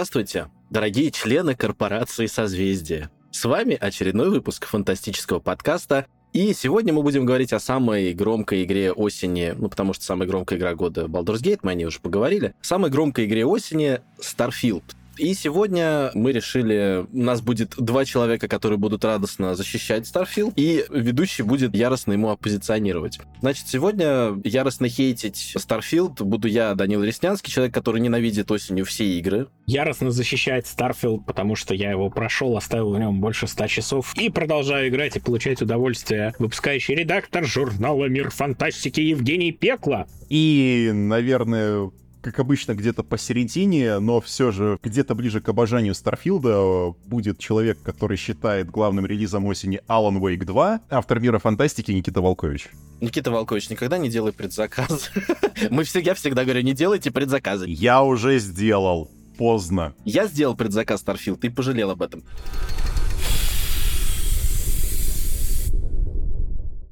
Здравствуйте, дорогие члены корпорации «Созвездие». С вами очередной выпуск фантастического подкаста и сегодня мы будем говорить о самой громкой игре осени, ну, потому что самая громкая игра года Baldur's Gate, мы о ней уже поговорили. Самой громкой игре осени Starfield. И сегодня мы решили, у нас будет два человека, которые будут радостно защищать Starfield, и ведущий будет яростно ему оппозиционировать. Значит, сегодня яростно хейтить Starfield буду я, Данил Реснянский, человек, который ненавидит осенью все игры. Яростно защищать Starfield, потому что я его прошел, оставил в нем больше ста часов и продолжаю играть и получать удовольствие. Выпускающий редактор журнала «Мир фантастики» Евгений Пекла. И, наверное, как обычно, где-то посередине, но все же где-то ближе к обожанию Старфилда будет человек, который считает главным релизом осени Alan Wake 2, автор мира фантастики Никита Волкович. Никита Волкович, никогда не делай предзаказ. Мы все, я всегда говорю, не делайте предзаказы. Я уже сделал. Поздно. Я сделал предзаказ Starfield, ты пожалел об этом.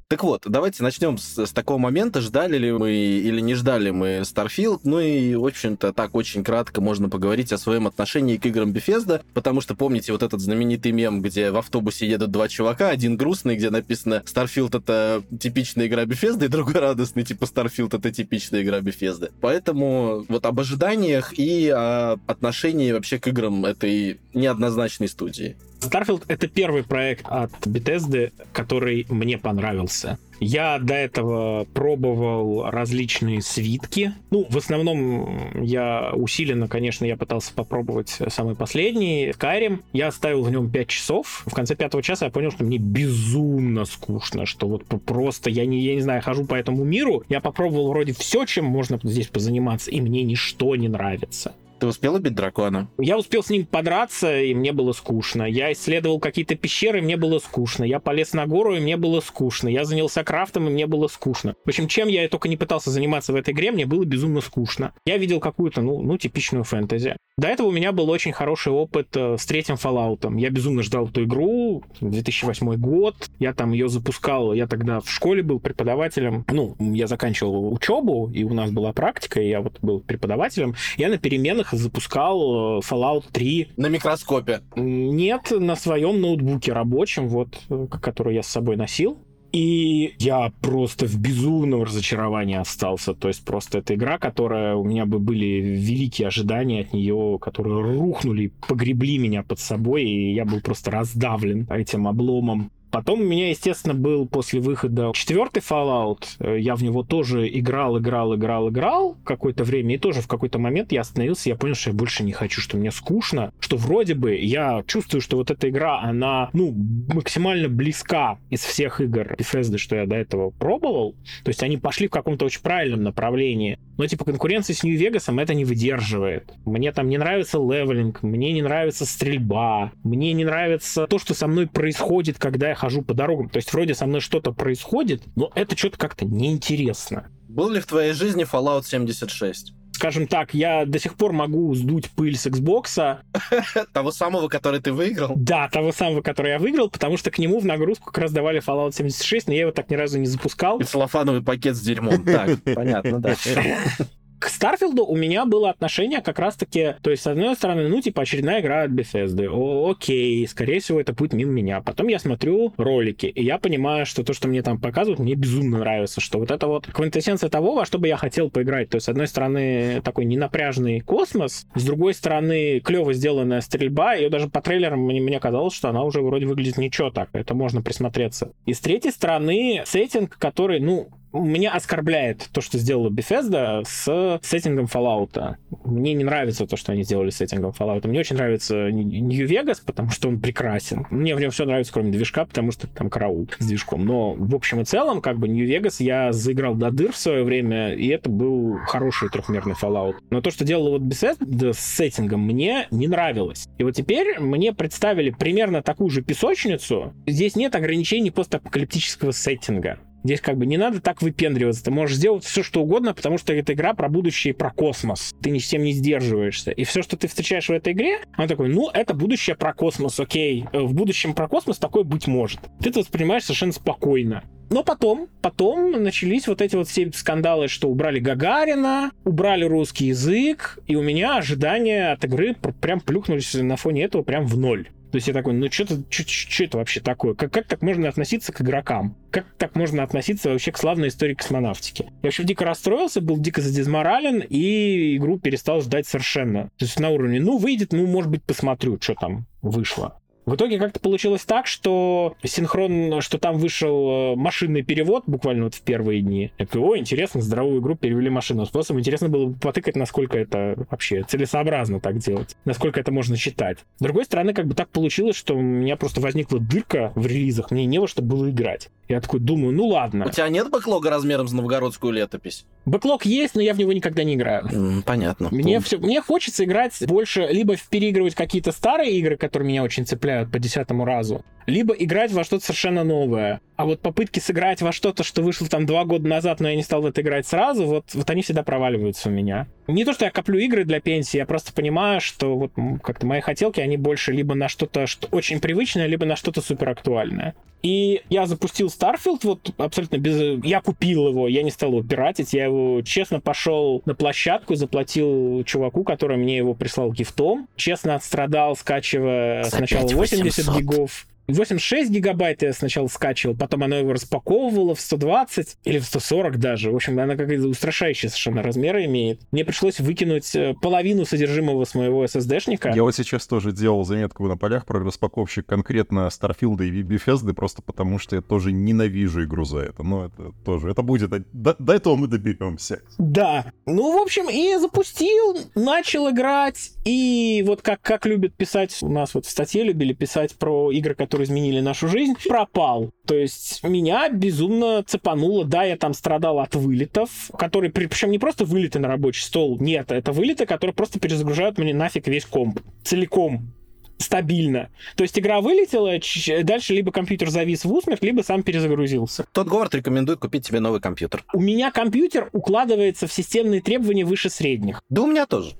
Так вот, давайте начнем с, с такого момента, ждали ли мы или не ждали мы Starfield. Ну и, в общем-то, так очень кратко можно поговорить о своем отношении к играм Bethesda, потому что помните вот этот знаменитый мем, где в автобусе едут два чувака, один грустный, где написано Starfield это типичная игра Bethesda, и другой радостный, типа Starfield это типичная игра Bethesda. Поэтому вот об ожиданиях и о отношении вообще к играм этой неоднозначной студии. Starfield — это первый проект от Bethesda, который мне понравился. Я до этого пробовал различные свитки. Ну, в основном я усиленно, конечно, я пытался попробовать самый последний, Skyrim. Я оставил в нем 5 часов. В конце пятого часа я понял, что мне безумно скучно, что вот просто я не, я не знаю, хожу по этому миру. Я попробовал вроде все, чем можно здесь позаниматься, и мне ничто не нравится. Ты успел убить дракона? Я успел с ним подраться, и мне было скучно. Я исследовал какие-то пещеры, и мне было скучно. Я полез на гору, и мне было скучно. Я занялся крафтом, и мне было скучно. В общем, чем я только не пытался заниматься в этой игре, мне было безумно скучно. Я видел какую-то, ну, ну типичную фэнтези. До этого у меня был очень хороший опыт э, с третьим Fallout. Я безумно ждал эту игру, 2008 год. Я там ее запускал, я тогда в школе был преподавателем. Ну, я заканчивал учебу, и у нас была практика, и я вот был преподавателем. Я на переменах запускал э, Fallout 3. На микроскопе? Нет, на своем ноутбуке рабочем, вот, э, который я с собой носил. И я просто в безумном разочаровании остался. То есть просто эта игра, которая у меня бы были великие ожидания от нее, которые рухнули, погребли меня под собой, и я был просто раздавлен этим обломом. Потом у меня, естественно, был после выхода четвертый Fallout. Э, я в него тоже играл, играл, играл, играл какое-то время. И тоже в какой-то момент я остановился, я понял, что я больше не хочу, что мне скучно. Что вроде бы я чувствую, что вот эта игра, она, ну, максимально близка из всех игр Bethesda, что я до этого пробовал. То есть они пошли в каком-то очень правильном направлении. Но, типа, конкуренция с Нью-Вегасом это не выдерживает. Мне там не нравится левелинг, мне не нравится стрельба, мне не нравится то, что со мной происходит, когда я хожу по дорогам. То есть вроде со мной что-то происходит, но это что-то как-то неинтересно. Был ли в твоей жизни Fallout 76? скажем так, я до сих пор могу сдуть пыль с Xbox. Того самого, который ты выиграл? Да, того самого, который я выиграл, потому что к нему в нагрузку как раз давали Fallout 76, но я его так ни разу не запускал. И целлофановый пакет с дерьмом. Так, понятно, да. К Старфилду у меня было отношение как раз-таки, то есть, с одной стороны, ну, типа, очередная игра от Bethesda. О, окей, скорее всего, это будет мимо меня. Потом я смотрю ролики, и я понимаю, что то, что мне там показывают, мне безумно нравится, что вот это вот квинтэссенция того, во что бы я хотел поиграть. То есть, с одной стороны, такой ненапряжный космос, с другой стороны, клево сделанная стрельба, и даже по трейлерам мне, мне казалось, что она уже вроде выглядит ничего так, это можно присмотреться. И с третьей стороны, сеттинг, который, ну, меня оскорбляет то, что сделала Bethesda с сеттингом Fallout. Мне не нравится то, что они сделали с сеттингом Fallout. Мне очень нравится Vegas, потому что он прекрасен. Мне в нем все нравится, кроме движка, потому что там караул с движком. Но в общем и целом, как бы Vegas я заиграл до дыр в свое время, и это был хороший трехмерный Fallout. Но то, что делала вот Bethesda с сеттингом, мне не нравилось. И вот теперь мне представили примерно такую же песочницу. Здесь нет ограничений постапокалиптического сеттинга. Здесь как бы не надо так выпендриваться. Ты можешь сделать все, что угодно, потому что это игра про будущее и про космос. Ты ни с чем не сдерживаешься. И все, что ты встречаешь в этой игре, он такой, ну, это будущее про космос, окей. Э, в будущем про космос такое быть может. Ты это воспринимаешь совершенно спокойно. Но потом, потом начались вот эти вот все скандалы, что убрали Гагарина, убрали русский язык, и у меня ожидания от игры прям плюхнулись на фоне этого прям в ноль. То есть я такой, ну что это вообще такое? Как, как так можно относиться к игрокам? Как так можно относиться вообще к славной истории космонавтики? Я вообще дико расстроился, был дико задезморален, и игру перестал ждать совершенно. То есть на уровне, ну, выйдет, ну, может быть, посмотрю, что там вышло. В итоге как-то получилось так, что синхрон, что там вышел э, машинный перевод буквально вот в первые дни. Я говорю, о, интересно, здоровую игру перевели машинным способом. Интересно было бы потыкать, насколько это вообще целесообразно так делать, насколько это можно читать. С другой стороны, как бы так получилось, что у меня просто возникла дырка в релизах, мне не во что было играть. Я такой думаю, ну ладно. У тебя нет бэклога размером с новгородскую летопись? Бэклог есть, но я в него никогда не играю. Mm, понятно. Мне, все, мне хочется играть больше, либо переигрывать какие-то старые игры, которые меня очень цепляют по десятому разу, либо играть во что-то совершенно новое. А вот попытки сыграть во что-то, что вышло там два года назад, но я не стал в это играть сразу, вот, вот они всегда проваливаются у меня. Не то, что я коплю игры для пенсии, я просто понимаю, что вот как-то мои хотелки, они больше либо на что-то что очень привычное, либо на что-то супер актуальное. И я запустил Starfield вот абсолютно без... Я купил его, я не стал его пиратить, я его честно пошел на площадку, заплатил чуваку, который мне его прислал гифтом, честно отстрадал, скачивая сначала 80 800. гигов, 86 гигабайт я сначала скачивал, потом она его распаковывала в 120 или в 140 даже. В общем, она какая-то устрашающая совершенно размеры имеет. Мне пришлось выкинуть э, половину содержимого с моего SSD-шника. Я вот сейчас тоже делал заметку на полях про распаковщик конкретно Starfield и Bethesda, просто потому что я тоже ненавижу игру за это. Но это тоже, это будет, до, до этого мы доберемся. Да. Ну, в общем, и запустил, начал играть, и вот как, как любят писать, у нас вот в статье любили писать про игры, которые изменили нашу жизнь, пропал. То есть меня безумно цепануло. Да, я там страдал от вылетов, которые, причем не просто вылеты на рабочий стол, нет, это вылеты, которые просто перезагружают мне нафиг весь комп. Целиком стабильно. То есть игра вылетела, дальше либо компьютер завис в усмерть, либо сам перезагрузился. Тот Говард рекомендует купить тебе новый компьютер. У меня компьютер укладывается в системные требования выше средних. Да у меня тоже.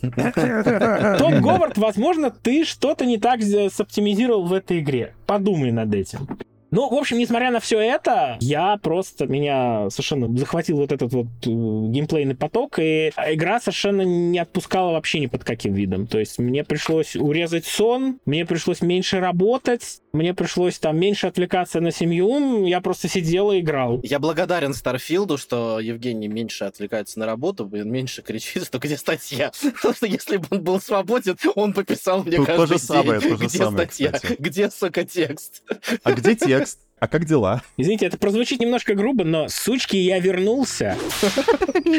Тот Говард, возможно, ты что-то не так соптимизировал в этой игре. Подумай над этим. Ну, в общем, несмотря на все это, я просто меня совершенно захватил вот этот вот э, геймплейный поток, и игра совершенно не отпускала вообще ни под каким видом. То есть мне пришлось урезать сон, мне пришлось меньше работать, мне пришлось там меньше отвлекаться на семью, я просто сидел и играл. Я благодарен Старфилду, что Евгений меньше отвлекается на работу, блин, меньше кричит, что где статья. Потому что если бы он был свободен, он бы писал мне Тут каждый то же день, самое, то же где самое, статья, кстати. где, сука, текст. А где текст? А как дела? Извините, это прозвучит немножко грубо, но, сучки, я вернулся.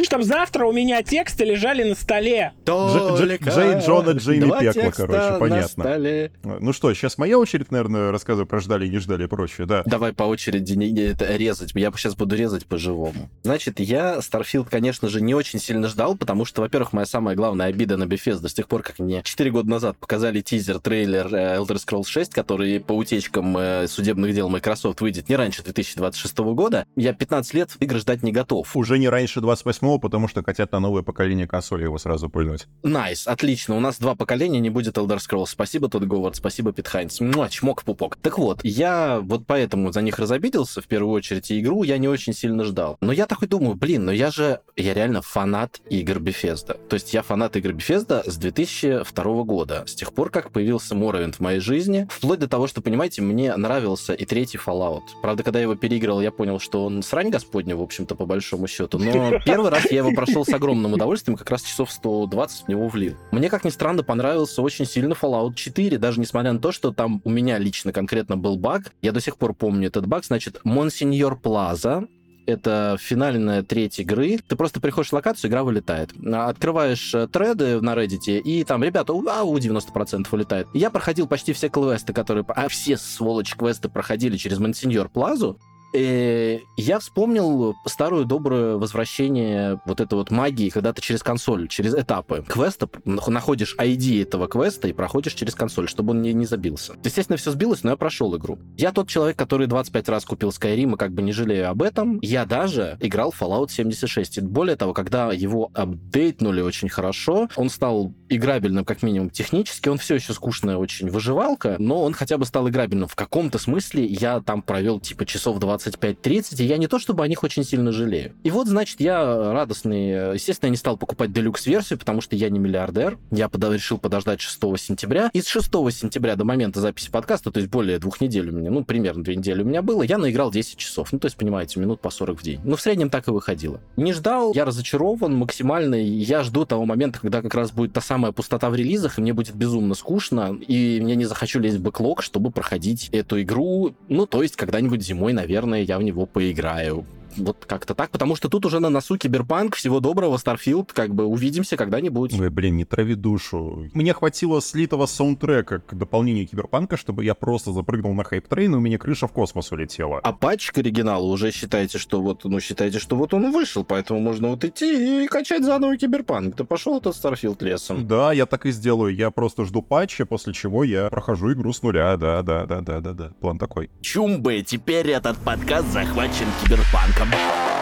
Чтоб завтра у меня тексты лежали на столе. Дж- Джей Джона, Джейми текста короче, понятно. Ну что, сейчас моя очередь, наверное, рассказываю про ждали, не ждали и прочее, да. Давай по очереди это, резать. Я сейчас буду резать по-живому. Значит, я Starfield, конечно же, не очень сильно ждал, потому что, во-первых, моя самая главная обида на Bethesda с тех пор, как мне 4 года назад показали тизер, трейлер э, Elder Scrolls 6, который по утечкам э, судебных дел Microsoft выйдет не раньше 2026 года, я 15 лет игр ждать не готов. Уже не раньше 28-го, потому что хотят на новое поколение консоли его сразу пульнуть. Nice, отлично. У нас два поколения, не будет Elder Scrolls. Спасибо, Тодд Говард, спасибо, Пит Хайнс. Муа, чмок в пупок. Так вот, я вот поэтому за них разобиделся, в первую очередь, и игру я не очень сильно ждал. Но я такой думаю, блин, но я же, я реально фанат игр Bethesda. То есть я фанат игр Bethesda с 2002 года, с тех пор, как появился Morrowind в моей жизни, вплоть до того, что, понимаете, мне нравился и третий Fallout. Правда, когда я его переиграл, я понял, что он срань господня, в общем-то, по большому счету. Но первый раз я его прошел с огромным удовольствием, как раз часов 120 в него влил. Мне, как ни странно, понравился очень сильно Fallout 4, даже несмотря на то, что там у меня лично конкретно был баг. Я до сих пор помню этот баг. Значит, Монсеньор Плаза, это финальная треть игры. Ты просто приходишь в локацию, игра вылетает. Открываешь э, треды на Reddit, и там, ребята, вау, 90% вылетает. Я проходил почти все квесты, которые... А все, сволочь, квесты проходили через Монсеньор Плазу. И я вспомнил старую доброе возвращение вот этой вот магии, когда ты через консоль, через этапы квеста находишь ID этого квеста и проходишь через консоль, чтобы он не, не забился. Естественно, все сбилось, но я прошел игру. Я тот человек, который 25 раз купил Skyrim и как бы не жалею об этом. Я даже играл Fallout 76. И более того, когда его апдейтнули очень хорошо, он стал играбельным как минимум технически, он все еще скучная очень выживалка, но он хотя бы стал играбельным. В каком-то смысле я там провел типа часов 25-30, и я не то чтобы о них очень сильно жалею. И вот, значит, я радостный. Естественно, я не стал покупать делюкс-версию, потому что я не миллиардер. Я под... решил подождать 6 сентября. И с 6 сентября до момента записи подкаста, то есть более двух недель у меня, ну, примерно две недели у меня было, я наиграл 10 часов. Ну, то есть, понимаете, минут по 40 в день. Ну, в среднем так и выходило. Не ждал, я разочарован максимально. Я жду того момента, когда как раз будет та самая пустота в релизах, и мне будет безумно скучно, и мне не захочу лезть в бэклог, чтобы проходить эту игру. Ну, то есть, когда-нибудь зимой, наверное, я в него поиграю вот как-то так, потому что тут уже на носу Киберпанк, всего доброго, Старфилд, как бы увидимся когда-нибудь. Ой, блин, не трави душу. Мне хватило слитого саундтрека к дополнению Киберпанка, чтобы я просто запрыгнул на hype train, и у меня крыша в космос улетела. А патчик оригинала уже считаете, что вот, ну, считаете, что вот он вышел, поэтому можно вот идти и качать заново Киберпанк. Ты пошел этот Старфилд лесом. Да, я так и сделаю. Я просто жду патча, после чего я прохожу игру с нуля. Да, да, да, да, да, да. План такой. Чумбы, теперь этот подкаст захвачен Киберпанком. Welcome.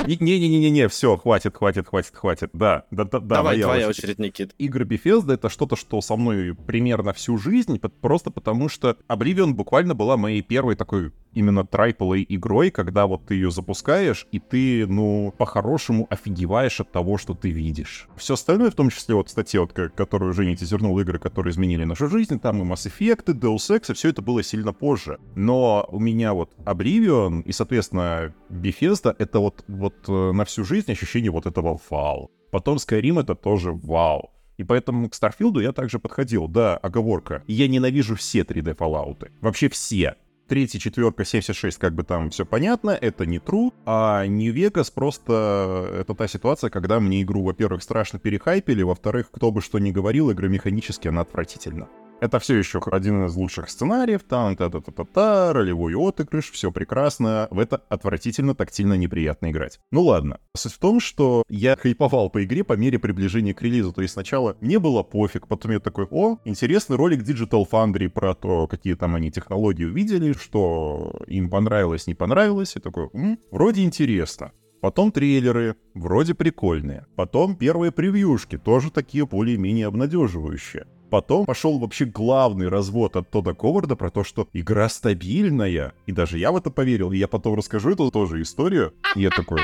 Не-не-не-не, все, хватит, хватит, хватит, хватит. Да, да, да, да. Давай, твоя очередь, Никит. Игры Bethesda — это что-то, что со мной примерно всю жизнь, просто потому что Oblivion буквально была моей первой такой именно AAA игрой, когда вот ты ее запускаешь, и ты, ну, по-хорошему офигеваешь от того, что ты видишь. Все остальное, в том числе вот статья, вот, которую Женя тизернул, игры, которые изменили нашу жизнь, там и Mass Effect, и Deus Ex, и все это было сильно позже. Но у меня вот Oblivion и, соответственно, Bethesda — это вот, вот э, на всю жизнь ощущение вот этого вау. Потом Skyrim — это тоже вау. И поэтому к Старфилду я также подходил. Да, оговорка. Я ненавижу все 3D Fallout. Вообще все третья, четверка, 76, как бы там все понятно, это не true, а New Vegas просто это та ситуация, когда мне игру, во-первых, страшно перехайпили, во-вторых, кто бы что ни говорил, игра механически, она отвратительна. Это все еще один из лучших сценариев, там та та та та та ролевой отыгрыш, все прекрасно. В это отвратительно тактильно неприятно играть. Ну ладно. Суть в том, что я хайповал по игре по мере приближения к релизу. То есть сначала мне было пофиг, потом я такой, о, интересный ролик Digital Foundry про то, какие там они технологии увидели, что им понравилось, не понравилось. И такой, М, вроде интересно. Потом трейлеры, вроде прикольные. Потом первые превьюшки, тоже такие более-менее обнадеживающие. Потом пошел вообще главный развод от Тода Коварда про то, что игра стабильная. И даже я в это поверил. И я потом расскажу эту тоже историю. И я такой,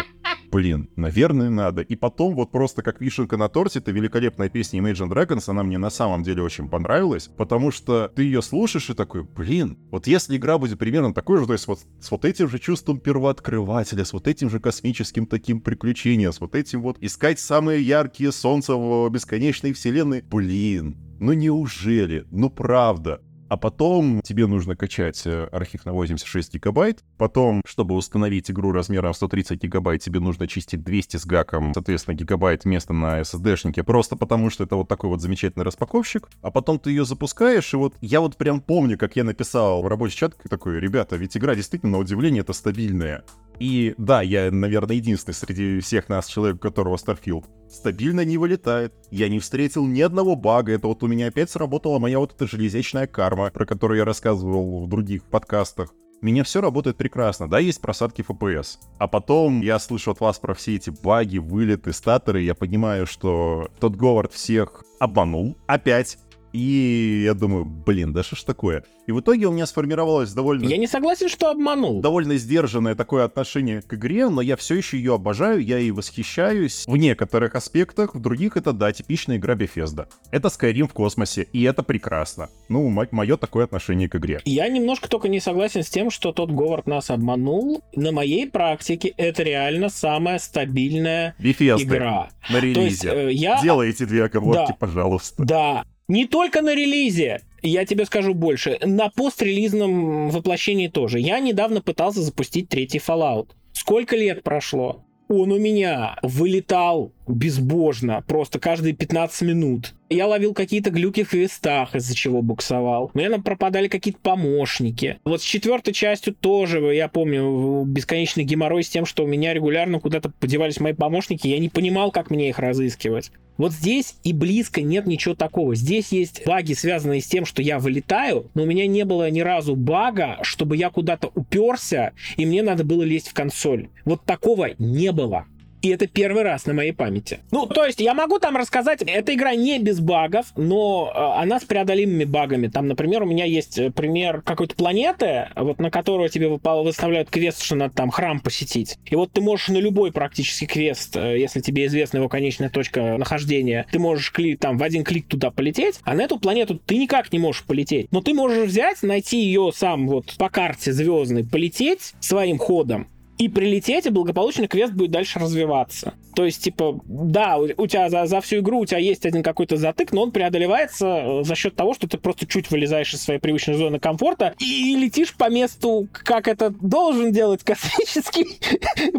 блин, наверное, надо. И потом вот просто как вишенка на торте, это великолепная песня Imagine Dragons, она мне на самом деле очень понравилась, потому что ты ее слушаешь и такой, блин, вот если игра будет примерно такой же, то есть вот с вот этим же чувством первооткрывателя, с вот этим же космическим таким приключением, с вот этим вот искать самые яркие солнца в бесконечной вселенной, блин, ну неужели? Ну правда. А потом тебе нужно качать э, архив на 86 гигабайт. Потом, чтобы установить игру размером 130 гигабайт, тебе нужно чистить 200 с гаком, соответственно, гигабайт места на SSD-шнике, просто потому что это вот такой вот замечательный распаковщик. А потом ты ее запускаешь, и вот я вот прям помню, как я написал в рабочий чат такой, ребята, ведь игра действительно, на удивление, это стабильная. И да, я, наверное, единственный среди всех нас человек, у которого Starfield стабильно не вылетает. Я не встретил ни одного бага. Это вот у меня опять сработала моя вот эта железячная карма, про которую я рассказывал в других подкастах. меня все работает прекрасно, да, есть просадки FPS. А потом я слышу от вас про все эти баги, вылеты, статоры, я понимаю, что тот Говард всех обманул опять. И я думаю, блин, да что ж такое? И в итоге у меня сформировалось довольно... Я не согласен, что обманул. Довольно сдержанное такое отношение к игре, но я все еще ее обожаю, я ей восхищаюсь. В некоторых аспектах, в других это, да, типичная игра Bethesda. Это Skyrim в космосе, и это прекрасно. Ну, мое такое отношение к игре. Я немножко только не согласен с тем, что тот Говард нас обманул. На моей практике это реально самая стабильная Bethesda игра. На релизе. есть, э, я... Делайте две оговорки, да, пожалуйста. Да, не только на релизе, я тебе скажу больше, на пострелизном воплощении тоже. Я недавно пытался запустить третий Fallout. Сколько лет прошло? Он у меня вылетал безбожно, просто каждые 15 минут. Я ловил какие-то глюки в квестах, из-за чего буксовал. У меня пропадали какие-то помощники. Вот с четвертой частью тоже, я помню, бесконечный геморрой с тем, что у меня регулярно куда-то подевались мои помощники, я не понимал, как мне их разыскивать. Вот здесь и близко нет ничего такого. Здесь есть баги, связанные с тем, что я вылетаю, но у меня не было ни разу бага, чтобы я куда-то уперся, и мне надо было лезть в консоль. Вот такого не было. И это первый раз на моей памяти. Ну, то есть я могу там рассказать, эта игра не без багов, но э, она с преодолимыми багами. Там, например, у меня есть э, пример какой-то планеты, вот на которую тебе выставляют квест, что надо там храм посетить. И вот ты можешь на любой практически квест, э, если тебе известна его конечная точка нахождения, ты можешь кли- там в один клик туда полететь, а на эту планету ты никак не можешь полететь. Но ты можешь взять, найти ее сам вот по карте звездной, полететь своим ходом, и прилететь, и благополучно квест будет дальше развиваться. То есть, типа, да, у, у тебя за, за всю игру у тебя есть один какой-то затык, но он преодолевается э, за счет того, что ты просто чуть вылезаешь из своей привычной зоны комфорта и летишь по месту, как это должен делать космический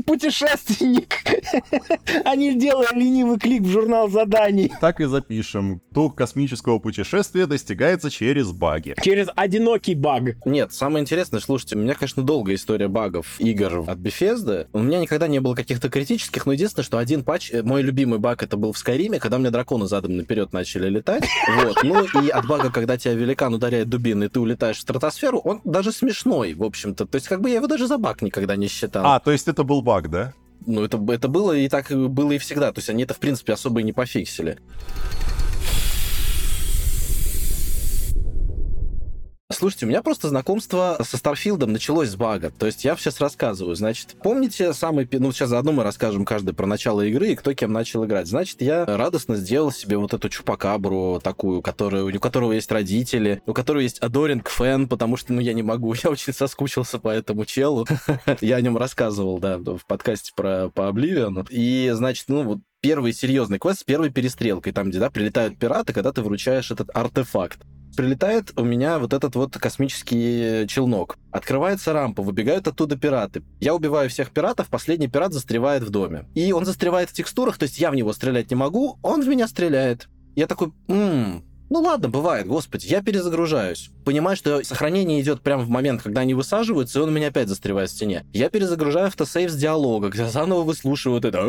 путешественник, а не делая ленивый клик в журнал заданий. Так и запишем. Тур космического путешествия достигается через баги. Через одинокий баг. Нет, самое интересное, слушайте, у меня, конечно, долгая история багов игр от Bethesda. У меня никогда не было каких-то критических, но единственное, что один патч, э, мой любимый баг, это был в Скайриме, когда меня драконы задом наперед начали летать. Вот. Ну и от бага, когда тебя великан ударяет дубиной, и ты улетаешь в стратосферу, он даже смешной, в общем-то. То есть как бы я его даже за баг никогда не считал. А, то есть это был баг, да? Ну, это, это было и так было и всегда. То есть они это, в принципе, особо и не пофиксили. Слушайте, у меня просто знакомство со Старфилдом началось с бага. То есть я сейчас рассказываю. Значит, помните самый... Ну, сейчас заодно мы расскажем каждый про начало игры и кто кем начал играть. Значит, я радостно сделал себе вот эту чупакабру такую, которая, у которого есть родители, у которого есть Adoring Fan, потому что, ну, я не могу. Я очень соскучился по этому челу. Я о нем рассказывал, да, в подкасте про по Обливиану. И, значит, ну, вот первый серьезный квест с первой перестрелкой, там, где, да, прилетают пираты, когда ты вручаешь этот артефакт. Прилетает у меня вот этот вот космический челнок. Открывается рампа, выбегают оттуда пираты. Я убиваю всех пиратов, последний пират застревает в доме. И он застревает в текстурах, то есть я в него стрелять не могу, он в меня стреляет. Я такой, ммм, ну ладно, бывает, господи, я перезагружаюсь. Понимаю, что сохранение идет прямо в момент, когда они высаживаются, и он у меня опять застревает в стене. Я перезагружаю автосейв с диалога, где заново выслушивают это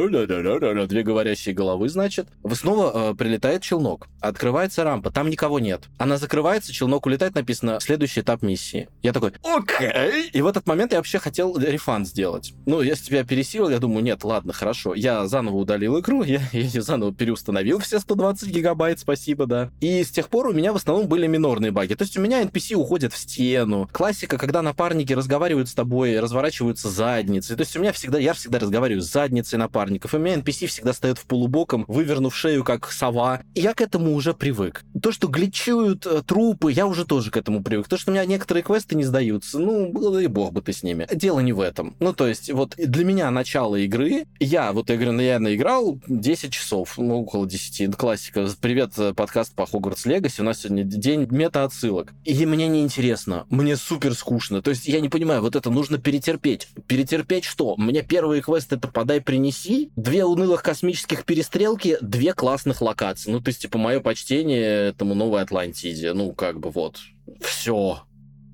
две говорящие головы, значит. Снова э, прилетает челнок. Открывается рампа, там никого нет. Она закрывается, челнок улетает, написано «Следующий этап миссии». Я такой «Окей». И в этот момент я вообще хотел рефан сделать. Ну, если тебя пересилил, я думаю, нет, ладно, хорошо. Я заново удалил игру, я ее заново переустановил все 120 гигабайт, спасибо, да. И тех пор у меня в основном были минорные баги. То есть у меня NPC уходят в стену. Классика, когда напарники разговаривают с тобой, разворачиваются задницей. То есть у меня всегда, я всегда разговариваю с задницей напарников. И у меня NPC всегда стоят в полубоком, вывернув шею, как сова. И я к этому уже привык. То, что гличуют э, трупы, я уже тоже к этому привык. То, что у меня некоторые квесты не сдаются, ну, и бог бы ты с ними. Дело не в этом. Ну, то есть, вот для меня начало игры, я, вот я говорю, я наиграл 10 часов, ну, около 10. Классика. Привет, э, подкаст по Хогвартс Legacy, у нас сегодня день мета-отсылок. Мне не интересно, мне супер скучно. То есть я не понимаю, вот это нужно перетерпеть. Перетерпеть что? Мне первые это подай, принеси, две унылых космических перестрелки, две классных локации. Ну, то есть, типа, мое почтение этому новой Атлантиде. Ну, как бы вот. Все.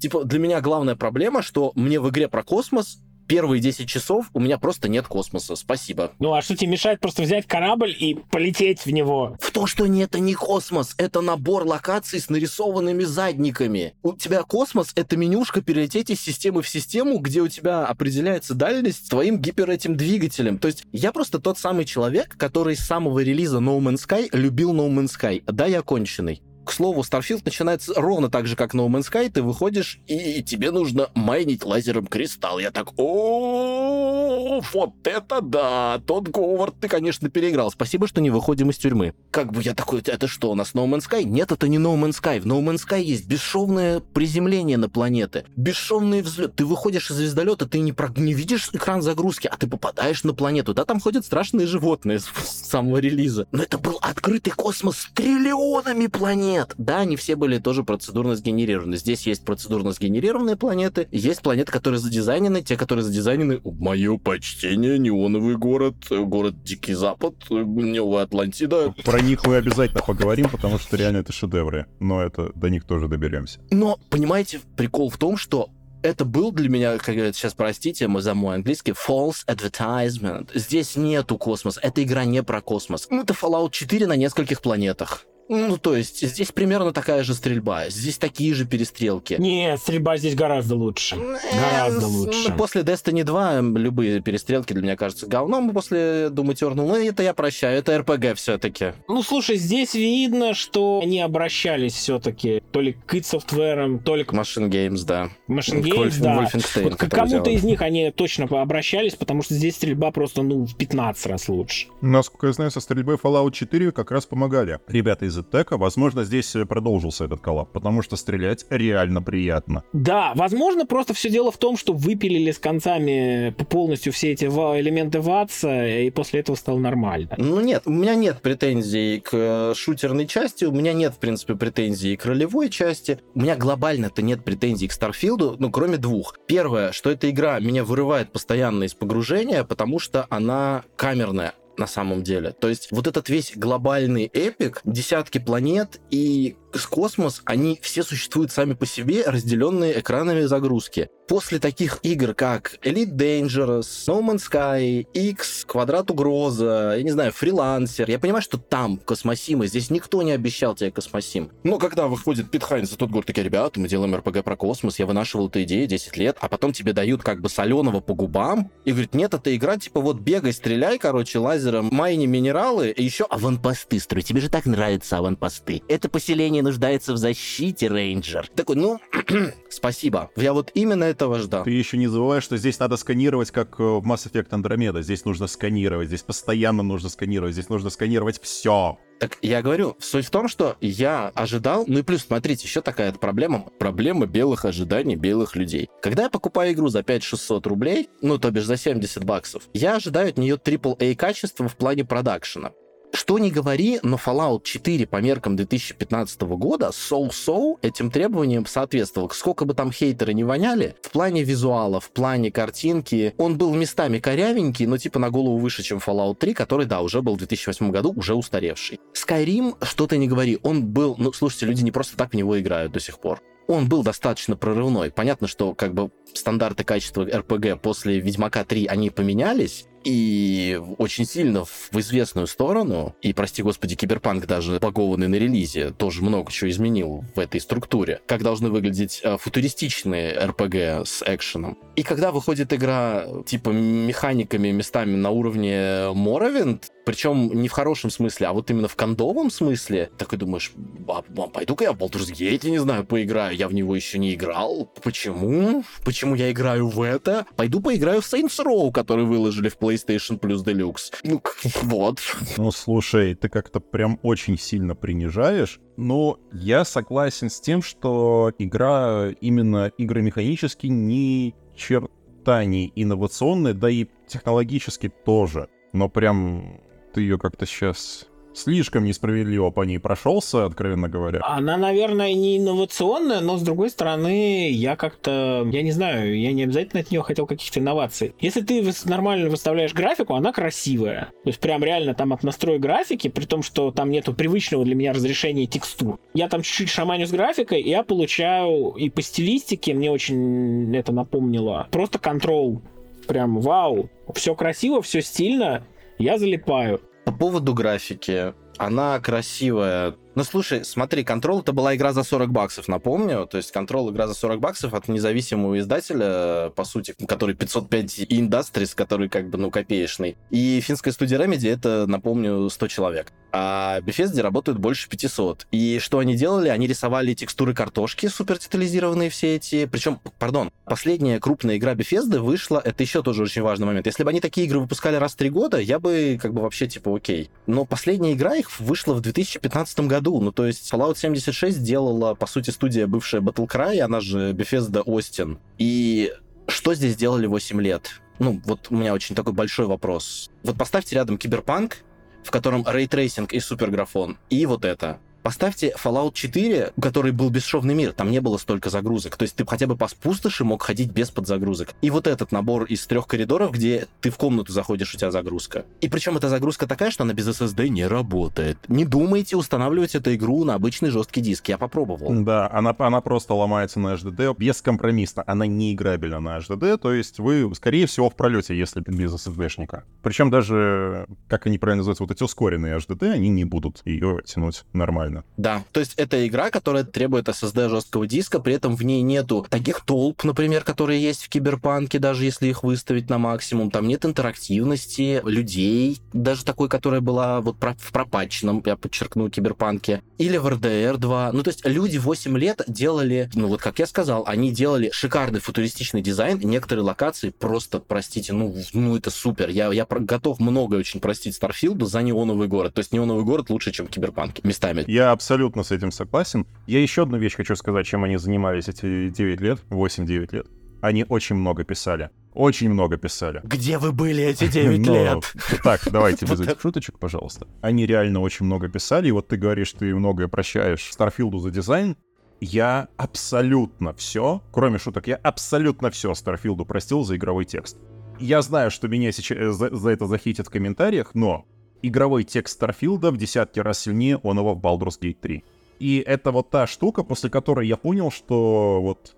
Типа, для меня главная проблема, что мне в игре про космос первые 10 часов у меня просто нет космоса. Спасибо. Ну а что тебе мешает просто взять корабль и полететь в него? В то, что нет, это не космос, это набор локаций с нарисованными задниками. У тебя космос — это менюшка перелететь из системы в систему, где у тебя определяется дальность твоим гипер этим двигателем. То есть я просто тот самый человек, который с самого релиза No Man's Sky любил No Man's Sky. Да, я конченый. К слову, Starfield начинается ровно так же, как No Man's Sky. Ты выходишь, и тебе нужно майнить лазером кристалл. Я так, о, вот это да! Тот Говард ты, конечно, переиграл. Спасибо, что не выходим из тюрьмы. Как бы я такой, это что, у нас No Man's Sky? Нет, это не No Man's Sky. В No Man's Sky есть бесшовное приземление на планеты, бесшовный взлет. Ты выходишь из звездолета, ты не, про... не видишь экран загрузки, а ты попадаешь на планету. Да, там ходят страшные животные с самого релиза. Но это был открытый космос с триллионами планет Нет, да, они все были тоже процедурно сгенерированы. Здесь есть процедурно сгенерированные планеты, есть планеты, которые задизайнены, те, которые задизайнены, мое почтение, неоновый город, город Дикий Запад, Новая Атлантида. Про них мы обязательно поговорим, потому что реально это шедевры, но это до них тоже доберемся. Но, понимаете, прикол в том, что это был для меня, как говорят, сейчас простите мы за мой английский, false advertisement. Здесь нету космоса, эта игра не про космос. Ну, это Fallout 4 на нескольких планетах. Ну, то есть, здесь примерно такая же стрельба, здесь такие же перестрелки. Нет, стрельба здесь гораздо лучше. Гораздо лучше. После Destiny 2 любые перестрелки для меня кажутся говном, после Doom Eternal, ну, это я прощаю, это RPG все-таки. Ну, слушай, здесь видно, что они обращались все-таки то ли к id Software, то ли к... Machine Games, да. Machine Games, да. Вот к кому-то из них они точно обращались, потому что здесь стрельба просто, ну, в 15 раз лучше. Насколько я знаю, со стрельбой Fallout 4 как раз помогали ребята из Зетека, возможно, здесь продолжился этот коллап, потому что стрелять реально приятно. Да, возможно, просто все дело в том, что выпилили с концами полностью все эти элементы ВАЦа, и после этого стало нормально. Ну нет, у меня нет претензий к э, шутерной части, у меня нет, в принципе, претензий к ролевой части. У меня глобально-то нет претензий к Старфилду, ну, кроме двух. Первое, что эта игра меня вырывает постоянно из погружения, потому что она камерная на самом деле. То есть вот этот весь глобальный эпик, десятки планет и с космос, они все существуют сами по себе, разделенные экранами загрузки. После таких игр, как Elite Dangerous, No Man's Sky, X, Квадрат Угроза, я не знаю, Фрилансер, я понимаю, что там космосимы, здесь никто не обещал тебе космосим. Но когда выходит Пит Хайнс, тот говорит, такие, ребята, мы делаем РПГ про космос, я вынашивал эту идею 10 лет, а потом тебе дают как бы соленого по губам, и говорит, нет, это игра, типа вот бегай, стреляй, короче, лазером, майни минералы, и еще аванпосты строй, тебе же так нравятся аванпосты. Это поселение не нуждается в защите, рейнджер. Такой, ну, спасибо. Я вот именно этого ждал. Ты еще не забывай, что здесь надо сканировать, как в Mass Effect Andromeda. Здесь нужно сканировать, здесь постоянно нужно сканировать, здесь нужно сканировать все. Так я говорю, суть в том, что я ожидал, ну и плюс, смотрите, еще такая проблема, проблема белых ожиданий белых людей. Когда я покупаю игру за 5-600 рублей, ну то бишь за 70 баксов, я ожидаю от нее AAA качества в плане продакшена. Что не говори, но Fallout 4 по меркам 2015 года соу-соу этим требованиям соответствовал. Сколько бы там хейтеры не воняли, в плане визуала, в плане картинки, он был местами корявенький, но типа на голову выше, чем Fallout 3, который, да, уже был в 2008 году, уже устаревший. Skyrim, что ты не говори, он был, ну, слушайте, люди не просто так в него играют до сих пор он был достаточно прорывной. Понятно, что как бы стандарты качества РПГ после Ведьмака 3 они поменялись, и очень сильно в известную сторону. И, прости господи, Киберпанк даже погованный на релизе тоже много чего изменил в этой структуре. Как должны выглядеть э, футуристичные РПГ с экшеном. И когда выходит игра типа механиками местами на уровне Моровинд, причем не в хорошем смысле, а вот именно в кондовом смысле, такой думаешь, а, а, пойду-ка я в Baldur's Gate, не знаю, поиграю, я в него еще не играл. Почему? Почему я играю в это? Пойду поиграю в Saints Row, который выложили в PlayStation Plus Deluxe. Ну, вот. Ну, слушай, ты как-то прям очень сильно принижаешь. Но я согласен с тем, что игра именно игромеханически ни черта не инновационная, да и технологически тоже. Но прям ты ее как-то сейчас слишком несправедливо по ней прошелся, откровенно говоря. Она, наверное, не инновационная, но с другой стороны, я как-то, я не знаю, я не обязательно от нее хотел каких-то инноваций. Если ты нормально выставляешь графику, она красивая. То есть прям реально там от настроя графики, при том, что там нету привычного для меня разрешения текстур. Я там чуть-чуть шаманю с графикой, и я получаю и по стилистике, мне очень это напомнило, просто контрол. Прям вау, все красиво, все стильно, я залипаю. По поводу графики, она красивая, ну, слушай, смотри, Control это была игра за 40 баксов, напомню. То есть Control игра за 40 баксов от независимого издателя, по сути, который 505 Industries, который как бы, ну, копеечный. И финская студия Remedy это, напомню, 100 человек. А Bethesda работают больше 500. И что они делали? Они рисовали текстуры картошки, супер детализированные все эти. Причем, пардон, последняя крупная игра Bethesda вышла, это еще тоже очень важный момент. Если бы они такие игры выпускали раз в три года, я бы как бы вообще типа окей. Но последняя игра их вышла в 2015 году году. Ну, то есть Fallout 76 делала, по сути, студия бывшая Battlecry, она же Bethesda Austin. И что здесь делали 8 лет? Ну, вот у меня очень такой большой вопрос. Вот поставьте рядом Киберпанк, в котором ray tracing и суперграфон, и вот это. Поставьте Fallout 4, у которой был бесшовный мир, там не было столько загрузок. То есть ты хотя бы по пустоши мог ходить без подзагрузок. И вот этот набор из трех коридоров, где ты в комнату заходишь, у тебя загрузка. И причем эта загрузка такая, что она без SSD не работает. Не думайте устанавливать эту игру на обычный жесткий диск. Я попробовал. Да, она, она просто ломается на HDD бескомпромиссно. Она не играбельна на HDD, то есть вы, скорее всего, в пролете, если без SSD-шника. Причем даже, как они правильно называются, вот эти ускоренные HDD, они не будут ее тянуть нормально. Да, то есть это игра, которая требует SSD жесткого диска, при этом в ней нету таких толп, например, которые есть в Киберпанке, даже если их выставить на максимум. Там нет интерактивности, людей, даже такой, которая была вот в пропатченном, я подчеркну, Киберпанке, или в RDR 2. Ну, то есть люди 8 лет делали, ну вот как я сказал, они делали шикарный футуристичный дизайн, некоторые локации просто, простите, ну, ну это супер. Я, я готов многое очень простить Старфилду за неоновый город. То есть неоновый город лучше, чем Киберпанк местами. Я абсолютно с этим согласен. Я еще одну вещь хочу сказать, чем они занимались эти 9 лет, 8-9 лет. Они очень много писали. Очень много писали. Где вы были эти 9 Но, лет? Так, давайте без этих шуточек, пожалуйста. Они реально очень много писали, и вот ты говоришь, ты многое прощаешь Старфилду за дизайн. Я абсолютно все, кроме шуток, я абсолютно все Старфилду простил за игровой текст. Я знаю, что меня сейчас за, за это захитят в комментариях, но игровой текст Старфилда в десятки раз сильнее оного в Baldur's Gate 3. И это вот та штука, после которой я понял, что вот,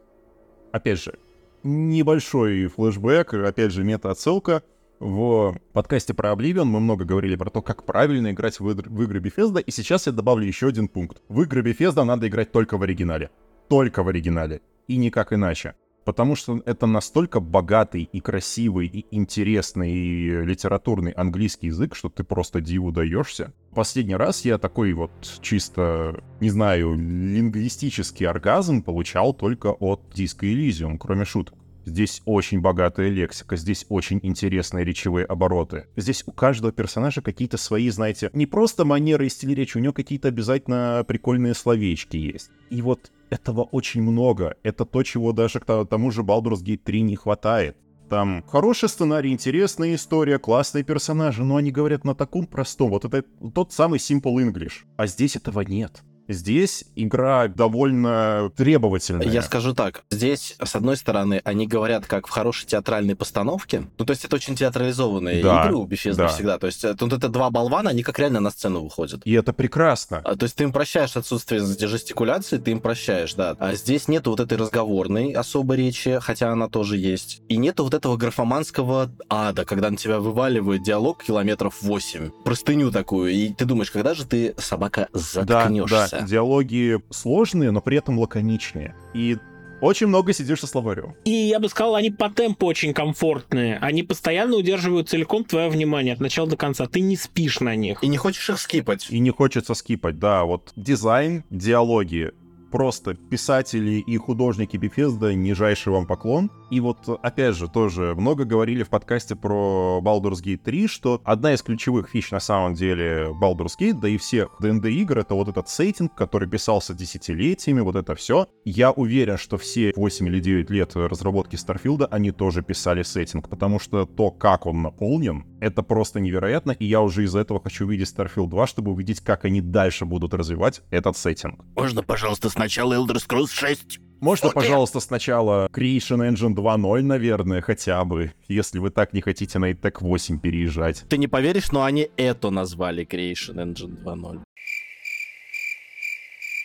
опять же, небольшой флешбэк, опять же, мета-отсылка. В подкасте про Oblivion мы много говорили про то, как правильно играть в, в игры Bethesda, и сейчас я добавлю еще один пункт. В игры Bethesda надо играть только в оригинале. Только в оригинале. И никак иначе потому что это настолько богатый и красивый и интересный и литературный английский язык, что ты просто диву даешься. Последний раз я такой вот чисто, не знаю, лингвистический оргазм получал только от Disco Elysium, кроме шуток. Здесь очень богатая лексика, здесь очень интересные речевые обороты. Здесь у каждого персонажа какие-то свои, знаете, не просто манеры и стиль речи, у него какие-то обязательно прикольные словечки есть. И вот этого очень много. Это то, чего даже к тому же Baldur's Gate 3 не хватает. Там хороший сценарий, интересная история, классные персонажи, но они говорят на таком простом. Вот это тот самый Simple English. А здесь этого нет. Здесь игра довольно требовательная. Я скажу так. Здесь, с одной стороны, они говорят как в хорошей театральной постановке. Ну, то есть это очень театрализованные да, игры у Bethesda да. всегда. То есть тут это два болвана, они как реально на сцену выходят. И это прекрасно. А, то есть ты им прощаешь отсутствие жестикуляции, ты им прощаешь, да. А здесь нету вот этой разговорной особой речи, хотя она тоже есть. И нету вот этого графоманского ада, когда на тебя вываливает диалог километров 8. Простыню такую. И ты думаешь, когда же ты, собака, заткнешься? Да, да диалоги сложные, но при этом лаконичные. И очень много сидишь со словарем. И я бы сказал, они по темпу очень комфортные. Они постоянно удерживают целиком твое внимание от начала до конца. Ты не спишь на них. И не хочешь их скипать. И не хочется скипать, да. Вот дизайн, диалоги, просто писатели и художники Bethesda, нижайший вам поклон. И вот, опять же, тоже много говорили в подкасте про Baldur's Gate 3, что одна из ключевых фич на самом деле Baldur's Gate, да и всех D&D игр, это вот этот сеттинг, который писался десятилетиями, вот это все. Я уверен, что все 8 или 9 лет разработки Старфилда, они тоже писали сеттинг, потому что то, как он наполнен, это просто невероятно, и я уже из-за этого хочу увидеть Starfield 2, чтобы увидеть, как они дальше будут развивать этот сеттинг. Можно, пожалуйста, сначала Elder Scrolls 6? Можно, okay. пожалуйста, сначала Creation Engine 2.0, наверное, хотя бы, если вы так не хотите на ITEC 8 переезжать. Ты не поверишь, но они это назвали Creation Engine 2.0.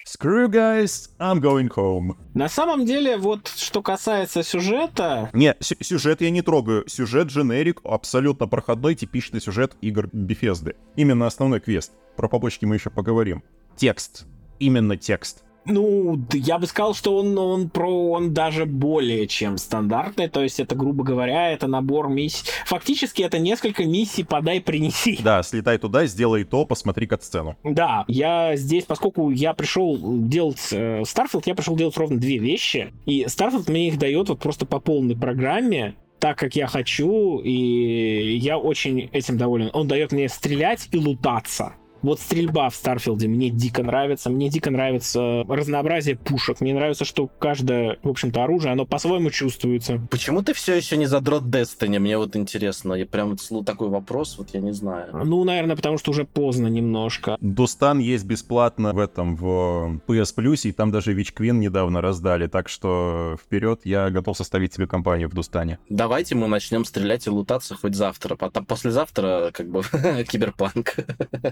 Screw guys, I'm going home. На самом деле, вот что касается сюжета... Не, сюжет я не трогаю. Сюжет дженерик, абсолютно проходной, типичный сюжет игр Bethesda. Именно основной квест. Про побочки мы еще поговорим. Текст. Именно текст. Ну, я бы сказал, что он, он про он даже более чем стандартный. То есть это, грубо говоря, это набор миссий. Фактически это несколько миссий подай принеси. Да, слетай туда, сделай то, посмотри как сцену. Да, я здесь, поскольку я пришел делать э, Starfield, я пришел делать ровно две вещи. И Starfield мне их дает вот просто по полной программе так, как я хочу, и я очень этим доволен. Он дает мне стрелять и лутаться Вот стрельба в Старфилде мне дико нравится. Мне дико нравится разнообразие пушек. Мне нравится, что каждое, в общем-то, оружие, оно по-своему чувствуется. Почему ты все еще не задрот Destiny? Мне вот интересно. Я прям такой вопрос, вот я не знаю. Ну, наверное, потому что уже поздно немножко. Destiny есть бесплатно в этом, в PS Plus, и там даже Witch Queen недавно раздали, так что вперед, я готов составить тебе компанию в Destiny. Давайте мы начнем стрелять и лутаться хоть завтра, потом послезавтра как бы киберпанк.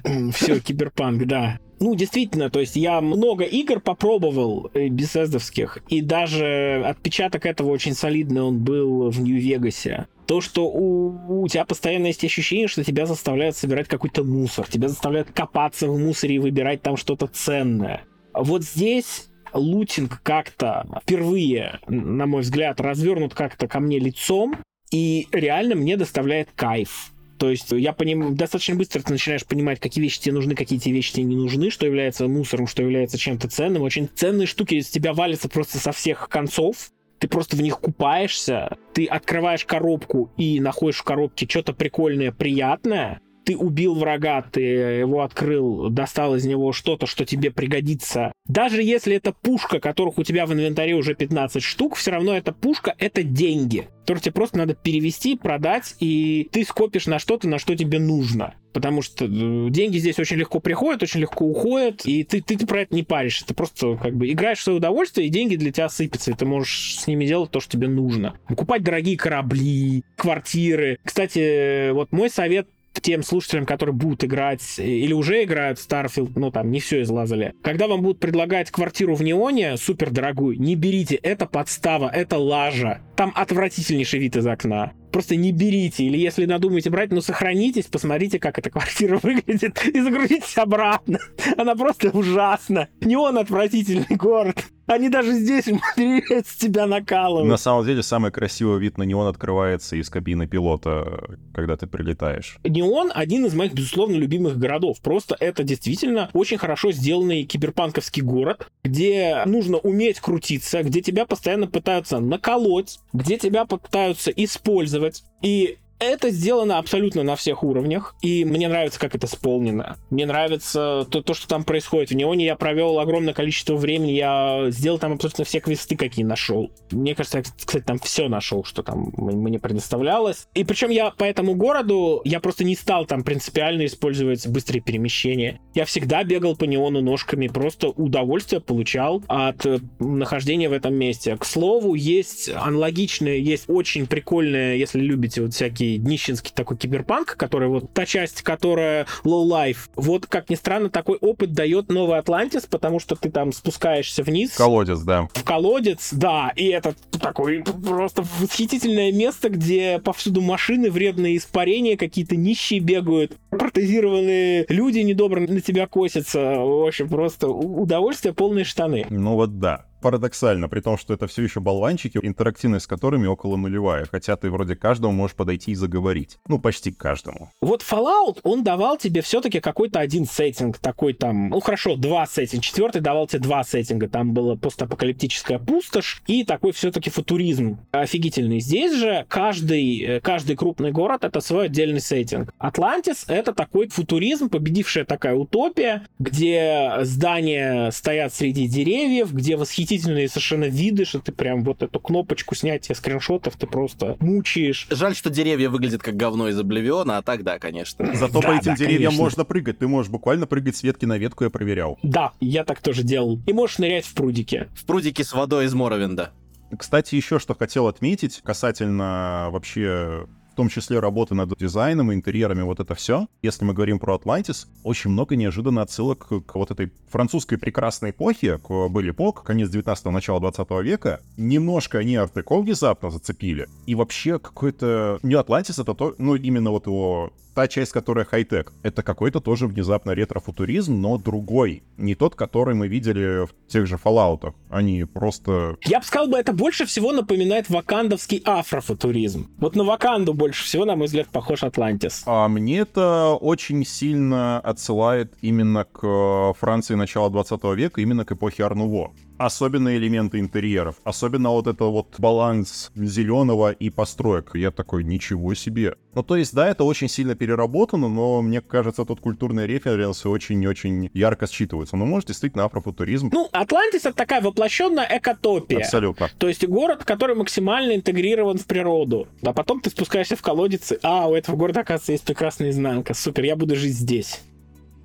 Все, киберпанк, да. Ну, действительно, то есть я много игр попробовал э, бесездовских, и даже отпечаток этого очень солидный он был в Нью-Вегасе. То, что у, у тебя постоянно есть ощущение, что тебя заставляют собирать какой-то мусор, тебя заставляют копаться в мусоре и выбирать там что-то ценное. Вот здесь лутинг как-то впервые, на мой взгляд, развернут как-то ко мне лицом, и реально мне доставляет кайф. То есть я поним... достаточно быстро ты начинаешь понимать, какие вещи тебе нужны, какие тебе вещи тебе не нужны, что является мусором, что является чем-то ценным. Очень ценные штуки из тебя валятся просто со всех концов. Ты просто в них купаешься, ты открываешь коробку и находишь в коробке что-то прикольное, приятное, ты убил врага, ты его открыл, достал из него что-то, что тебе пригодится. Даже если это пушка, которых у тебя в инвентаре уже 15 штук, все равно эта пушка — это деньги, которые тебе просто надо перевести, продать, и ты скопишь на что-то, на что тебе нужно. Потому что э, деньги здесь очень легко приходят, очень легко уходят, и ты, ты, ты про это не паришь. Ты просто как бы играешь в свое удовольствие, и деньги для тебя сыпятся, и ты можешь с ними делать то, что тебе нужно. Покупать дорогие корабли, квартиры. Кстати, вот мой совет тем слушателям, которые будут играть или уже играют в Starfield, ну там не все излазали. Когда вам будут предлагать квартиру в Неоне, супер дорогую, не берите, это подстава, это лажа. Там отвратительнейший вид из окна просто не берите. Или если надумаете брать, ну сохранитесь, посмотрите, как эта квартира выглядит, и загрузитесь обратно. Она просто ужасна. Не он отвратительный город. Они даже здесь с тебя накалывают. На самом деле, самый красивый вид на неон открывается из кабины пилота, когда ты прилетаешь. Неон — один из моих, безусловно, любимых городов. Просто это действительно очень хорошо сделанный киберпанковский город, где нужно уметь крутиться, где тебя постоянно пытаются наколоть, где тебя пытаются использовать. И это сделано абсолютно на всех уровнях, и мне нравится, как это исполнено. Мне нравится то, то что там происходит. В Неоне я провел огромное количество времени, я сделал там абсолютно все квесты, какие нашел. Мне кажется, я, кстати, там все нашел, что там мне предоставлялось. И причем я по этому городу, я просто не стал там принципиально использовать быстрые перемещения. Я всегда бегал по Неону ножками, просто удовольствие получал от э, нахождения в этом месте. К слову, есть аналогичные, есть очень прикольные, если любите вот всякие днищенский такой киберпанк, который вот та часть, которая low life. Вот, как ни странно, такой опыт дает новый Атлантис, потому что ты там спускаешься вниз. В колодец, да. В колодец, да. И это такое просто восхитительное место, где повсюду машины, вредные испарения, какие-то нищие бегают, протезированные люди недобро на тебя косятся. В общем, просто удовольствие полные штаны. Ну вот да парадоксально, при том, что это все еще болванчики, интерактивность с которыми около нулевая, хотя ты вроде каждому можешь подойти и заговорить. Ну, почти каждому. Вот Fallout, он давал тебе все-таки какой-то один сеттинг, такой там, ну хорошо, два сеттинга, четвертый давал тебе два сеттинга, там была постапокалиптическая пустошь и такой все-таки футуризм офигительный. Здесь же каждый, э, каждый крупный город это свой отдельный сеттинг. Атлантис это такой футуризм, победившая такая утопия, где здания стоят среди деревьев, где восхитительно восхитительные совершенно виды, что ты прям вот эту кнопочку снятия скриншотов ты просто мучаешь. Жаль, что деревья выглядят как говно из Обливиона, а так да, конечно. Зато да, по этим да, деревьям конечно. можно прыгать. Ты можешь буквально прыгать с ветки на ветку, я проверял. Да, я так тоже делал. И можешь нырять в прудике. В прудике с водой из Моровинда. Кстати, еще что хотел отметить касательно вообще в том числе работы над дизайном и интерьерами, вот это все. Если мы говорим про Атлантис, очень много неожиданно отсылок к вот этой французской прекрасной эпохе, к Белли Пок, конец 19-го, начало 20 века. Немножко они арт-деко внезапно зацепили. И вообще какой-то... Не Атлантис, это то, ну, именно вот его та часть, которая хай-тек. Это какой-то тоже внезапно ретро-футуризм, но другой. Не тот, который мы видели в тех же Fallout. Они просто... Я бы сказал, бы это больше всего напоминает вакандовский афрофутуризм. Вот на Ваканду больше всего, на мой взгляд, похож Атлантис. А мне это очень сильно отсылает именно к Франции начала 20 века, именно к эпохе Арнуво особенно элементы интерьеров, особенно вот это вот баланс зеленого и построек. Я такой, ничего себе. Ну, то есть, да, это очень сильно переработано, но мне кажется, тут культурные референсы очень-очень ярко считываются. Ну, может, действительно, афрофутуризм. Ну, Атлантис — это такая воплощенная экотопия. Абсолютно. То есть город, который максимально интегрирован в природу. А потом ты спускаешься в колодец, и, а, у этого города, оказывается, есть прекрасная изнанка. Супер, я буду жить здесь.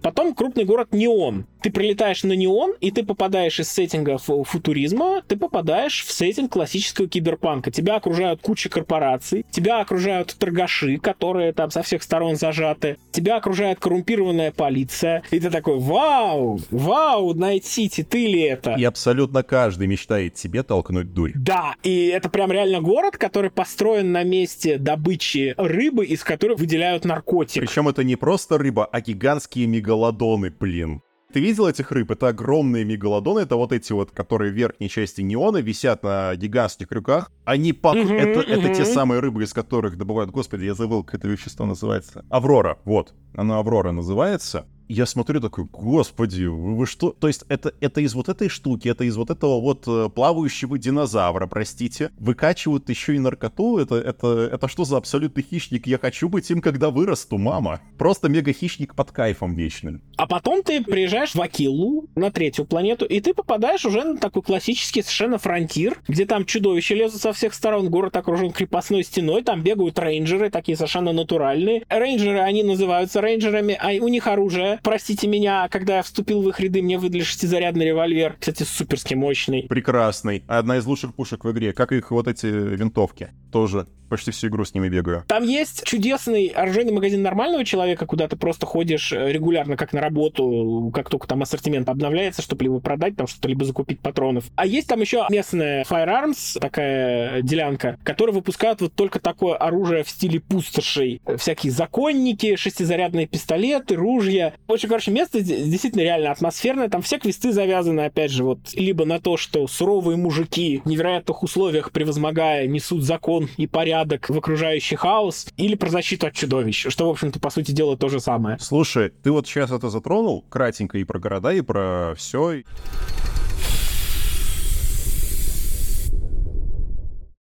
Потом крупный город Неон. Ты прилетаешь на Неон, и ты попадаешь из сеттинга футуризма, ты попадаешь в сеттинг классического киберпанка. Тебя окружают куча корпораций, тебя окружают торгаши, которые там со всех сторон зажаты, тебя окружает коррумпированная полиция, и ты такой, вау, вау, Найт-Сити, ты ли это? И абсолютно каждый мечтает себе толкнуть дурь. Да, и это прям реально город, который построен на месте добычи рыбы, из которой выделяют наркотик. Причем это не просто рыба, а гигантские мегалодоны мегалодоны, блин. Ты видел этих рыб? Это огромные мегалодоны, это вот эти вот, которые в верхней части неона висят на гигантских крюках. Они по... Mm-hmm, это, mm-hmm. это те самые рыбы, из которых добывают... Господи, я забыл, как это вещество называется. Аврора, вот. Она Аврора называется я смотрю такой, господи, вы, вы что? То есть это, это из вот этой штуки, это из вот этого вот э, плавающего динозавра, простите, выкачивают еще и наркоту? Это, это, это что за абсолютный хищник? Я хочу быть им, когда вырасту, мама. Просто мега-хищник под кайфом вечным. А потом ты приезжаешь в Акиллу, на третью планету, и ты попадаешь уже на такой классический совершенно фронтир, где там чудовища лезут со всех сторон, город окружен крепостной стеной, там бегают рейнджеры, такие совершенно натуральные. Рейнджеры, они называются рейнджерами, а у них оружие простите меня, когда я вступил в их ряды, мне выдали шестизарядный револьвер. Кстати, суперски мощный. Прекрасный. Одна из лучших пушек в игре. Как их вот эти винтовки. Тоже почти всю игру с ними бегаю. Там есть чудесный оружейный магазин нормального человека, куда ты просто ходишь э, регулярно, как на работу, как только там ассортимент обновляется, чтобы либо продать там что-то, либо закупить патронов. А есть там еще местная Firearms, такая делянка, которая выпускают вот только такое оружие в стиле пустошей. Всякие законники, шестизарядные пистолеты, ружья. Очень, короче, место действительно реально атмосферное. Там все квесты завязаны, опять же, вот либо на то, что суровые мужики в невероятных условиях, превозмогая, несут закон и порядок в окружающий хаос, или про защиту от чудовищ, что, в общем-то, по сути дела, то же самое. Слушай, ты вот сейчас это затронул, кратенько и про города, и про все.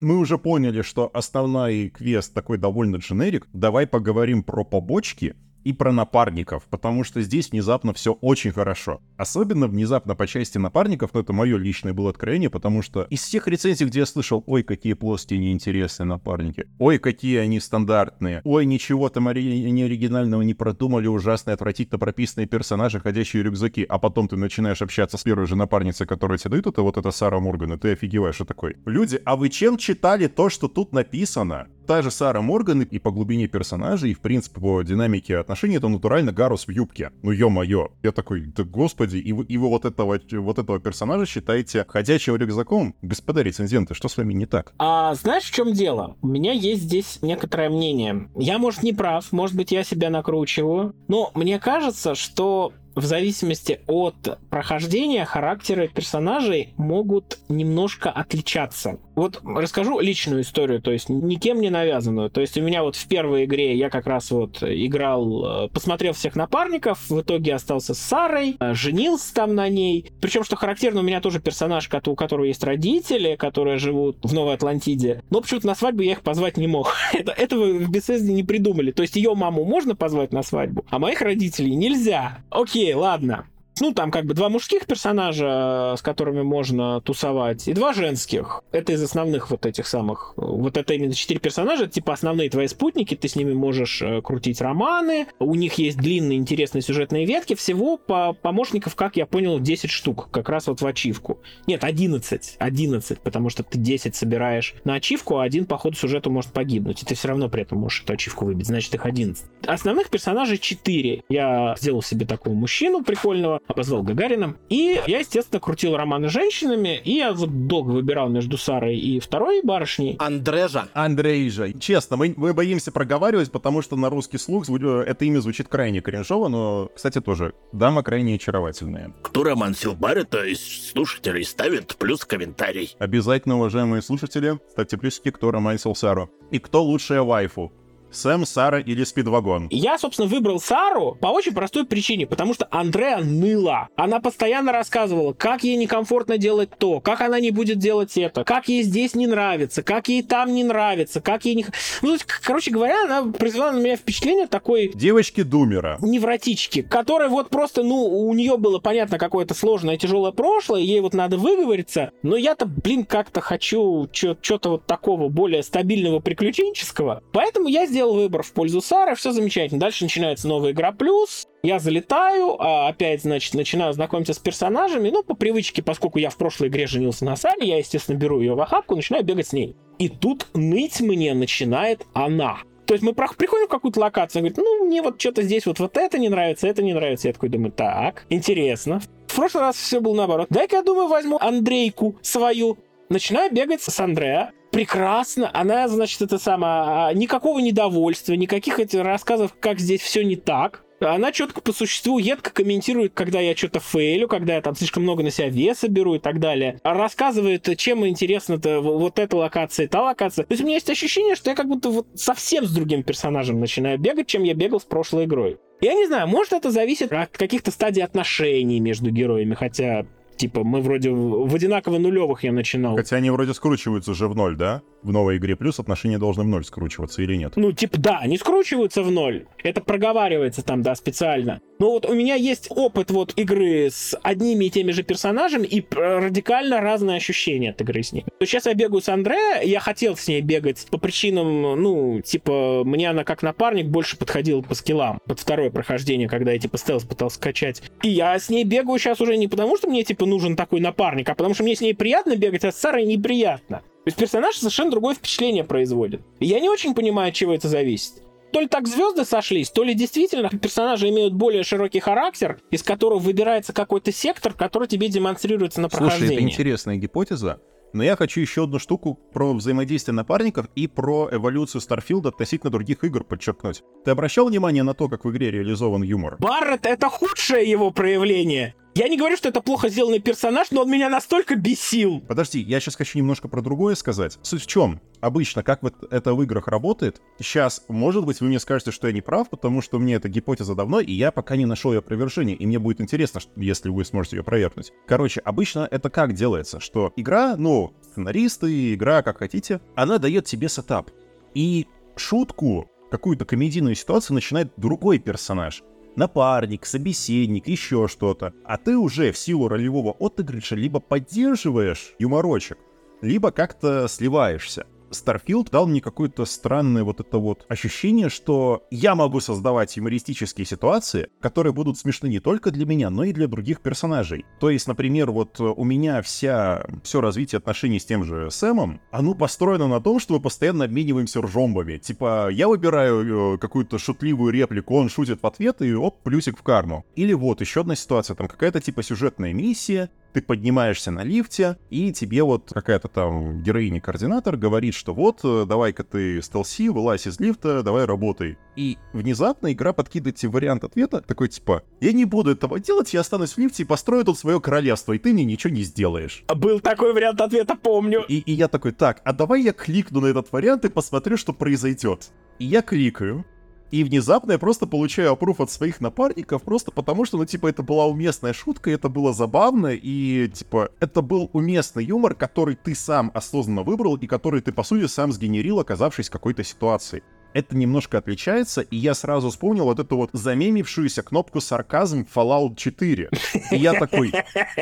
Мы уже поняли, что основной квест такой довольно дженерик. Давай поговорим про побочки, и про напарников, потому что здесь внезапно все очень хорошо. Особенно внезапно по части напарников, но это мое личное было откровение, потому что из всех рецензий, где я слышал, ой, какие плоские неинтересные напарники, ой, какие они стандартные, ой, ничего там ори- не продумали, ужасные, отвратительно прописанные персонажи, ходящие рюкзаки, а потом ты начинаешь общаться с первой же напарницей, которая тебе дают, это вот это Сара Морган, и ты офигеваешь, что такой. Люди, а вы чем читали то, что тут написано? Та же Сара Морган и по глубине персонажей, и в принципе по динамике отношений, это натурально Гарус в юбке. Ну ё-моё. Я такой, да господи, и вы, и вы вот, этого, вот этого персонажа считаете ходячим рюкзаком? Господа рецензенты, что с вами не так? А знаешь, в чем дело? У меня есть здесь некоторое мнение. Я, может, не прав, может быть, я себя накручиваю, но мне кажется, что в зависимости от прохождения характеры персонажей могут немножко отличаться. Вот расскажу личную историю, то есть никем не навязанную. То есть у меня вот в первой игре я как раз вот играл, э, посмотрел всех напарников, в итоге остался с Сарой, э, женился там на ней. Причем, что характерно, у меня тоже персонаж, у которого есть родители, которые живут в Новой Атлантиде. Но почему-то на свадьбу я их позвать не мог. Это, этого в Bethesda не придумали. То есть ее маму можно позвать на свадьбу, а моих родителей нельзя. Окей, окей, ладно. Ну, там как бы два мужских персонажа, с которыми можно тусовать, и два женских. Это из основных вот этих самых. Вот это именно четыре персонажа, типа основные твои спутники, ты с ними можешь э, крутить романы. У них есть длинные интересные сюжетные ветки. Всего по помощников, как я понял, 10 штук, как раз вот в ачивку. Нет, 11. 11, потому что ты 10 собираешь на ачивку, а один по ходу сюжета может погибнуть, и ты все равно при этом можешь эту ачивку выбить, значит их 11. Основных персонажей 4. Я сделал себе такого мужчину прикольного, обозвал Гагарином. И я, естественно, крутил романы с женщинами, и я вот долго выбирал между Сарой и второй барышней. Андрежа. Андрейжа. Честно, мы, мы боимся проговаривать, потому что на русский слух э, это имя звучит крайне кринжово, но, кстати, тоже дама крайне очаровательная. Кто романсил Баррета из слушателей ставит плюс комментарий. Обязательно, уважаемые слушатели, ставьте плюсики, кто романсил Сару. И кто лучшая вайфу Сэм, Сара или Спидвагон? Я, собственно, выбрал Сару по очень простой причине, потому что Андреа ныла. Она постоянно рассказывала, как ей некомфортно делать то, как она не будет делать это, как ей здесь не нравится, как ей там не нравится, как ей не... Ну, есть, короче говоря, она произвела на меня впечатление такой Девочки-думера. невротички, которая вот просто, ну, у нее было понятно какое-то сложное, тяжелое прошлое, ей вот надо выговориться, но я-то, блин, как-то хочу что-то вот такого более стабильного, приключенческого, поэтому я сделал выбор в пользу Сары, все замечательно. Дальше начинается новая игра плюс, я залетаю, а опять, значит, начинаю знакомиться с персонажами, ну, по привычке, поскольку я в прошлой игре женился на Саре, я, естественно, беру ее в охапку, начинаю бегать с ней. И тут ныть мне начинает она. То есть мы приходим в какую-то локацию, она говорит, ну, мне вот что-то здесь вот, вот это не нравится, это не нравится. Я такой думаю, так, интересно. В прошлый раз все было наоборот. Дай-ка, я думаю, возьму Андрейку свою. Начинаю бегать с Андреа. Прекрасно. Она, значит, это самое... Никакого недовольства, никаких этих рассказов, как здесь все не так. Она четко по существу едко комментирует, когда я что-то фейлю, когда я там слишком много на себя веса беру и так далее. Рассказывает, чем интересно-то вот эта локация и та локация. То есть у меня есть ощущение, что я как будто вот совсем с другим персонажем начинаю бегать, чем я бегал с прошлой игрой. Я не знаю, может это зависит от каких-то стадий отношений между героями, хотя Типа, мы вроде в одинаково нулевых я начинал. Хотя они вроде скручиваются уже в ноль, да? В новой игре плюс отношения должны в ноль скручиваться или нет? Ну, типа, да, они скручиваются в ноль. Это проговаривается там, да, специально. Но вот у меня есть опыт вот игры с одними и теми же персонажами и радикально разные ощущения от игры с ними. То сейчас я бегаю с Андре, я хотел с ней бегать по причинам, ну, типа, мне она как напарник больше подходила по скиллам. Под второе прохождение, когда я, типа, стелс пытался скачать. И я с ней бегаю сейчас уже не потому, что мне, типа, нужен такой напарник, а потому что мне с ней приятно бегать, а с Сарой неприятно. То есть персонаж совершенно другое впечатление производит. И я не очень понимаю, от чего это зависит то ли так звезды сошлись, то ли действительно персонажи имеют более широкий характер, из которого выбирается какой-то сектор, который тебе демонстрируется на прохождении. Слушай, это интересная гипотеза. Но я хочу еще одну штуку про взаимодействие напарников и про эволюцию Старфилда относительно других игр подчеркнуть. Ты обращал внимание на то, как в игре реализован юмор? Барретт — это худшее его проявление. Я не говорю, что это плохо сделанный персонаж, но он меня настолько бесил. Подожди, я сейчас хочу немножко про другое сказать. Суть в чем? Обычно, как вот это в играх работает, сейчас, может быть, вы мне скажете, что я не прав, потому что мне эта гипотеза давно, и я пока не нашел ее опровержения, и мне будет интересно, если вы сможете ее провернуть. Короче, обычно это как делается, что игра, ну, сценаристы, игра, как хотите, она дает тебе сетап. И шутку, какую-то комедийную ситуацию начинает другой персонаж напарник, собеседник, еще что-то. А ты уже в силу ролевого отыгрыша либо поддерживаешь юморочек, либо как-то сливаешься. Starfield дал мне какое-то странное вот это вот ощущение, что я могу создавать юмористические ситуации, которые будут смешны не только для меня, но и для других персонажей. То есть, например, вот у меня вся, все развитие отношений с тем же Сэмом, оно построено на том, что мы постоянно обмениваемся ржомбами. Типа, я выбираю э, какую-то шутливую реплику, он шутит в ответ, и оп, плюсик в карму. Или вот еще одна ситуация, там какая-то типа сюжетная миссия, ты поднимаешься на лифте, и тебе вот какая-то там героиня-координатор говорит, что вот, э, давай-ка ты стелси, вылазь из лифта, давай работай. И внезапно игра подкидывает тебе вариант ответа, такой типа, я не буду этого делать, я останусь в лифте и построю тут свое королевство, и ты мне ничего не сделаешь. А Был такой вариант ответа, помню. И, и я такой, так, а давай я кликну на этот вариант и посмотрю, что произойдет. И я кликаю, и внезапно я просто получаю опруф от своих напарников, просто потому что, ну, типа, это была уместная шутка, это было забавно, и, типа, это был уместный юмор, который ты сам осознанно выбрал, и который ты, по сути, сам сгенерил, оказавшись в какой-то ситуации это немножко отличается, и я сразу вспомнил вот эту вот замемившуюся кнопку сарказм Fallout 4. И я такой,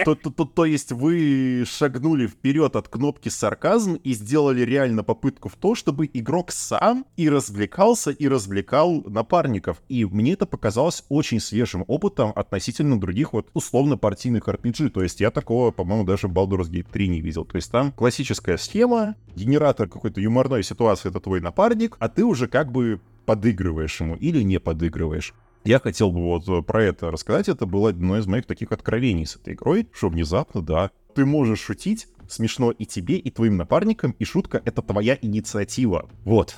то, то, то, то есть вы шагнули вперед от кнопки сарказм и сделали реально попытку в то, чтобы игрок сам и развлекался, и развлекал напарников. И мне это показалось очень свежим опытом относительно других вот условно-партийных RPG. То есть я такого, по-моему, даже в Baldur's Gate 3 не видел. То есть там классическая схема, генератор какой-то юморной ситуации — это твой напарник, а ты уже как как бы подыгрываешь ему или не подыгрываешь. Я хотел бы вот э, про это рассказать. Это было одно из моих таких откровений с этой игрой, что внезапно, да, ты можешь шутить, смешно и тебе, и твоим напарникам, и шутка — это твоя инициатива. Вот.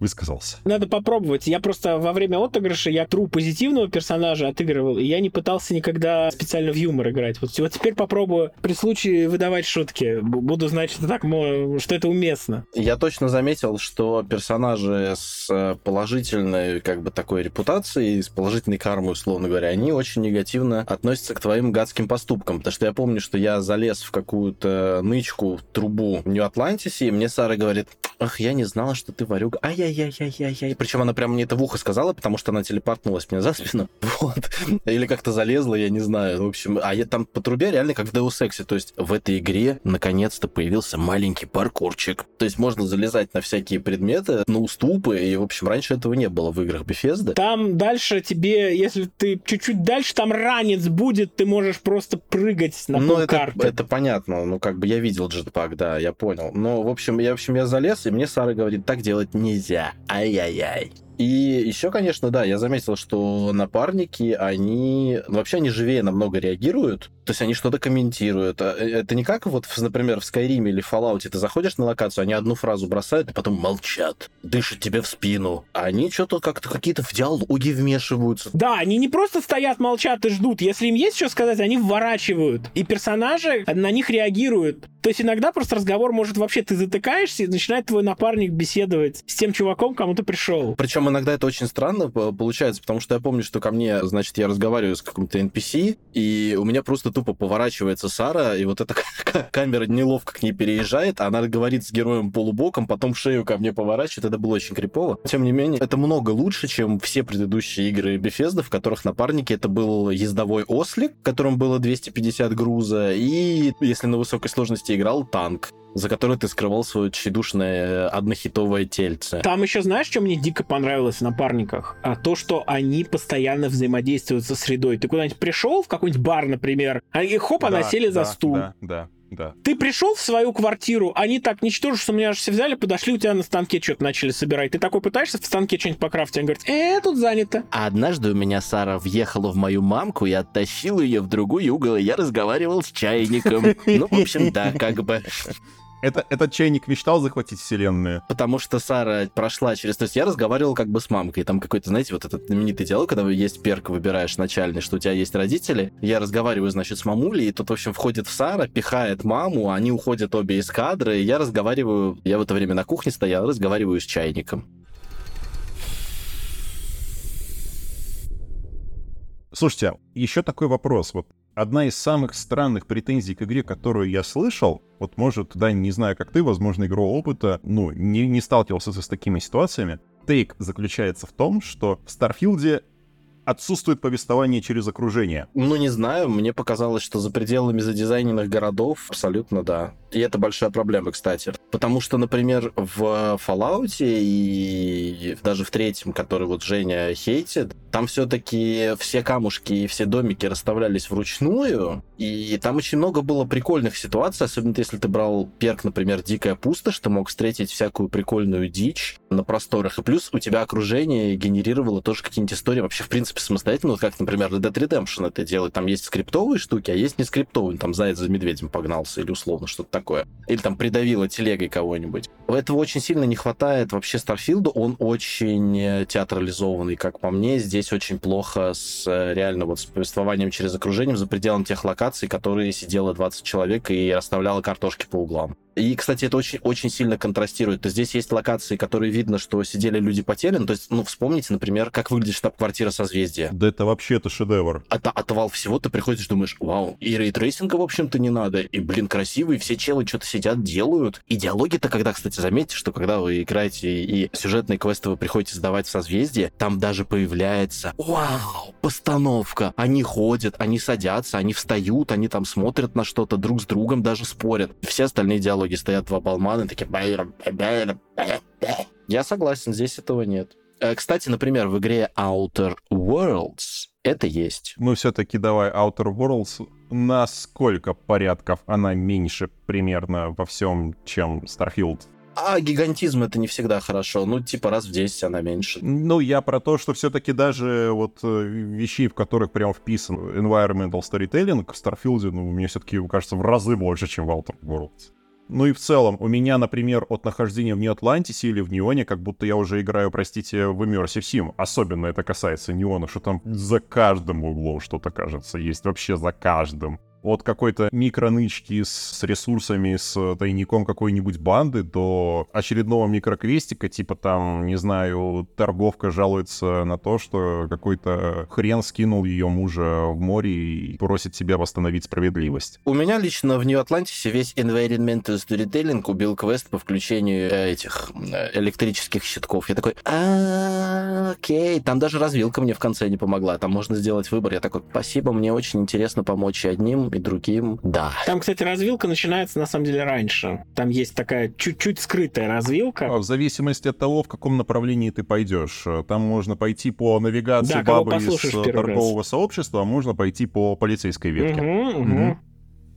Высказался. Надо попробовать. Я просто во время отыгрыша я тру позитивного персонажа отыгрывал, и я не пытался никогда специально в юмор играть. Вот, вот теперь попробую при случае выдавать шутки. Буду знать, что так, что это уместно. Я точно заметил, что персонажи с э, положительной, как бы, такой репутацией, с положительной кармой, условно говоря, они очень негативно относятся к твоим гадским поступкам. Потому что я помню, что я залез в какую-то нычку, трубу в Нью-Атлантисе, и мне Сара говорит, ах, я не знала, что ты варюга. Ай-яй-яй-яй-яй. Причем она прямо мне это в ухо сказала, потому что она телепортнулась мне за спину. Вот. Или как-то залезла, я не знаю. В общем, а я там по трубе реально как в Deus Ex. То есть в этой игре наконец-то появился маленький паркурчик. То есть можно залезать на всякие предметы, на уступы, и, в общем, раньше этого не было в играх Bethesda. Там дальше тебе, если ты чуть-чуть дальше, там ранец будет, ты можешь просто прыгать на ну, это, это понятно. Ну, как бы я видел джетпак, да, я понял. Но, в общем, я, в общем, я залез, и мне Сара говорит, так делать нельзя. Ай-яй-яй. И еще, конечно, да, я заметил, что напарники, они вообще они живее намного реагируют. То есть они что-то комментируют. А, э, это не как вот, например, в Skyrim или Fallout ты заходишь на локацию, они одну фразу бросают, и потом молчат, дышат тебе в спину. А они что-то как-то какие-то в диалоги вмешиваются. Да, они не просто стоят, молчат и ждут. Если им есть что сказать, они вворачивают. И персонажи на них реагируют. То есть иногда просто разговор может вообще, ты затыкаешься, и начинает твой напарник беседовать с тем чуваком, кому ты пришел. Причем иногда это очень странно получается, потому что я помню, что ко мне, значит, я разговариваю с каким-то NPC, и у меня просто тупо поворачивается Сара, и вот эта камера неловко к ней переезжает, она говорит с героем полубоком, потом шею ко мне поворачивает, это было очень крипово. Тем не менее, это много лучше, чем все предыдущие игры Bethesda, в которых напарники это был ездовой ослик, в котором было 250 груза, и если на высокой сложности играл танк за который ты скрывал свое тщедушное э, однохитовое тельце. Там еще знаешь, что мне дико понравилось в напарниках? А то, что они постоянно взаимодействуют со средой. Ты куда-нибудь пришел в какой-нибудь бар, например, а и хоп, да, она сели да, за стул. Да, да. Да. Ты пришел в свою квартиру, они так, ничтоже, что меня же все взяли, подошли, у тебя на станке что-то начали собирать. Ты такой пытаешься в станке что-нибудь покрафтить, они говорят, э, тут занято. А однажды у меня Сара въехала в мою мамку, я оттащил ее в другой угол, и я разговаривал с чайником. Ну, в общем, да, как бы... Это, этот чайник мечтал захватить вселенную? Потому что Сара прошла через... То есть я разговаривал как бы с мамкой. Там какой-то, знаете, вот этот знаменитый диалог, когда есть перк, выбираешь начальный, что у тебя есть родители. Я разговариваю, значит, с мамулей, и тут, в общем, входит в Сара, пихает маму, они уходят обе из кадра, и я разговариваю... Я в это время на кухне стоял, разговариваю с чайником. Слушайте, еще такой вопрос. Вот одна из самых странных претензий к игре, которую я слышал, вот может, да, не знаю, как ты, возможно, игрового опыта, ну, не, не сталкивался с такими ситуациями. Тейк заключается в том, что в Старфилде отсутствует повествование через окружение. Ну, не знаю, мне показалось, что за пределами задизайненных городов абсолютно да. И это большая проблема, кстати. Потому что, например, в Fallout и даже в третьем, который вот Женя хейтит, там все-таки все камушки и все домики расставлялись вручную, и там очень много было прикольных ситуаций, особенно если ты брал перк, например, Дикая пустошь, ты мог встретить всякую прикольную дичь на просторах, и плюс у тебя окружение генерировало тоже какие-нибудь истории вообще, в принципе, самостоятельно, вот как, например, Red Dead Redemption это делает. Там есть скриптовые штуки, а есть не скриптовые, там заяц за медведем погнался или условно что-то такое. Или там придавило телегой кого-нибудь. Этого очень сильно не хватает вообще Старфилду. Он очень э, театрализованный, как по мне. Здесь очень плохо с э, реально вот с повествованием через окружением за пределом тех локаций, которые сидело 20 человек и расставляло картошки по углам. И, кстати, это очень, очень сильно контрастирует. То есть здесь есть локации, которые видно, что сидели люди потеряны. То есть, ну, вспомните, например, как выглядит штаб-квартира созвездия. Да это вообще это шедевр. От, отвал всего ты приходишь, думаешь, вау, и рейтрейсинга, в общем-то, не надо. И, блин, красивый, все челы что-то сидят, делают. И диалоги-то, когда, кстати, заметьте, что когда вы играете и сюжетные квесты вы приходите сдавать в созвездие, там даже появляется, вау, постановка. Они ходят, они садятся, они встают, они там смотрят на что-то, друг с другом даже спорят. Все остальные диалоги стоят два болвана, такие... Я согласен, здесь этого нет. Э, кстати, например, в игре Outer Worlds это есть. Ну, все-таки давай Outer Worlds. На сколько порядков она меньше примерно во всем, чем Starfield? А гигантизм это не всегда хорошо. Ну, типа раз в 10 она меньше. Ну, я про то, что все-таки даже вот э, вещей, в которых прям вписан environmental storytelling в Starfield, ну, мне все-таки кажется в разы больше, чем в Outer Worlds. Ну и в целом, у меня, например, от нахождения в Нью-Атлантисе или в Неоне, как будто я уже играю, простите, в Immersive Sim. Особенно это касается Неона, что там за каждым углом что-то, кажется, есть. Вообще за каждым от какой-то микронычки с ресурсами, с тайником какой-нибудь банды до очередного микроквестика, типа там, не знаю, торговка жалуется на то, что какой-то хрен скинул ее мужа в море и просит себя восстановить справедливость. У меня лично в Нью-Атлантисе весь environmental storytelling убил квест по включению э, этих э, электрических щитков. Я такой, «А, окей, там даже развилка мне в конце не помогла, там можно сделать выбор. Я такой, спасибо, мне очень интересно помочь одним, и другим. Да. Там, кстати, развилка начинается на самом деле раньше. Там есть такая чуть-чуть скрытая развилка. А В зависимости от того, в каком направлении ты пойдешь. Там можно пойти по навигации Да, бабы из первый торгового сообщества, а можно пойти по полицейской ветке. Мгм, мгм. Мгм.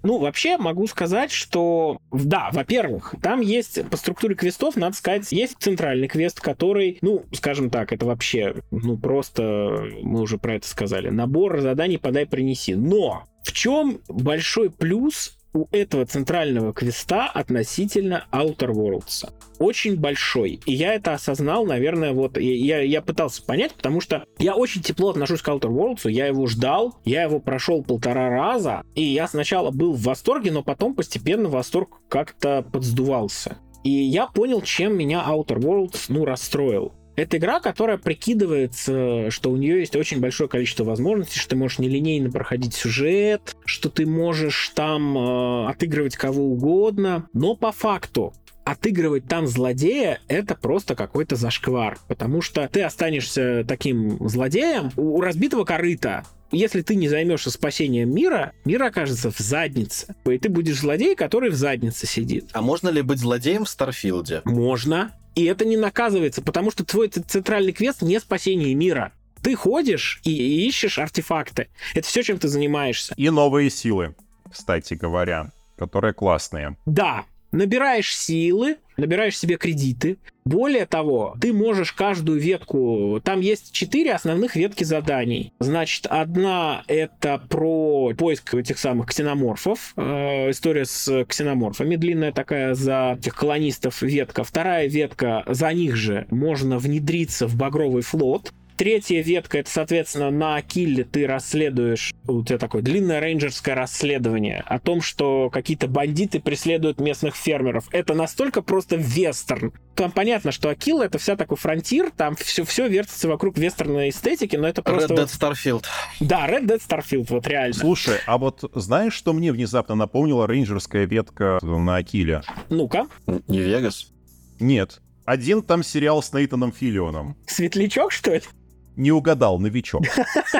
Ну, вообще могу сказать, что, да, во-первых, там есть по структуре квестов, надо сказать, есть центральный квест, который, ну, скажем так, это вообще, ну, просто, мы уже про это сказали, набор заданий подай, принеси. Но в чем большой плюс у этого центрального квеста относительно Outer Worlds? Очень большой. И я это осознал, наверное, вот я, я пытался понять, потому что я очень тепло отношусь к Outer Worlds, я его ждал, я его прошел полтора раза, и я сначала был в восторге, но потом постепенно восторг как-то подсдувался. И я понял, чем меня Outer Worlds, ну, расстроил. Это игра, которая прикидывается, что у нее есть очень большое количество возможностей, что ты можешь нелинейно проходить сюжет, что ты можешь там э, отыгрывать кого угодно, но по факту отыгрывать там злодея — это просто какой-то зашквар, потому что ты останешься таким злодеем у разбитого корыта, если ты не займешься спасением мира, мир окажется в заднице. И ты будешь злодей, который в заднице сидит. А можно ли быть злодеем в Старфилде? Можно. И это не наказывается, потому что твой центральный квест не спасение мира. Ты ходишь и ищешь артефакты. Это все, чем ты занимаешься. И новые силы, кстати говоря, которые классные. Да, набираешь силы, набираешь себе кредиты. Более того, ты можешь каждую ветку... Там есть четыре основных ветки заданий. Значит, одна — это про поиск этих самых ксеноморфов. Э, история с ксеноморфами. Длинная такая за этих колонистов ветка. Вторая ветка, за них же можно внедриться в Багровый флот. Третья ветка, это, соответственно, на Акилле ты расследуешь, у тебя такое длинное рейнджерское расследование о том, что какие-то бандиты преследуют местных фермеров. Это настолько просто вестерн. Там понятно, что Акилла это вся такой фронтир, там все, все вертится вокруг вестерной эстетики, но это Red просто... Dead вот- Starfield. Да, Red Dead Starfield, вот реально. Слушай, а вот знаешь, что мне внезапно напомнила рейнджерская ветка на Акиле? Ну-ка, Не Вегас. Нет. Один там сериал с Нейтаном Филионом. светлячок, что ли? Не угадал, новичок.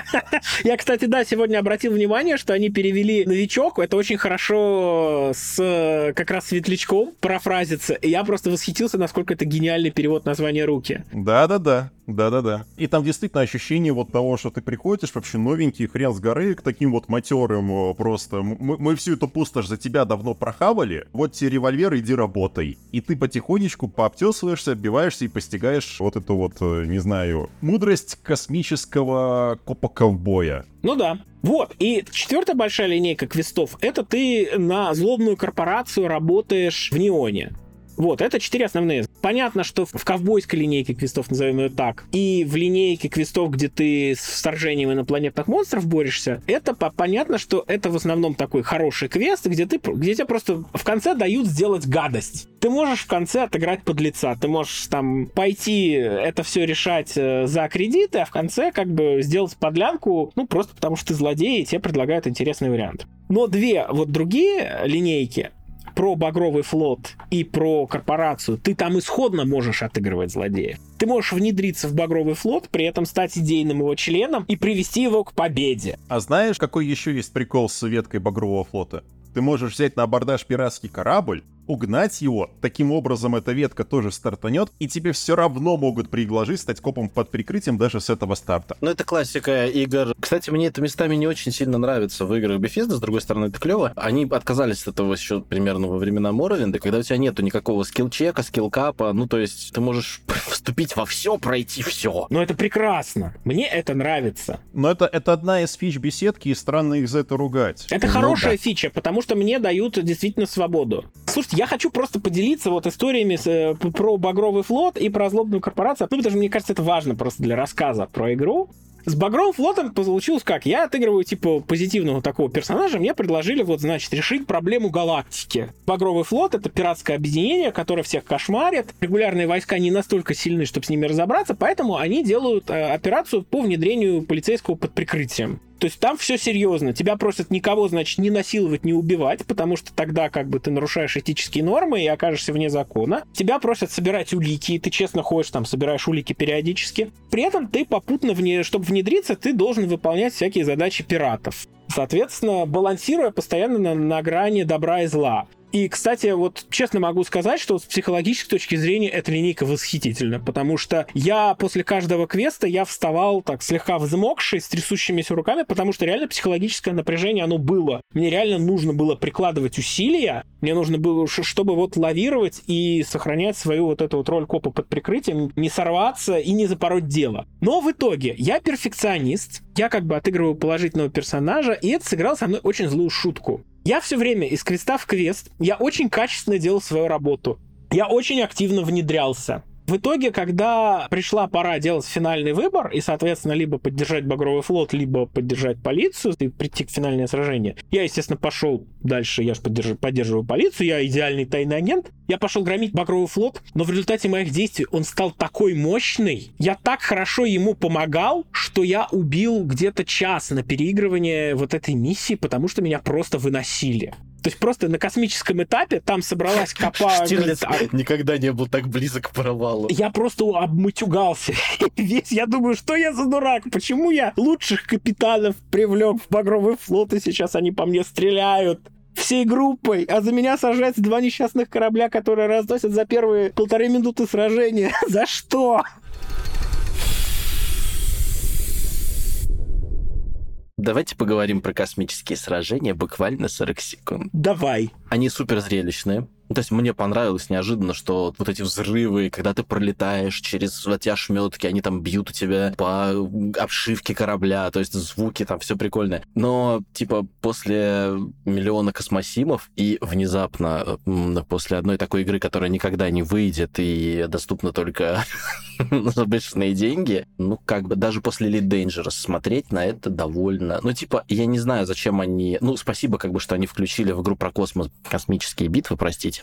Я, кстати, да, сегодня обратил внимание, что они перевели новичок. Это очень хорошо с как раз светлячком парафразится. И я просто восхитился, насколько это гениальный перевод названия руки. Да-да-да, да-да-да. И там действительно ощущение вот того, что ты приходишь вообще новенький, хрен с горы, к таким вот матерым э, просто. Мы, мы всю эту пустошь за тебя давно прохавали, вот тебе револьвер, иди работай. И ты потихонечку пообтесываешься, отбиваешься и постигаешь вот эту вот, э, не знаю, мудрость космического копа-ковбоя. Ну да. Вот, и четвертая большая линейка квестов — это ты на злобную корпорацию работаешь в Неоне. Вот, это четыре основные. Понятно, что в ковбойской линейке квестов, назовем ее так, и в линейке квестов, где ты с вторжением инопланетных монстров борешься, это по- понятно, что это в основном такой хороший квест, где, ты, где тебе просто в конце дают сделать гадость. Ты можешь в конце отыграть под лица, ты можешь там пойти это все решать э, за кредиты, а в конце как бы сделать подлянку, ну просто потому что ты злодей, и тебе предлагают интересный вариант. Но две вот другие линейки, про Багровый флот и про корпорацию, ты там исходно можешь отыгрывать злодея. Ты можешь внедриться в Багровый флот, при этом стать идейным его членом и привести его к победе. А знаешь, какой еще есть прикол с веткой Багрового флота? Ты можешь взять на абордаж пиратский корабль, угнать его, таким образом эта ветка тоже стартанет, и тебе все равно могут предложить стать копом под прикрытием даже с этого старта. Ну, это классика игр. Кстати, мне это местами не очень сильно нравится в играх Bethesda, с другой стороны, это клево. Они отказались от этого еще примерно во времена Моровинда, когда у тебя нету никакого скилл-чека, скилл-капа, ну, то есть ты можешь вступить во все, пройти все. Но это прекрасно. Мне это нравится. Но это, это одна из фич беседки, и странно их за это ругать. Это Ну хорошая да. фича, потому что мне дают действительно свободу. Слушайте, я хочу просто поделиться вот историями с, э, про Багровый флот и про злобную корпорацию, ну, потому что мне кажется, это важно просто для рассказа про игру. С Багровым флотом получилось как? Я отыгрываю, типа, позитивного такого персонажа, мне предложили, вот, значит, решить проблему галактики. Багровый флот — это пиратское объединение, которое всех кошмарит. Регулярные войска не настолько сильны, чтобы с ними разобраться, поэтому они делают э, операцию по внедрению полицейского под прикрытием. То есть там все серьезно. Тебя просят никого, значит, не насиловать, не убивать, потому что тогда как бы ты нарушаешь этические нормы и окажешься вне закона. Тебя просят собирать улики, и ты честно ходишь там, собираешь улики периодически. При этом ты попутно, вне, чтобы внедриться, ты должен выполнять всякие задачи пиратов. Соответственно, балансируя постоянно на, на грани добра и зла. И, кстати, вот честно могу сказать, что с психологической точки зрения эта линейка восхитительна, потому что я после каждого квеста я вставал так слегка взмокший, с трясущимися руками, потому что реально психологическое напряжение, оно было. Мне реально нужно было прикладывать усилия, мне нужно было, чтобы вот лавировать и сохранять свою вот эту вот роль копа под прикрытием, не сорваться и не запороть дело. Но в итоге я перфекционист, я как бы отыгрываю положительного персонажа, и это сыграло со мной очень злую шутку. Я все время из квеста в квест, я очень качественно делал свою работу. Я очень активно внедрялся. В итоге, когда пришла пора делать финальный выбор, и, соответственно, либо поддержать Багровый флот, либо поддержать полицию и прийти к финальное сражение, я, естественно, пошел дальше, я же поддерживаю, поддерживаю полицию, я идеальный тайный агент, я пошел громить Багровый флот, но в результате моих действий он стал такой мощный, я так хорошо ему помогал, что я убил где-то час на переигрывание вот этой миссии, потому что меня просто выносили. То есть просто на космическом этапе там собралась копа... Штирлиц никогда не был так близок к провалу. Я просто обмутюгался. Весь я думаю, что я за дурак? Почему я лучших капитанов привлек в Багровый флот, и сейчас они по мне стреляют? всей группой, а за меня сажаются два несчастных корабля, которые разносят за первые полторы минуты сражения. За что? Давайте поговорим про космические сражения буквально 40 секунд. Давай. Они супер зрелищные. Ну, то есть мне понравилось неожиданно, что вот эти взрывы, когда ты пролетаешь через эти ошметки, они там бьют у тебя по обшивке корабля, то есть звуки там, все прикольное. Но, типа, после миллиона космосимов и внезапно после одной такой игры, которая никогда не выйдет и доступна только за обычные деньги, ну, как бы даже после Elite Dangerous смотреть на это довольно... Ну, типа, я не знаю, зачем они... Ну, спасибо, как бы, что они включили в игру про космос космические битвы, простите,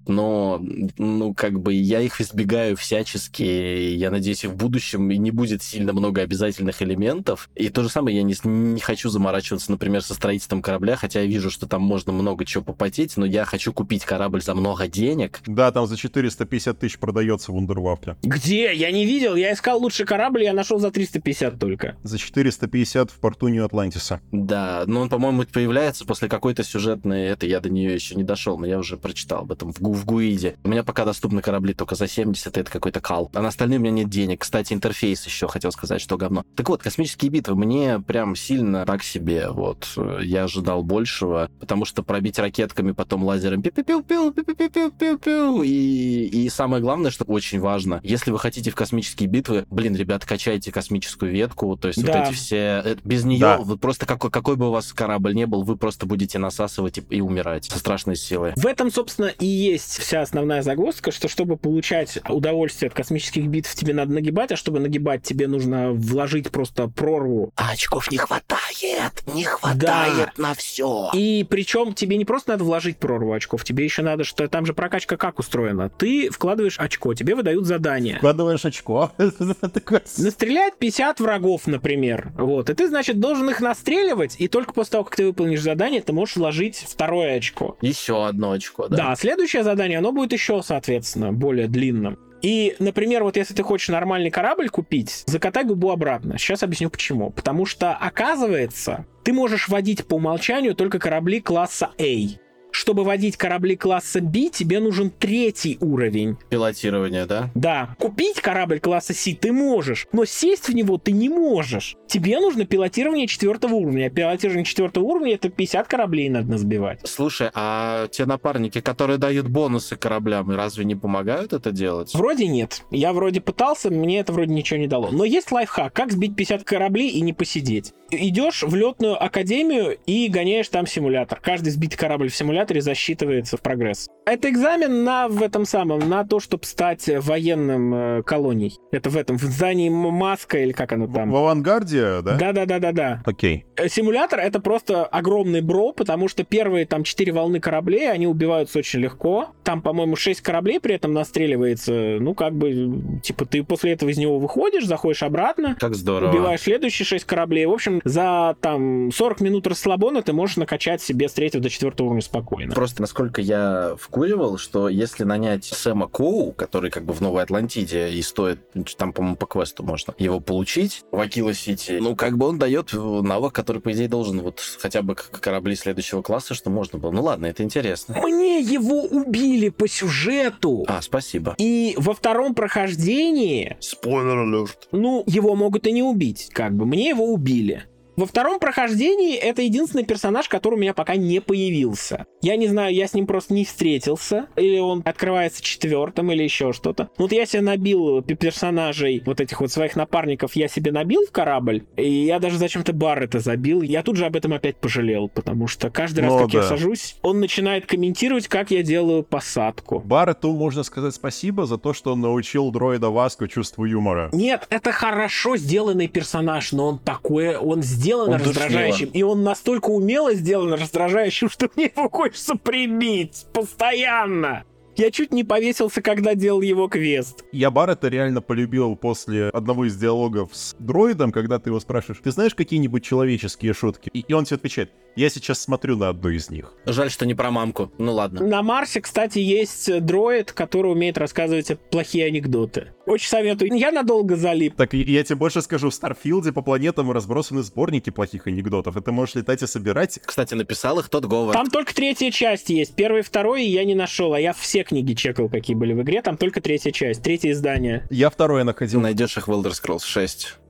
но, ну, как бы я их избегаю всячески. Я надеюсь, и в будущем не будет сильно много обязательных элементов. И то же самое я не, не хочу заморачиваться, например, со строительством корабля, хотя я вижу, что там можно много чего попотеть, но я хочу купить корабль за много денег. Да, там за 450 тысяч продается в Вундервафле. Где? Я не видел. Я искал лучший корабль, я нашел за 350 только. За 450 в порту Нью-Атлантиса. Да, но он, по-моему, появляется после какой-то сюжетной... Это я до нее еще не дошел, но я уже прочитал об этом в в Гуиде. У меня пока доступны корабли только за 70, это какой-то кал. А на остальные у меня нет денег. Кстати, интерфейс еще хотел сказать, что говно. Так вот, космические битвы мне прям сильно так себе. Вот, я ожидал большего, потому что пробить ракетками, потом лазером пиу пиу пиу пиу пиу пиу пиу пиу и, и самое главное, что очень важно, если вы хотите в космические битвы, блин, ребят, качайте космическую ветку, то есть да. вот эти все... Без нее, да. вот просто какой, какой бы у вас корабль не был, вы просто будете насасывать и, и умирать со страшной силой. В этом, собственно, и есть есть вся основная загвоздка, что чтобы получать удовольствие от космических битв, тебе надо нагибать, а чтобы нагибать, тебе нужно вложить просто прорву. А очков не хватает, не хватает да. на все. И причем тебе не просто надо вложить прорву очков, тебе еще надо, что там же прокачка как устроена. Ты вкладываешь очко, тебе выдают задание. Вкладываешь очко. Настрелять 50 врагов, например. Вот. И ты, значит, должен их настреливать, и только после того, как ты выполнишь задание, ты можешь вложить второе очко. Еще одно очко, да. Да, следующее задание, оно будет еще, соответственно, более длинным. И, например, вот если ты хочешь нормальный корабль купить, закатай губу обратно. Сейчас объясню почему. Потому что, оказывается, ты можешь водить по умолчанию только корабли класса A чтобы водить корабли класса B, тебе нужен третий уровень. Пилотирование, да? Да. Купить корабль класса C ты можешь, но сесть в него ты не можешь. Тебе нужно пилотирование четвертого уровня. А пилотирование четвертого уровня это 50 кораблей надо сбивать. Слушай, а те напарники, которые дают бонусы кораблям, разве не помогают это делать? Вроде нет. Я вроде пытался, мне это вроде ничего не дало. Но есть лайфхак, как сбить 50 кораблей и не посидеть. Идешь в летную академию и гоняешь там симулятор. Каждый сбитый корабль в симуляторе засчитывается в прогресс. Это экзамен на в этом самом, на то, чтобы стать военным э, колонией. Это в этом, в здании Маска или как оно там. В авангарде, да? Да-да-да-да-да. Окей. Э, Симулятор — это просто огромный бро, потому что первые там четыре волны кораблей, они убиваются очень легко. Там, по-моему, шесть кораблей при этом настреливается. Ну, как бы, типа, ты после этого из него выходишь, заходишь обратно, Как здорово. убиваешь следующие шесть кораблей. В общем, за там 40 минут расслабона ты можешь накачать себе с третьего до четвертого уровня спокойно. Просто насколько я вкуривал, что если нанять Сэма Коу, который как бы в Новой Атлантиде и стоит, там, по-моему, по квесту можно его получить в Акила Сити, ну, как бы он дает навык, который, по идее, должен вот хотя бы как корабли следующего класса, что можно было. Ну ладно, это интересно. Мне его убили по сюжету. А, спасибо. И во втором прохождении, Спойлер алерт. ну, его могут и не убить, как бы. Мне его убили. Во втором прохождении это единственный персонаж, который у меня пока не появился. Я не знаю, я с ним просто не встретился, или он открывается четвертым, или еще что-то. Ну, Вот я себе набил пе- персонажей, вот этих вот своих напарников, я себе набил в корабль, и я даже зачем-то бар это забил. Я тут же об этом опять пожалел, потому что каждый раз, Ну как я да. сажусь, он начинает комментировать, как я делаю посадку. Баррету можно сказать спасибо за то, что он научил дроида Васку чувству юмора. Нет, это хорошо сделанный персонаж, но он такой, он сделан Он раздражающим, и он настолько умело сделан раздражающим, что мне его хочется прибить постоянно. Я чуть не повесился, когда делал его квест. Я Баррета реально полюбил после одного из диалогов с дроидом, когда ты его спрашиваешь, ты знаешь какие-нибудь человеческие шутки? И, и он тебе отвечает, я сейчас смотрю на одну из них. Жаль, что не про мамку. Ну ладно. На Марсе, кстати, есть дроид, который умеет рассказывать плохие анекдоты. Очень советую. Я надолго залип. Так, и я тебе больше скажу, в Старфилде по планетам разбросаны сборники плохих анекдотов, и ты можешь летать и собирать. Кстати, написал их тот Говард. Там только третья часть есть. Первый и второй я не нашел, а я все книги чекал, какие были в игре. Там только третья часть, третье издание. Я второе находил. Найдешь их в Elder Scrolls 6.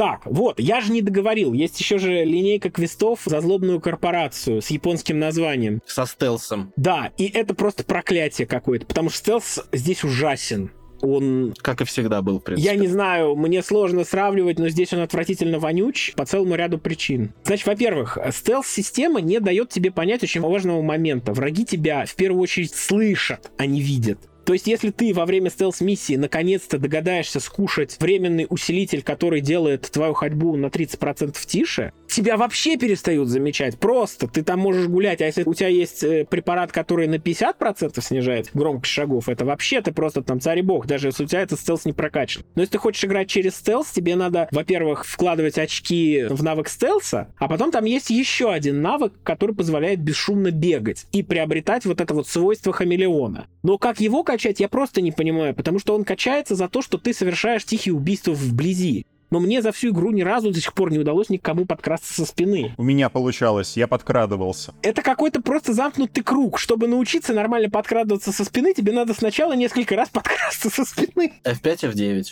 Так, вот, я же не договорил. Есть еще же линейка квестов за злобную корпорацию с японским названием. Со стелсом. Да, и это просто проклятие какое-то, потому что стелс здесь ужасен. Он Как и всегда был, в принципе. Я не знаю, мне сложно сравнивать, но здесь он отвратительно вонюч по целому ряду причин. Значит, во-первых, стелс-система не дает тебе понять очень важного момента. Враги тебя в первую очередь слышат, а не видят. То есть, если ты во время стелс-миссии наконец-то догадаешься скушать временный усилитель, который делает твою ходьбу на 30% тише, тебя вообще перестают замечать. Просто ты там можешь гулять, а если у тебя есть э, препарат, который на 50% снижает громкость шагов, это вообще ты просто там царь и бог, даже если у тебя этот стелс не прокачан. Но если ты хочешь играть через стелс, тебе надо, во-первых, вкладывать очки в навык стелса, а потом там есть еще один навык, который позволяет бесшумно бегать и приобретать вот это вот свойство хамелеона. Но как его качать, я просто не понимаю, потому что он качается за то, что ты совершаешь тихие убийства вблизи. Но мне за всю игру ни разу до сих пор не удалось никому подкрасться со спины. У меня получалось, я подкрадывался. Это какой-то просто замкнутый круг. Чтобы научиться нормально подкрадываться со спины, тебе надо сначала несколько раз подкрасться со спины. F5, F9.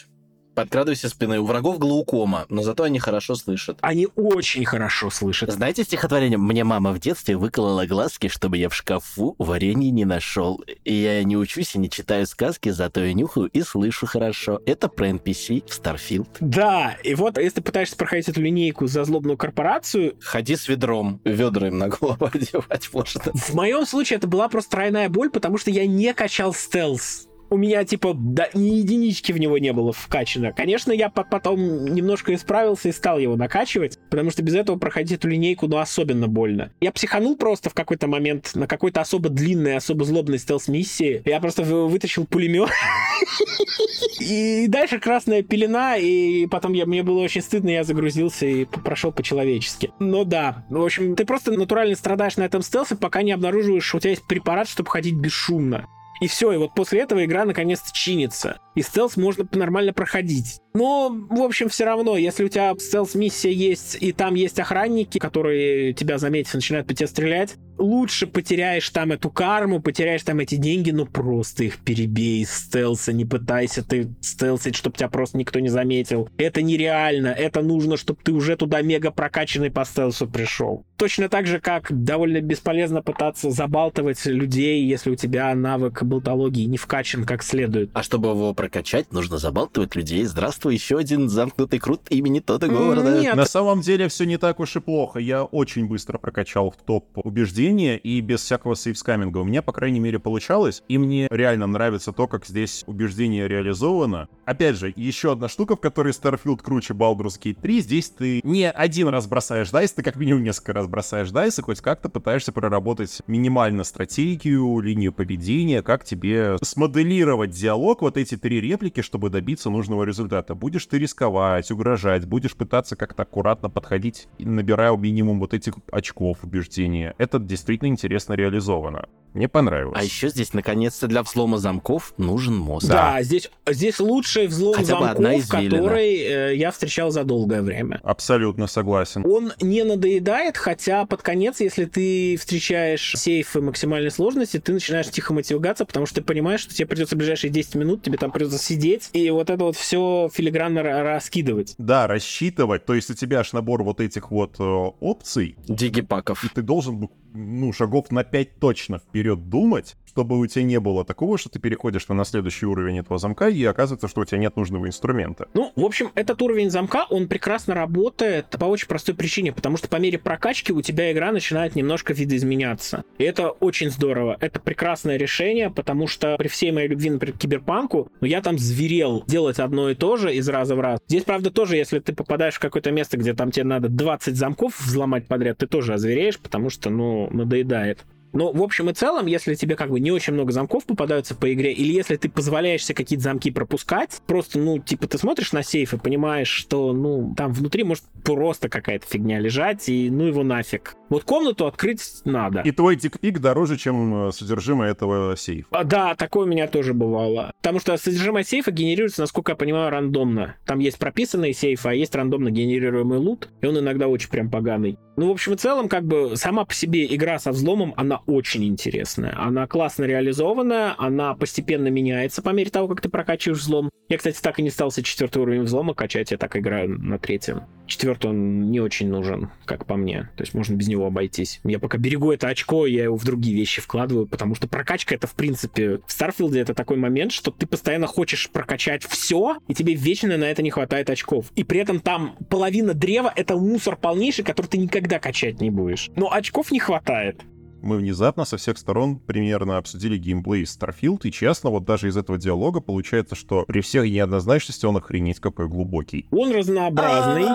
Подкрадывайся спиной. У врагов глаукома, но зато они хорошо слышат. Они очень хорошо слышат. Знаете стихотворение «Мне мама в детстве выколола глазки, чтобы я в шкафу варенье не нашел. И я не учусь и не читаю сказки, зато я нюхаю и слышу хорошо». Это про NPC в Starfield. Да, и вот если ты пытаешься проходить эту линейку за злобную корпорацию, Ходи с ведром, ведра им на голову одевать можно. в моем случае это была просто тройная боль, потому что я не качал стелс. У меня, типа, да, ни единички в него не было вкачано. Конечно, я по- потом немножко исправился и стал его накачивать, потому что без этого проходить эту линейку, ну, особенно больно. Я психанул просто в какой-то момент на какой-то особо длинной, особо злобной стелс-миссии. Я просто вы- вытащил пулемет. И дальше красная пелена, и потом я, мне было очень стыдно, я загрузился и прошел по-человечески. Ну да, в общем, ты просто натурально страдаешь на этом стелсе, пока не обнаруживаешь, что у тебя есть препарат, чтобы ходить бесшумно. И все, и вот после этого игра наконец-то чинится. И стелс можно нормально проходить. Но, в общем, все равно, если у тебя стелс-миссия есть, и там есть охранники, которые тебя заметят и начинают по тебе стрелять, лучше потеряешь там эту карму, потеряешь там эти деньги, но просто их перебей из стелса, не пытайся ты стелсить, чтобы тебя просто никто не заметил. Это нереально, это нужно, чтобы ты уже туда мега прокачанный по стелсу пришел. Точно так же, как довольно бесполезно пытаться забалтывать людей, если у тебя навык болтологии не вкачан как следует. А чтобы его прокачать, нужно забалтывать людей. Здравствуй, еще один замкнутый крут имени Тода Говарда. Нет. На самом деле все не так уж и плохо. Я очень быстро прокачал в топ убеждения и без всякого сейвскаминга. У меня, по крайней мере, получалось. И мне реально нравится то, как здесь убеждение реализовано. Опять же, еще одна штука, в которой Starfield круче Baldur's Gate 3. Здесь ты не один раз бросаешь дайс, ты как минимум несколько раз бросаешь дайс и хоть как-то пытаешься проработать минимально стратегию, линию поведения, как тебе смоделировать диалог, вот эти три реплики, чтобы добиться нужного результата. Будешь ты рисковать, угрожать, будешь пытаться как-то аккуратно подходить, набирая минимум вот этих очков убеждения. Это действительно интересно реализовано. Мне понравилось. А еще здесь, наконец-то, для взлома замков нужен мозг. Да, здесь, здесь лучший взлом Хотя замков, одна извилина. который э, я встречал за долгое время. Абсолютно согласен. Он не надоедает, хотя под конец, если ты встречаешь сейфы максимальной сложности, ты начинаешь тихо мотиваться, потому что ты понимаешь, что тебе придется в ближайшие 10 минут, тебе там придется сидеть и вот это вот все филигранно ра- раскидывать. Да, рассчитывать, то есть у тебя аж набор вот этих вот э, опций, Дигипаков. и ты должен, ну, шагов на 5 точно вперед думать, чтобы у тебя не было такого, что ты переходишь на следующий уровень этого замка, и оказывается, что у тебя нет нужного инструмента. Ну, в общем, этот уровень замка, он прекрасно работает по очень простой причине, потому что по мере прокачки у тебя игра начинает немножко видоизменяться. И это очень здорово. Это прекрасное решение, потому что при всей моей любви, например, к киберпанку, ну, я там зверел делать одно и то же из раза в раз. Здесь, правда, тоже, если ты попадаешь в какое-то место, где там тебе надо 20 замков взломать подряд, ты тоже озвереешь, потому что, ну, надоедает. Но в общем и целом, если тебе как бы не очень много замков попадаются по игре, или если ты позволяешь себе какие-то замки пропускать, просто, ну, типа, ты смотришь на сейф и понимаешь, что, ну, там внутри может просто какая-то фигня лежать, и ну его нафиг. Вот комнату открыть надо. И твой дикпик дороже, чем э, содержимое этого сейфа. А, Да, такое у меня тоже бывало. Потому что содержимое сейфа генерируется, насколько я понимаю, рандомно. Там есть прописанные сейфы, а есть рандомно генерируемый лут, и он иногда очень прям поганый. Ну, в общем и целом, как бы сама по себе игра со взломом, она очень интересная. Она классно реализованная, она постепенно меняется по мере того, как ты прокачиваешь взлом. Я, кстати, так и не стался четвертый уровень взлома качать, я так играю на третьем. Четвертый он не очень нужен, как по мне. То есть можно без него обойтись. Я пока берегу это очко, я его в другие вещи вкладываю, потому что прокачка это, в принципе, в Старфилде это такой момент, что ты постоянно хочешь прокачать все, и тебе вечно на это не хватает очков. И при этом там половина древа это мусор полнейший, который ты никогда качать не будешь. Но очков не хватает. Мы внезапно со всех сторон примерно обсудили геймплей Starfield, и честно, вот даже из этого диалога получается, что при всех неоднозначности он охренеть какой глубокий. Он разнообразный.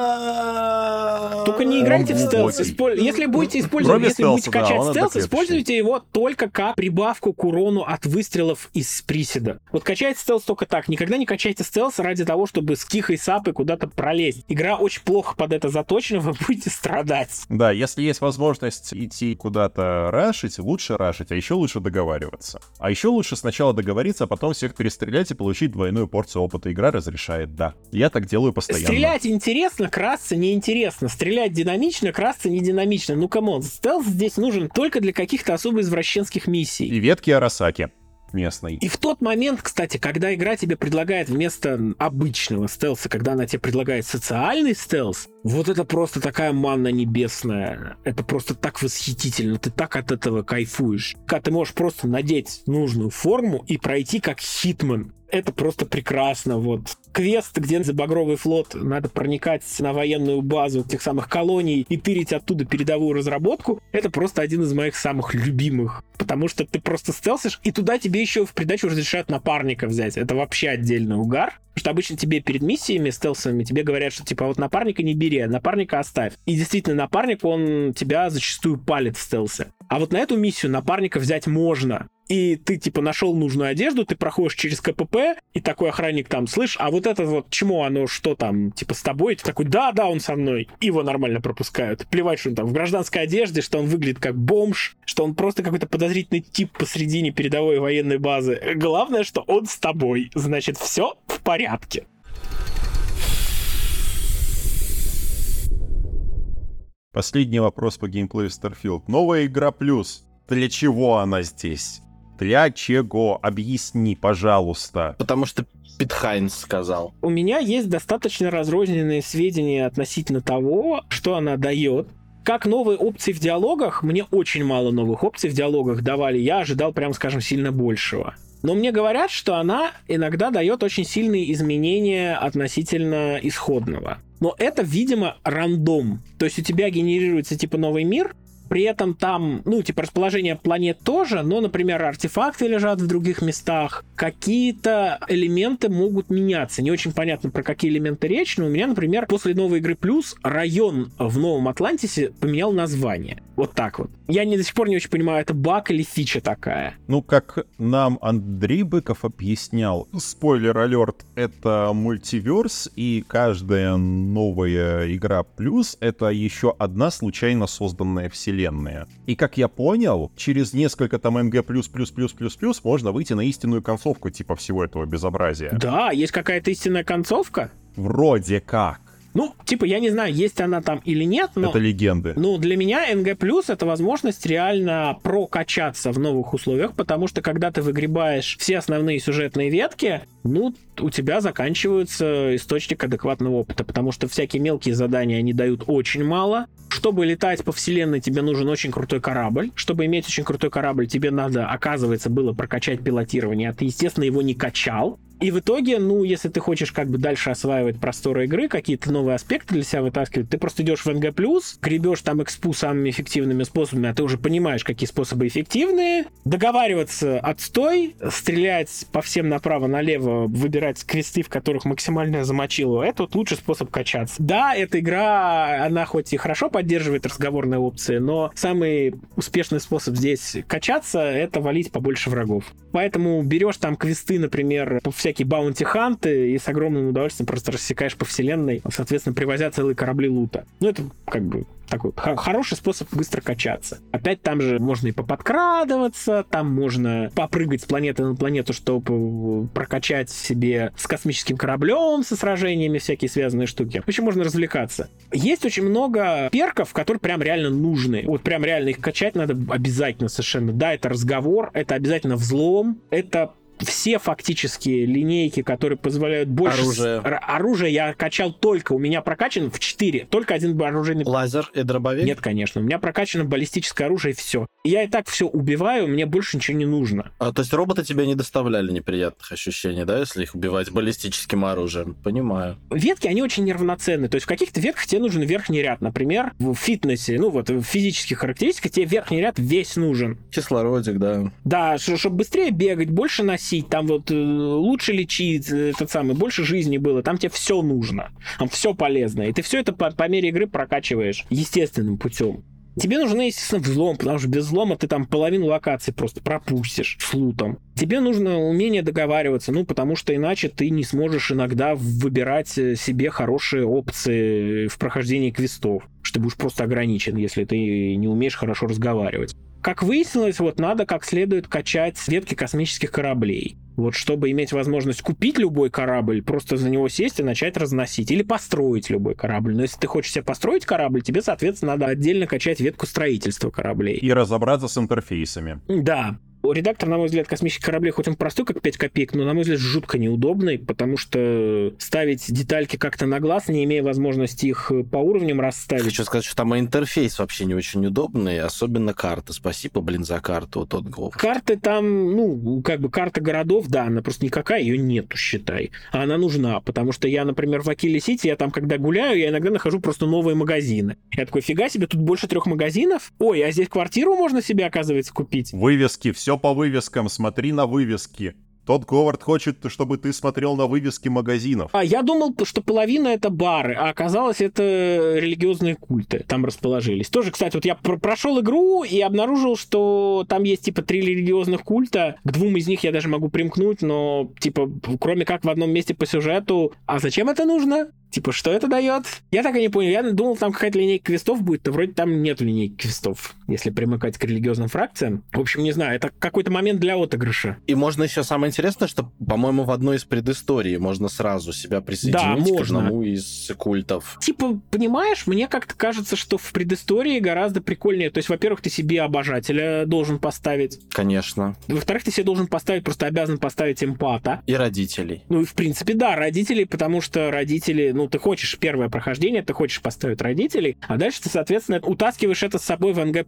Только не играйте в стелс. Исполь- Если будете использовать, Кроме если будете стелса, да, качать он стелс, используйте его только как прибавку к урону от выстрелов из приседа. Вот качайте стелс только так. Никогда не качайте стелс ради того, чтобы с тихой сапы куда-то пролезть. Игра очень плохо под это заточена, вы будете страдать. Да, если есть возможность идти куда-то рашить, лучше рашить, а еще лучше договариваться. А еще лучше сначала договориться, а потом всех перестрелять и получить двойную порцию опыта. Игра разрешает, да. Я так делаю постоянно. Стрелять интересно, красться неинтересно. Стрелять динамично, красться не динамично. Ну, come on, стелс здесь нужен только для каких-то особо извращенских миссий. И ветки Арасаки местной. И в тот момент, кстати, когда игра тебе предлагает вместо обычного стелса, когда она тебе предлагает социальный стелс, вот это просто такая манна небесная. Это просто так восхитительно. Ты так от этого кайфуешь. Когда ты можешь просто надеть нужную форму и пройти как хитман. Это просто прекрасно. Вот квест, где за Багровый флот надо проникать на военную базу тех самых колоний и тырить оттуда передовую разработку, это просто один из моих самых любимых. Потому что ты просто стелсишь, и туда тебе еще в придачу разрешают напарника взять. Это вообще отдельный угар. Потому что обычно тебе перед миссиями стелсовыми тебе говорят, что типа вот напарника не бери, а напарника оставь. И действительно, напарник, он тебя зачастую палит в стелсе. А вот на эту миссию напарника взять можно. И ты, типа, нашел нужную одежду, ты проходишь через КПП, и такой охранник там, слышь, а вот это вот чему оно, что там, типа, с тобой? И ты такой, да, да, он со мной. И его нормально пропускают. Плевать, что он там в гражданской одежде, что он выглядит как бомж, что он просто какой-то подозрительный тип посредине передовой военной базы. Главное, что он с тобой. Значит, все в порядке. Последний вопрос по геймплею Starfield. Новая игра плюс. Для чего она здесь? Для чего? Объясни, пожалуйста. Потому что Пит Хайнс сказал. У меня есть достаточно разрозненные сведения относительно того, что она дает. Как новые опции в диалогах, мне очень мало новых опций в диалогах давали. Я ожидал, прям скажем, сильно большего. Но мне говорят, что она иногда дает очень сильные изменения относительно исходного. Но это, видимо, рандом. То есть у тебя генерируется типа новый мир, при этом там, ну, типа, расположение планет тоже, но, например, артефакты лежат в других местах, какие-то элементы могут меняться. Не очень понятно, про какие элементы речь, но у меня, например, после новой игры Плюс район в Новом Атлантисе поменял название. Вот так вот. Я не до сих пор не очень понимаю, это баг или фича такая. Ну, как нам Андрей Быков объяснял, спойлер-алерт, это мультиверс, и каждая новая игра плюс — это еще одна случайно созданная вселенная. И как я понял, через несколько там МГ+++++ можно выйти на истинную концовку типа всего этого безобразия. Да, есть какая-то истинная концовка? Вроде как. Ну, типа, я не знаю, есть она там или нет, но... Это легенды. Ну, для меня НГ+, это возможность реально прокачаться в новых условиях, потому что когда ты выгребаешь все основные сюжетные ветки, ну, у тебя заканчивается источник адекватного опыта, потому что всякие мелкие задания они дают очень мало. Чтобы летать по вселенной, тебе нужен очень крутой корабль. Чтобы иметь очень крутой корабль, тебе надо, оказывается, было прокачать пилотирование, а ты, естественно, его не качал. И в итоге, ну, если ты хочешь как бы дальше осваивать просторы игры, какие-то новые аспекты для себя вытаскивать, ты просто идешь в НГ+, гребешь там экспу самыми эффективными способами, а ты уже понимаешь, какие способы эффективные. Договариваться отстой, стрелять по всем направо-налево, выбирать квесты, в которых максимально замочило, это вот лучший способ качаться. Да, эта игра, она хоть и хорошо поддерживает разговорные опции, но самый успешный способ здесь качаться — это валить побольше врагов. Поэтому берешь там квесты, например, всякие баунти-ханты и с огромным удовольствием просто рассекаешь по вселенной, соответственно, привозя целые корабли лута. Ну, это как бы такой хороший способ быстро качаться. Опять там же можно и поподкрадываться, там можно попрыгать с планеты на планету, чтобы прокачать себе с космическим кораблем, со сражениями, всякие связанные штуки. В общем, можно развлекаться. Есть очень много перков, которые прям реально нужны. Вот прям реально их качать надо обязательно совершенно. Да, это разговор, это обязательно взлом, это все фактически линейки, которые позволяют больше... Оружие. Оружие я качал только, у меня прокачан в 4, только один оружейный... Лазер и дробовик? Нет, конечно, у меня прокачано баллистическое оружие и все. Я и так все убиваю, мне больше ничего не нужно. А, то есть роботы тебе не доставляли неприятных ощущений, да, если их убивать баллистическим оружием? Понимаю. Ветки, они очень неравноценны. То есть в каких-то ветках тебе нужен верхний ряд. Например, в фитнесе, ну вот в физических характеристиках тебе верхний ряд весь нужен. Кислородик, да. Да, чтобы быстрее бегать, больше носить носить, там вот э, лучше лечить, э, этот самый, больше жизни было, там тебе все нужно, там все полезно, и ты все это по, по мере игры прокачиваешь естественным путем. Тебе нужен, естественно, взлом, потому что без взлома ты там половину локации просто пропустишь с лутом. Тебе нужно умение договариваться, ну, потому что иначе ты не сможешь иногда выбирать э, себе хорошие опции в прохождении квестов, что ты будешь просто ограничен, если ты не умеешь хорошо разговаривать. Как выяснилось, вот надо как следует качать ветки космических кораблей. Вот чтобы иметь возможность купить любой корабль, просто за него сесть и начать разносить. Или построить любой корабль. Но если ты хочешь себе построить корабль, тебе, соответственно, надо отдельно качать ветку строительства кораблей. И разобраться с интерфейсами. Да. Редактор, на мой взгляд, космических кораблей, хоть он простой, как 5 копеек, но, на мой взгляд, жутко неудобный, потому что ставить детальки как-то на глаз, не имея возможности их по уровням расставить. Хочу сказать, что там интерфейс вообще не очень удобный, особенно карты. Спасибо, блин, за карту, вот тот гол. Карты там, ну, как бы карта городов, да, она просто никакая, ее нету, считай. А она нужна, потому что я, например, в Акиле Сити, я там, когда гуляю, я иногда нахожу просто новые магазины. Я такой, фига себе, тут больше трех магазинов? Ой, а здесь квартиру можно себе, оказывается, купить? Вывески, все все по вывескам, смотри на вывески. Тот Говард хочет, чтобы ты смотрел на вывески магазинов. А я думал, что половина это бары, а оказалось это религиозные культы там расположились. Тоже, кстати, вот я пр прошел игру и обнаружил, что там есть типа три религиозных культа. К двум из них я даже могу примкнуть, но типа кроме как в одном месте по сюжету. А зачем это нужно? Типа, что это дает? Я так и не понял. Я думал, там какая-то линейка квестов будет, но вроде там нет линейки квестов, если примыкать к религиозным фракциям. В общем, не знаю, это какой-то момент для отыгрыша. И можно еще самое интересное, что, по-моему, в одной из предысторий можно сразу себя присоединить Да, к можно. одному из культов. Типа, понимаешь, мне как-то кажется, что в предыстории гораздо прикольнее. То есть, во-первых, ты себе обожателя должен поставить. Конечно. Во-вторых, ты себе должен поставить, просто обязан поставить эмпата. И родителей. Ну и в принципе, да, родителей, потому что родители, ну ты хочешь первое прохождение, ты хочешь поставить родителей, а дальше ты, соответственно, утаскиваешь это с собой в НГ+.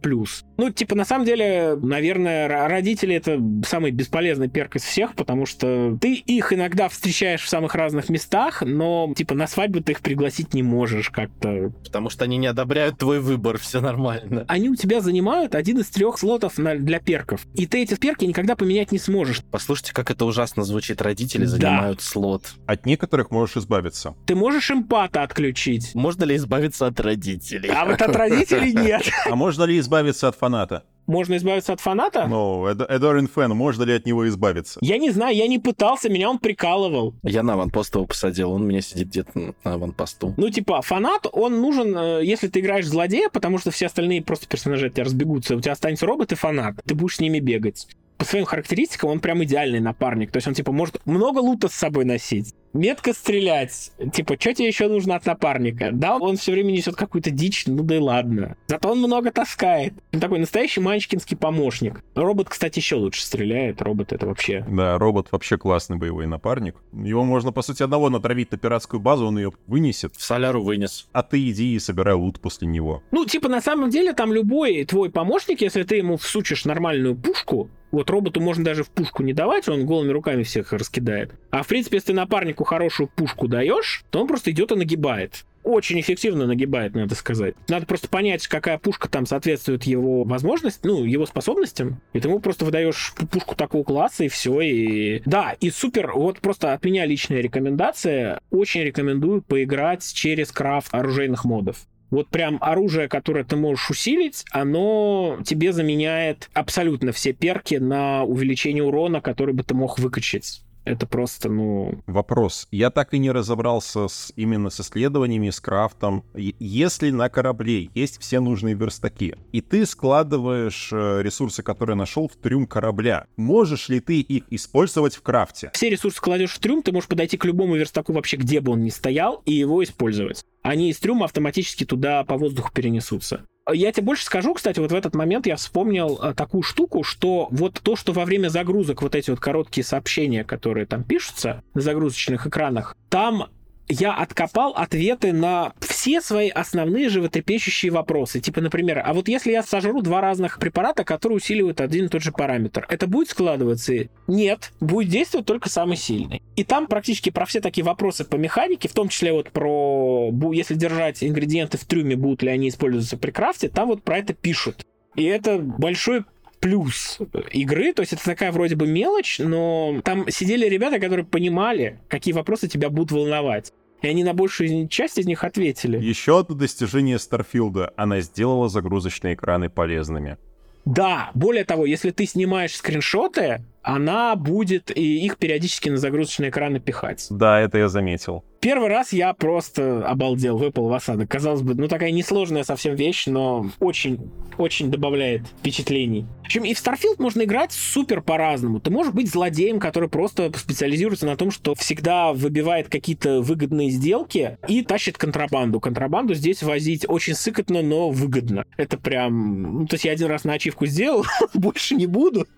Ну, типа, на самом деле, наверное, родители это самый бесполезный перк из всех, потому что ты их иногда встречаешь в самых разных местах, но, типа, на свадьбу ты их пригласить не можешь как-то. Потому что они не одобряют твой выбор, все нормально. Они у тебя занимают один из трех слотов на- для перков. И ты эти перки никогда поменять не сможешь. Послушайте, как это ужасно звучит. Родители Да. занимают слот. От некоторых можешь избавиться. Ты можешь эмпата отключить. Можно ли избавиться от родителей? А вот от родителей нет. А можно ли избавиться от фаната? Можно избавиться от фаната? Ну, Эд- Эдорин Фэн, можно ли от него избавиться? Я не знаю, я не пытался, меня он прикалывал. Я на аванпост его посадил, он у меня сидит где-то на аванпосту. Ну, типа, фанат, он нужен, э, если ты играешь злодея, потому что все остальные просто персонажи от тебя разбегутся, у тебя останется робот и фанат, ты будешь с ними бегать. По своим характеристикам он прям идеальный напарник. То есть он, типа, может много лута с собой носить, метко стрелять. Типа, что тебе еще нужно от напарника? Да, он все время несет какую-то дичь, ну да и ладно. Зато он много таскает. Он такой настоящий манчкинский помощник. Робот, кстати, еще лучше стреляет. Робот это вообще... Да, робот вообще классный боевой напарник. Его можно, по сути, одного натравить на пиратскую базу, он ее вынесет, В соляру вынес. а ты иди и собирай лут после него. Ну, типа, на самом деле, там любой твой помощник, если ты ему всучишь нормальную пушку, вот роботу можно даже в пушку не давать, он голыми руками всех раскидает. А в принципе, если ты напарнику хорошую пушку даешь, то он просто идет и нагибает. Очень эффективно нагибает, надо сказать. Надо просто понять, какая пушка там соответствует его возможностям, ну, его способностям. И ты ему просто выдаешь пу- пушку такого класса, и все. И... Да, и супер, вот просто от меня личная рекомендация. Очень рекомендую поиграть через крафт оружейных модов. Вот прям оружие, которое ты можешь усилить, оно тебе заменяет абсолютно все перки на увеличение урона, который бы ты мог выкачать. Это просто, ну... Вопрос. Я так и не разобрался с, именно с исследованиями, с крафтом. Если на корабле есть все нужные верстаки, и ты складываешь э, ресурсы, которые нашел в трюм корабля, можешь ли ты их использовать в крафте? Все ресурсы кладешь в трюм, ты можешь подойти к любому верстаку вообще, где бы он ни стоял, и его использовать. Они из трюма автоматически туда по воздуху перенесутся. Я тебе больше скажу, кстати, вот в этот момент я вспомнил э, такую штуку, что вот то, что во время загрузок вот эти вот короткие сообщения, которые там пишутся на загрузочных экранах, там я откопал ответы на все свои основные животрепещущие вопросы. Типа, например, а вот если я сожру два разных препарата, которые усиливают один и тот же параметр, это будет складываться? Нет, будет действовать только самый сильный. И там практически про все такие вопросы по механике, в том числе вот про, если держать ингредиенты в трюме, будут ли они использоваться при крафте, там вот про это пишут. И это большой плюс игры, то есть это такая вроде бы мелочь, но там сидели ребята, которые понимали, какие вопросы тебя будут волновать. И они на большую часть из них ответили. Еще одно достижение Старфилда. Она сделала загрузочные экраны полезными. Да, более того, если ты снимаешь скриншоты, она будет и их периодически на загрузочные экраны пихать. Да, это я заметил. Первый раз я просто обалдел, выпал в осадок. Казалось бы, ну такая несложная совсем вещь, но очень, очень добавляет впечатлений. В общем, и в Starfield можно играть супер по-разному. Ты можешь быть злодеем, который просто специализируется на том, что всегда выбивает какие-то выгодные сделки и тащит контрабанду. Контрабанду здесь возить очень сыкотно, но выгодно. Это прям... Ну, то есть я один раз на ачивку сделал, больше не буду.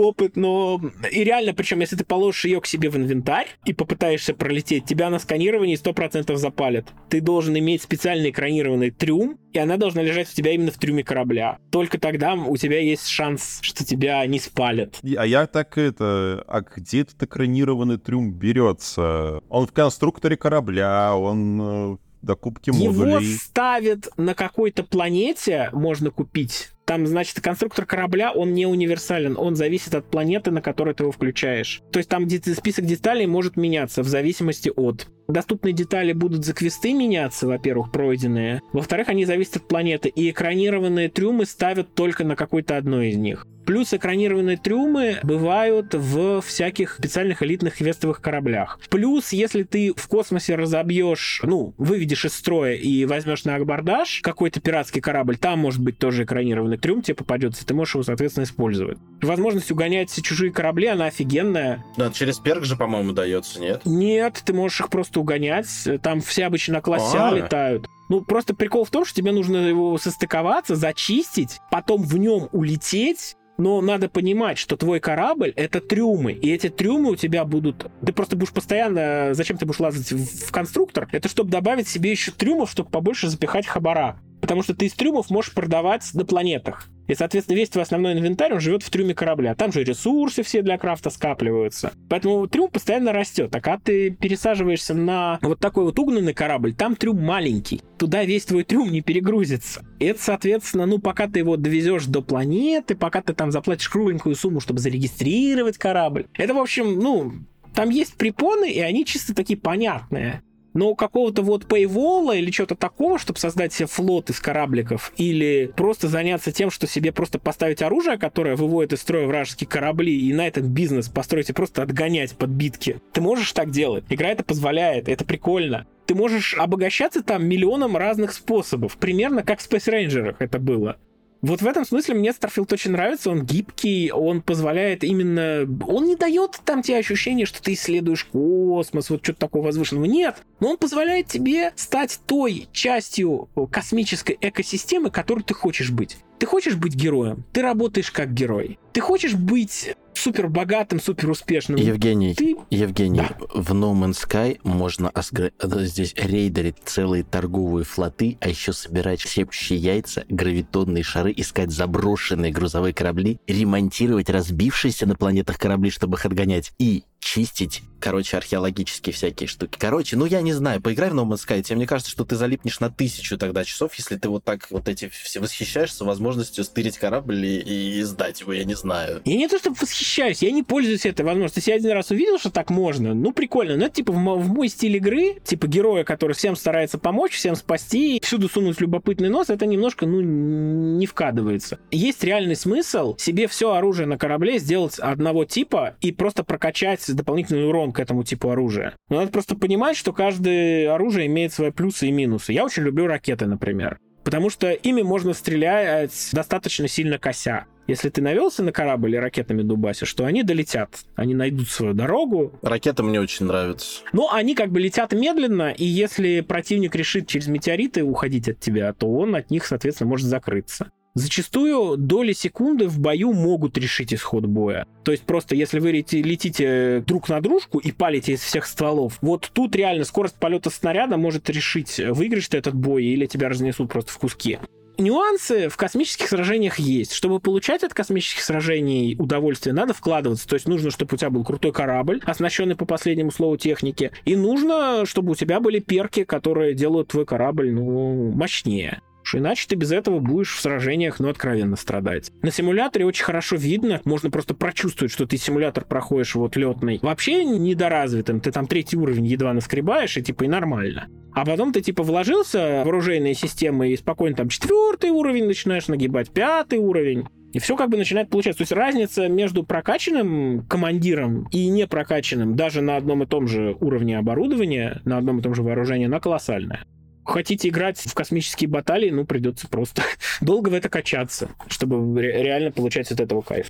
Опыт, но... И реально, причем, если ты положишь ее к себе в инвентарь и попытаешься пролететь, тебя на сканировании 100% запалят. Ты должен иметь специальный экранированный трюм, и она должна лежать у тебя именно в трюме корабля. Только тогда у тебя есть шанс, что тебя не спалят. А я так это... А где этот экранированный трюм берется? Он в конструкторе корабля, он э, докупке Его модулей. ставят на какой-то планете, можно купить. Там, значит, конструктор корабля, он не универсален, он зависит от планеты, на которой ты его включаешь. То есть там список деталей может меняться в зависимости от. Доступные детали будут за квесты меняться, во-первых, пройденные. Во-вторых, они зависят от планеты. И экранированные трюмы ставят только на какой-то одной из них. Плюс экранированные трюмы бывают в всяких специальных элитных квестовых кораблях. Плюс, если ты в космосе разобьешь, ну, выведешь из строя и возьмешь на абордаж какой-то пиратский корабль, там может быть тоже экранированный трюм, тебе попадется, ты можешь его, соответственно, использовать. Возможность угонять чужие корабли, она офигенная. Да, через перк же, по-моему, дается, нет? Нет, ты можешь их просто угонять. Там все обычно на классе А летают. Ну, просто прикол в том, что тебе нужно его состыковаться, зачистить, потом в нем улететь, но надо понимать, что твой корабль — это трюмы, и эти трюмы у тебя будут... Ты просто будешь постоянно... Зачем ты будешь лазать в конструктор? Это чтобы добавить себе еще трюмов, чтобы побольше запихать хабара. Потому что ты из трюмов можешь продавать на планетах. И, соответственно, весь твой основной инвентарь, он живет в трюме корабля. Там же ресурсы все для крафта скапливаются. Поэтому трюм постоянно растет. А когда ты пересаживаешься на вот такой вот угнанный корабль, там трюм маленький. Туда весь твой трюм не перегрузится. И это, соответственно, ну, пока ты его довезешь до планеты, пока ты там заплатишь кругленькую сумму, чтобы зарегистрировать корабль. Это, в общем, ну, там есть препоны, и они чисто такие понятные. Но какого-то вот пейвола или чего-то такого, чтобы создать себе флот из корабликов, или просто заняться тем, что себе просто поставить оружие, которое выводит из строя вражеские корабли, и на этот бизнес построить и просто отгонять подбитки. Ты можешь так делать. Игра это позволяет, это прикольно. Ты можешь обогащаться там миллионом разных способов. Примерно как в Space Rangers это было. Вот в этом смысле мне Starfield очень нравится, он гибкий, он позволяет именно... Он не дает там тебе ощущение, что ты исследуешь космос, вот что-то такого возвышенного. Нет, но он позволяет тебе стать той частью космической экосистемы, которой ты хочешь быть. Ты хочешь быть героем, ты работаешь как герой. Ты хочешь быть супер богатым, супер успешным. Евгений, Ты Евгений, Да. в No Man's Sky можно осгра- э, здесь рейдерить целые торговые флоты, а еще собирать щепчущие яйца, гравитонные шары, искать заброшенные грузовые корабли, ремонтировать разбившиеся на планетах корабли, чтобы их отгонять, и чистить, короче, археологические всякие штуки. Короче, ну я не знаю, поиграй в No Man's Sky, тебе мне кажется, что ты залипнешь на тысячу тогда часов, если ты вот так вот эти все восхищаешься возможностью стырить корабль и, и сдать его, я не знаю. Я не то чтобы восхищаюсь, я не пользуюсь этой возможностью. Я один раз увидел, что так можно, ну прикольно. Но это типа в, в мой стиль игры, типа героя, который всем старается помочь, всем спасти, всюду сунуть любопытный нос, это немножко, ну, не вкадывается. Есть реальный смысл себе все оружие на корабле сделать одного типа и просто прокачать дополнительный урон к этому типу оружия. Но надо просто понимать, что каждое оружие имеет свои плюсы и минусы. Я очень люблю ракеты, например. Потому что ими можно стрелять достаточно сильно кося. Если ты навелся на корабль и ракетами дубасишь, то они долетят. Они найдут свою дорогу. Ракета мне очень нравится. Но они как бы летят медленно, и если противник решит через метеориты уходить от тебя, то он от них, соответственно, может закрыться. Зачастую доли секунды в бою могут решить исход боя. То есть просто если вы лети- летите друг на дружку и палите из всех стволов, вот тут реально скорость полета снаряда может решить, выиграешь ты этот бой или тебя разнесут просто в куски. Нюансы в космических сражениях есть. Чтобы получать от космических сражений удовольствие, надо вкладываться. То есть нужно, чтобы у тебя был крутой корабль, оснащенный по последнему слову техники. И нужно, чтобы у тебя были перки, которые делают твой корабль, ну, мощнее. Что Иначе ты без этого будешь в сражениях, ну, откровенно страдать. На симуляторе очень хорошо видно, можно просто прочувствовать, что ты симулятор проходишь вот летный. Вообще недоразвитым, ты там третий уровень едва наскребаешь, и типа и нормально. А потом ты типа вложился в оружейные системы и спокойно там четвертый уровень начинаешь нагибать, пятый уровень. И все как бы начинает получаться. То есть разница между прокачанным командиром и не прокачанным даже на одном и том же уровне оборудования, на одном и том же вооружении, она колоссальная. Хотите играть в космические баталии, ну, придется просто долго в это качаться, чтобы ре- реально получать от этого кайф.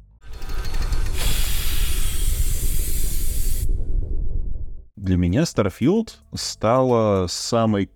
Для меня Starfield стала самой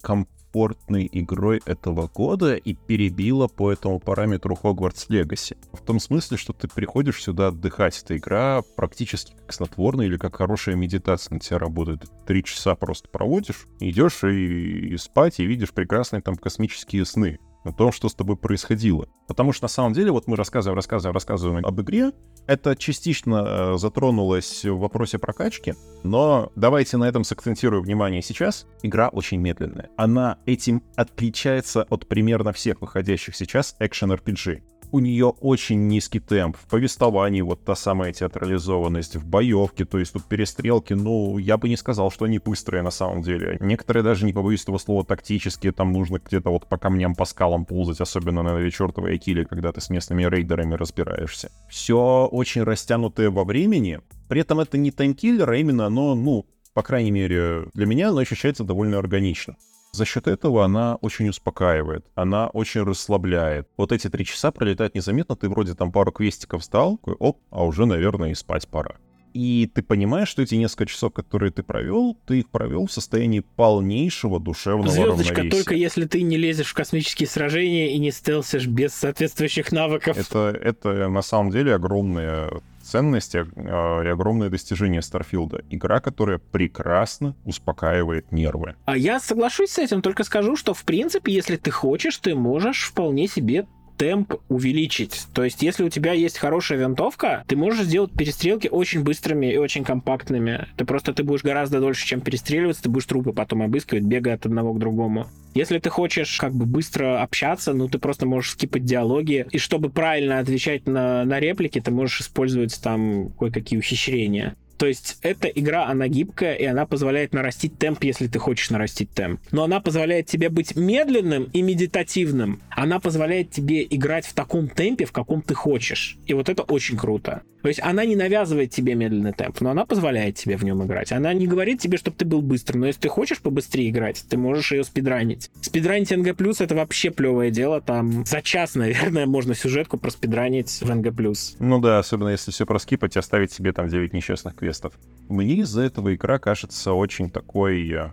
комфортной игрой этого года и перебила по этому параметру Hogwarts Legacy. В том смысле, что ты приходишь сюда отдыхать. Эта игра практически как снотворная или как хорошая медитация на тебя работает. Три часа просто проводишь, идешь и, и спать, и видишь прекрасные там космические сны о том, что с тобой происходило. Потому что на самом деле, вот мы рассказываем, рассказываем, рассказываем об игре, это частично э, затронулось в вопросе прокачки, но давайте на этом сакцентирую внимание сейчас. Игра очень медленная. Она этим отличается от примерно всех выходящих сейчас экшен RPG. У нее очень низкий темп. В повествовании вот та самая театрализованность, в боевке, то есть тут перестрелки, ну, я бы не сказал, что они быстрые на самом деле. Некоторые даже, не побоюсь этого слова, тактические, там нужно где-то вот по камням, по скалам ползать, особенно на чертовой Акиле, когда ты с местными рейдерами разбираешься. Все очень растянутое во времени, при этом это не таймкиллер, а именно оно, ну, по крайней мере, для меня оно ощущается довольно органично. За счет этого она очень успокаивает, она очень расслабляет. Вот эти три часа пролетают незаметно, ты вроде там пару квестиков такой, оп, а уже, наверное, и спать пора. И ты понимаешь, что эти несколько часов, которые ты провел, ты их провел в состоянии полнейшего душевного Звездочка, равновесия. только если ты не лезешь в космические сражения и не стелсишь без соответствующих навыков. Это, это на самом деле огромная ценность э, и огромное достижение Старфилда. Игра, которая прекрасно успокаивает нервы. А я соглашусь с этим, только скажу, что в принципе, если ты хочешь, ты можешь вполне себе темп увеличить. То есть, если у тебя есть хорошая винтовка, ты можешь сделать перестрелки очень быстрыми и очень компактными. Ты просто ты будешь гораздо дольше, чем перестреливаться, ты будешь трупы потом обыскивать, бегая от одного к другому. Если ты хочешь как бы быстро общаться, ну ты просто можешь скипать диалоги, и чтобы правильно отвечать на, на реплики, ты можешь использовать там кое-какие ухищрения. То есть эта игра, она гибкая, и она позволяет нарастить темп, если ты хочешь нарастить темп. Но она позволяет тебе быть медленным и медитативным. Она позволяет тебе играть в таком темпе, в каком ты хочешь. И вот это очень круто. То есть она не навязывает тебе медленный темп, но она позволяет тебе в нем играть. Она не говорит тебе, чтобы ты был быстрым, но если ты хочешь побыстрее играть, ты можешь ее спидранить. Спидранить НГ+, это вообще плевое дело. Там за час, наверное, можно сюжетку проспидранить в НГ+. Ну да, особенно если все проскипать и оставить себе там 9 несчастных квестов. Мне из-за этого игра кажется очень такой э,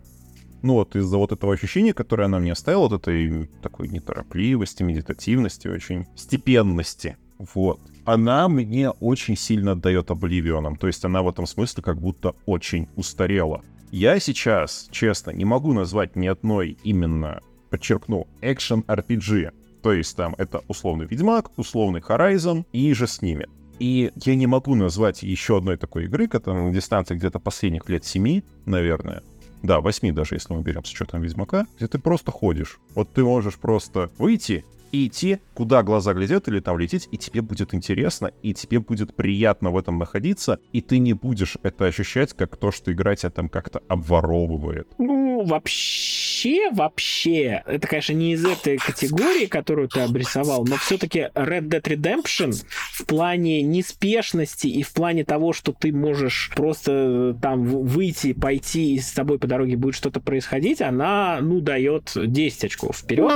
ну вот из-за вот этого ощущения, которое она мне оставила, вот этой такой неторопливости, медитативности, очень степенности. Вот. Она мне очень сильно отдает Обливионом. То есть она в этом смысле как будто очень устарела. Я сейчас, честно, не могу назвать ни одной именно, подчеркну, экшен RPG. То есть там это условный Ведьмак, условный Horizon и же с ними. И я не могу назвать еще одной такой игры, которая на дистанции где-то последних лет 7, наверное, да, 8 даже, если мы берем с учетом Ведьмака, где ты просто ходишь. Вот ты можешь просто выйти и идти, куда глаза глядят, или там лететь, и тебе будет интересно, и тебе будет приятно в этом находиться, и ты не будешь это ощущать, как то, что игра тебя там как-то обворовывает. Ну, вообще, вообще, это, конечно, не из этой категории, которую ты обрисовал, но все-таки Red Dead Redemption в плане неспешности и в плане того, что ты можешь просто там выйти, пойти, и с тобой по дороге будет что-то происходить, она, ну, дает 10 очков вперед.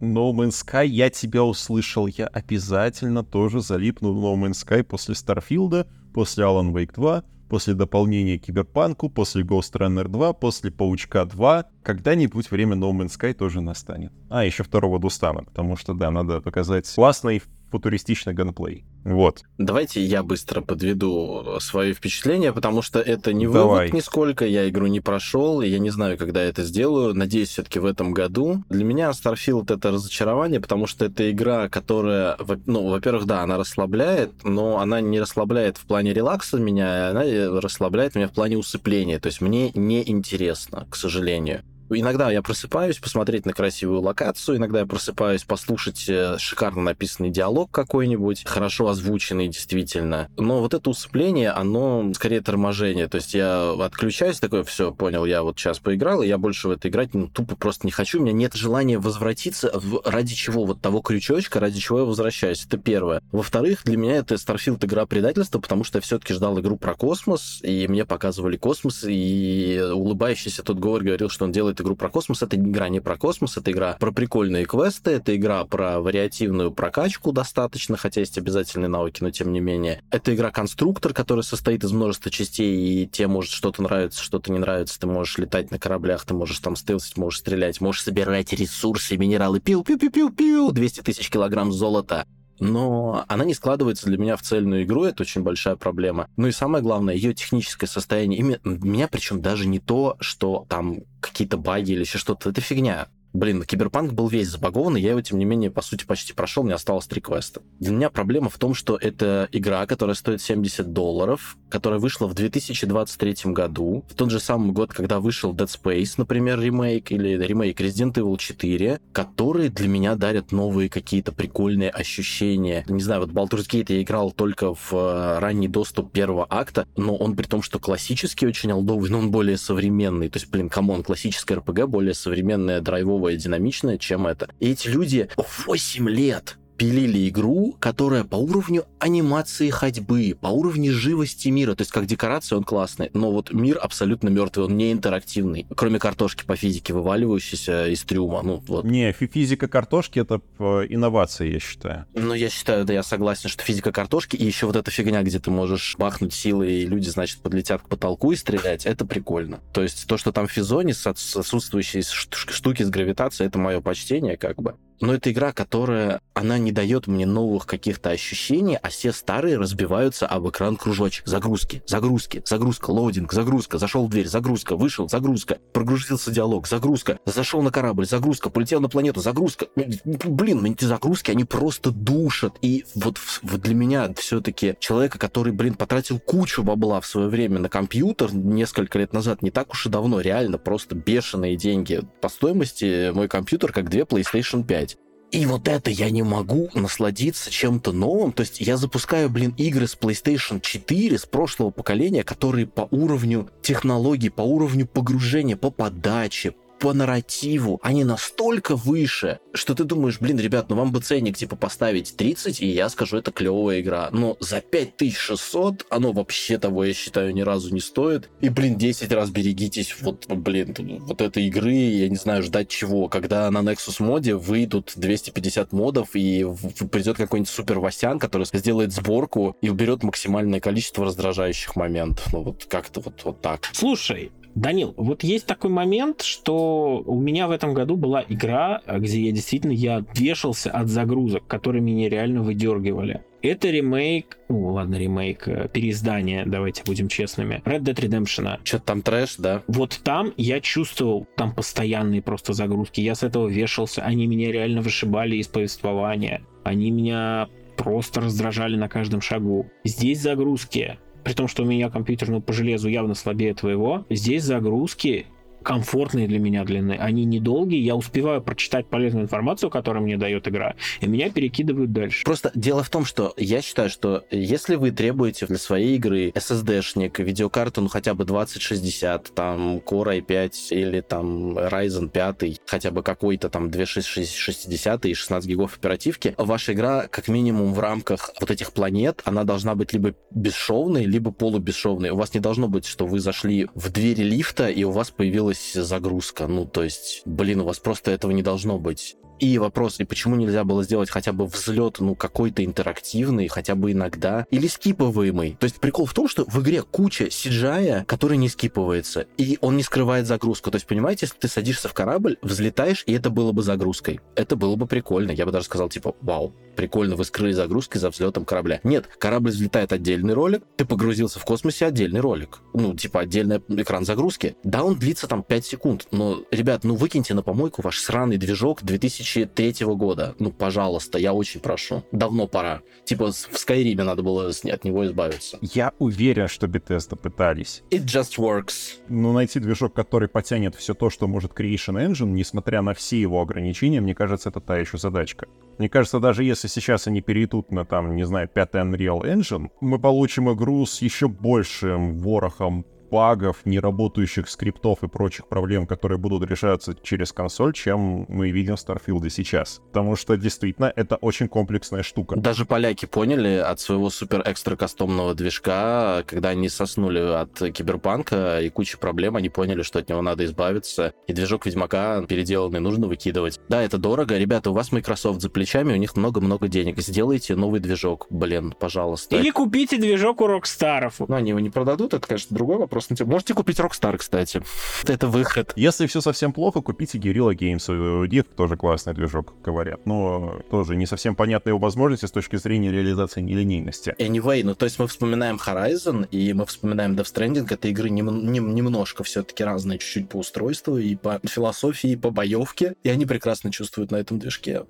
No. No Man's Sky, я тебя услышал, я обязательно тоже залипну в No Man's Sky после Старфилда, после Alan Wake 2, после дополнения Киберпанку, после Ghost Runner 2, после Паучка 2. Когда-нибудь время No Man's Sky тоже настанет. А, еще второго Дустана, потому что, да, надо показать классный футуристичный ганплей. Вот. Давайте я быстро подведу свои впечатления, потому что это не Давай. вывод нисколько, я игру не прошел, и я не знаю, когда я это сделаю. Надеюсь, все-таки в этом году. Для меня Starfield это разочарование, потому что это игра, которая, ну, во-первых, да, она расслабляет, но она не расслабляет в плане релакса меня, она э, расслабляет меня в плане усыпления. То есть мне неинтересно, к сожалению. Иногда я просыпаюсь посмотреть на красивую локацию, иногда я просыпаюсь послушать э, шикарно написанный диалог какой-нибудь, хорошо озвученный действительно. Но вот это усыпление, оно скорее торможение. То есть я отключаюсь, такой, все, понял, я вот сейчас поиграл, и я больше в это играть ну, тупо просто не хочу. У меня нет желания возвратиться в- ради чего, вот того крючочка, ради чего я возвращаюсь. Это первое. Во-вторых, для меня это Starfield игра предательства, потому что я все-таки ждал игру про космос, и мне показывали космос, и улыбающийся тот Говор говорил, что он делает игру про космос. Это игра не про космос, это игра про прикольные квесты, это игра про вариативную прокачку достаточно, хотя есть обязательные навыки, но тем не менее. Это игра-конструктор, который состоит из множества частей, и тебе может что-то нравится, что-то не нравится. Ты можешь летать на кораблях, ты можешь там стелсить, можешь стрелять, можешь собирать ресурсы, минералы. Пиу-пиу-пиу-пиу-пиу, 200 тысяч килограмм золота но она не складывается для меня в цельную игру, это очень большая проблема. Ну и самое главное, ее техническое состояние, именно меня причем даже не то, что там какие-то баги или еще что-то, это фигня. Блин, Киберпанк был весь забагован, и я его, тем не менее, по сути, почти прошел, мне осталось три квеста. Для меня проблема в том, что это игра, которая стоит 70 долларов, которая вышла в 2023 году, в тот же самый год, когда вышел Dead Space, например, ремейк, или ремейк Resident Evil 4, которые для меня дарят новые какие-то прикольные ощущения. Не знаю, вот Baldur's Gate я играл только в э, ранний доступ первого акта, но он при том, что классический очень олдовый, но он более современный. То есть, блин, come on, классическая RPG более современная, драйвовая, динамичная, чем это. И эти люди 8 лет пилили игру, которая по уровню анимации ходьбы, по уровню живости мира, то есть как декорация он классный, но вот мир абсолютно мертвый, он не интерактивный, кроме картошки по физике, вываливающейся из трюма. Ну, вот. Не, физика картошки — это инновация, я считаю. Ну, я считаю, да, я согласен, что физика картошки и еще вот эта фигня, где ты можешь бахнуть силы, и люди, значит, подлетят к потолку и стрелять, это прикольно. То есть то, что там в физоне с отсутствующей штуки с гравитацией, это мое почтение, как бы но это игра, которая, она не дает мне новых каких-то ощущений, а все старые разбиваются об экран кружочек. Загрузки, загрузки, загрузка, loading, загрузка, зашел в дверь, загрузка, вышел, загрузка, прогрузился диалог, загрузка, зашел на корабль, загрузка, полетел на планету, загрузка. Блин, эти загрузки, они просто душат. И вот, вот для меня все-таки человека, который, блин, потратил кучу бабла в свое время на компьютер несколько лет назад, не так уж и давно, реально просто бешеные деньги. По стоимости мой компьютер как две PlayStation 5. И вот это я не могу насладиться чем-то новым. То есть я запускаю, блин, игры с PlayStation 4 с прошлого поколения, которые по уровню технологий, по уровню погружения, по подаче, по нарративу, они настолько выше, что ты думаешь, блин, ребят, ну вам бы ценник типа поставить 30, и я скажу, это клевая игра. Но за 5600 оно вообще того, я считаю, ни разу не стоит. И, блин, 10 раз берегитесь вот, блин, вот этой игры, я не знаю, ждать чего. Когда на Nexus моде выйдут 250 модов, и придет какой-нибудь супер Васян, который сделает сборку и уберет максимальное количество раздражающих моментов. Ну вот как-то вот, вот так. Слушай, Данил, вот есть такой момент, что у меня в этом году была игра, где я действительно я вешался от загрузок, которые меня реально выдергивали. Это ремейк, ну ладно, ремейк, э, переиздание, давайте будем честными, Red Dead Redemption. Что-то там трэш, да? Вот там я чувствовал там постоянные просто загрузки, я с этого вешался, они меня реально вышибали из повествования, они меня просто раздражали на каждом шагу. Здесь загрузки при том, что у меня компьютер ну, по железу явно слабее твоего, здесь загрузки комфортные для меня длины. Они недолгие, я успеваю прочитать полезную информацию, которую мне дает игра, и меня перекидывают дальше. Просто дело в том, что я считаю, что если вы требуете для своей игры SSD-шник, видеокарту, ну хотя бы 2060, там Core i5 или там Ryzen 5, хотя бы какой-то там 2660 и 16 гигов оперативки, ваша игра как минимум в рамках вот этих планет, она должна быть либо бесшовной, либо полубесшовной. У вас не должно быть, что вы зашли в двери лифта, и у вас появилась появилась загрузка. Ну, то есть, блин, у вас просто этого не должно быть. И вопрос, и почему нельзя было сделать хотя бы взлет, ну, какой-то интерактивный, хотя бы иногда, или скипываемый. То есть прикол в том, что в игре куча CGI, который не скипывается, и он не скрывает загрузку. То есть, понимаете, если ты садишься в корабль, взлетаешь, и это было бы загрузкой. Это было бы прикольно. Я бы даже сказал, типа, вау, прикольно, вы скрыли загрузкой за взлетом корабля. Нет, корабль взлетает отдельный ролик, ты погрузился в космосе отдельный ролик. Ну, типа, отдельный экран загрузки. Да, он длится там 5 секунд, но, ребят, ну выкиньте на помойку ваш сраный движок 2000 2003 года. Ну, пожалуйста, я очень прошу. Давно пора. Типа в Скайриме надо было от него избавиться. Я уверен, что Bethesda пытались. It just works. Ну, найти движок, который потянет все то, что может Creation Engine, несмотря на все его ограничения, мне кажется, это та еще задачка. Мне кажется, даже если сейчас они перейдут на, там, не знаю, пятый Unreal Engine, мы получим игру с еще большим ворохом багов, неработающих скриптов и прочих проблем, которые будут решаться через консоль, чем мы видим в Starfield сейчас. Потому что действительно это очень комплексная штука. Даже поляки поняли от своего супер-экстра кастомного движка, когда они соснули от киберпанка и кучи проблем, они поняли, что от него надо избавиться. И движок Ведьмака переделанный нужно выкидывать. Да, это дорого. Ребята, у вас Microsoft за плечами, у них много-много денег. Сделайте новый движок, блин, пожалуйста. Или купите движок у Рокстаров. Ну, они его не продадут, это, конечно, другой вопрос просто... Можете купить Rockstar, кстати. Это выход. Если все совсем плохо, купите Guerrilla Games. У них тоже классный движок, говорят. Но тоже не совсем понятны его возможности с точки зрения реализации нелинейности. Anyway, ну то есть мы вспоминаем Horizon и мы вспоминаем Death Stranding. Это игры нем- нем- немножко все-таки разные чуть-чуть по устройству и по философии, и по боевке. И они прекрасно чувствуют на этом движке.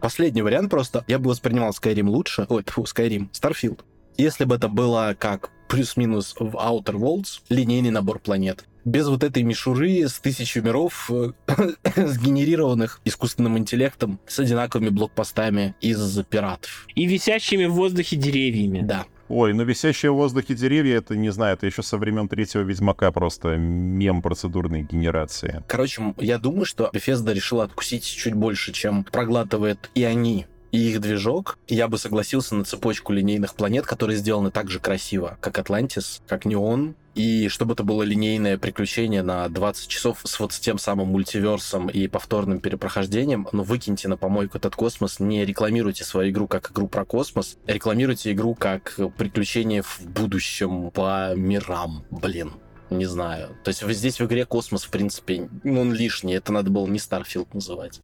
Последний вариант просто. Я бы воспринимал Skyrim лучше. Ой, фу, Skyrim. Starfield. Если бы это было как плюс-минус в Outer Worlds, линейный набор планет. Без вот этой мишуры с тысячей миров, э, сгенерированных искусственным интеллектом, с одинаковыми блокпостами из пиратов. И висящими в воздухе деревьями. Да. Ой, ну висящие в воздухе деревья, это, не знаю, это еще со времен третьего Ведьмака просто мем процедурной генерации. Короче, я думаю, что Bethesda решила откусить чуть больше, чем проглатывает и они, и их движок. Я бы согласился на цепочку линейных планет, которые сделаны так же красиво, как Атлантис, как Неон, и чтобы это было линейное приключение на 20 часов с вот с тем самым мультиверсом и повторным перепрохождением, ну выкиньте на помойку этот космос, не рекламируйте свою игру как игру про космос, рекламируйте игру как приключение в будущем по мирам, блин. Не знаю. То есть здесь в игре космос, в принципе, он лишний. Это надо было не Starfield называть.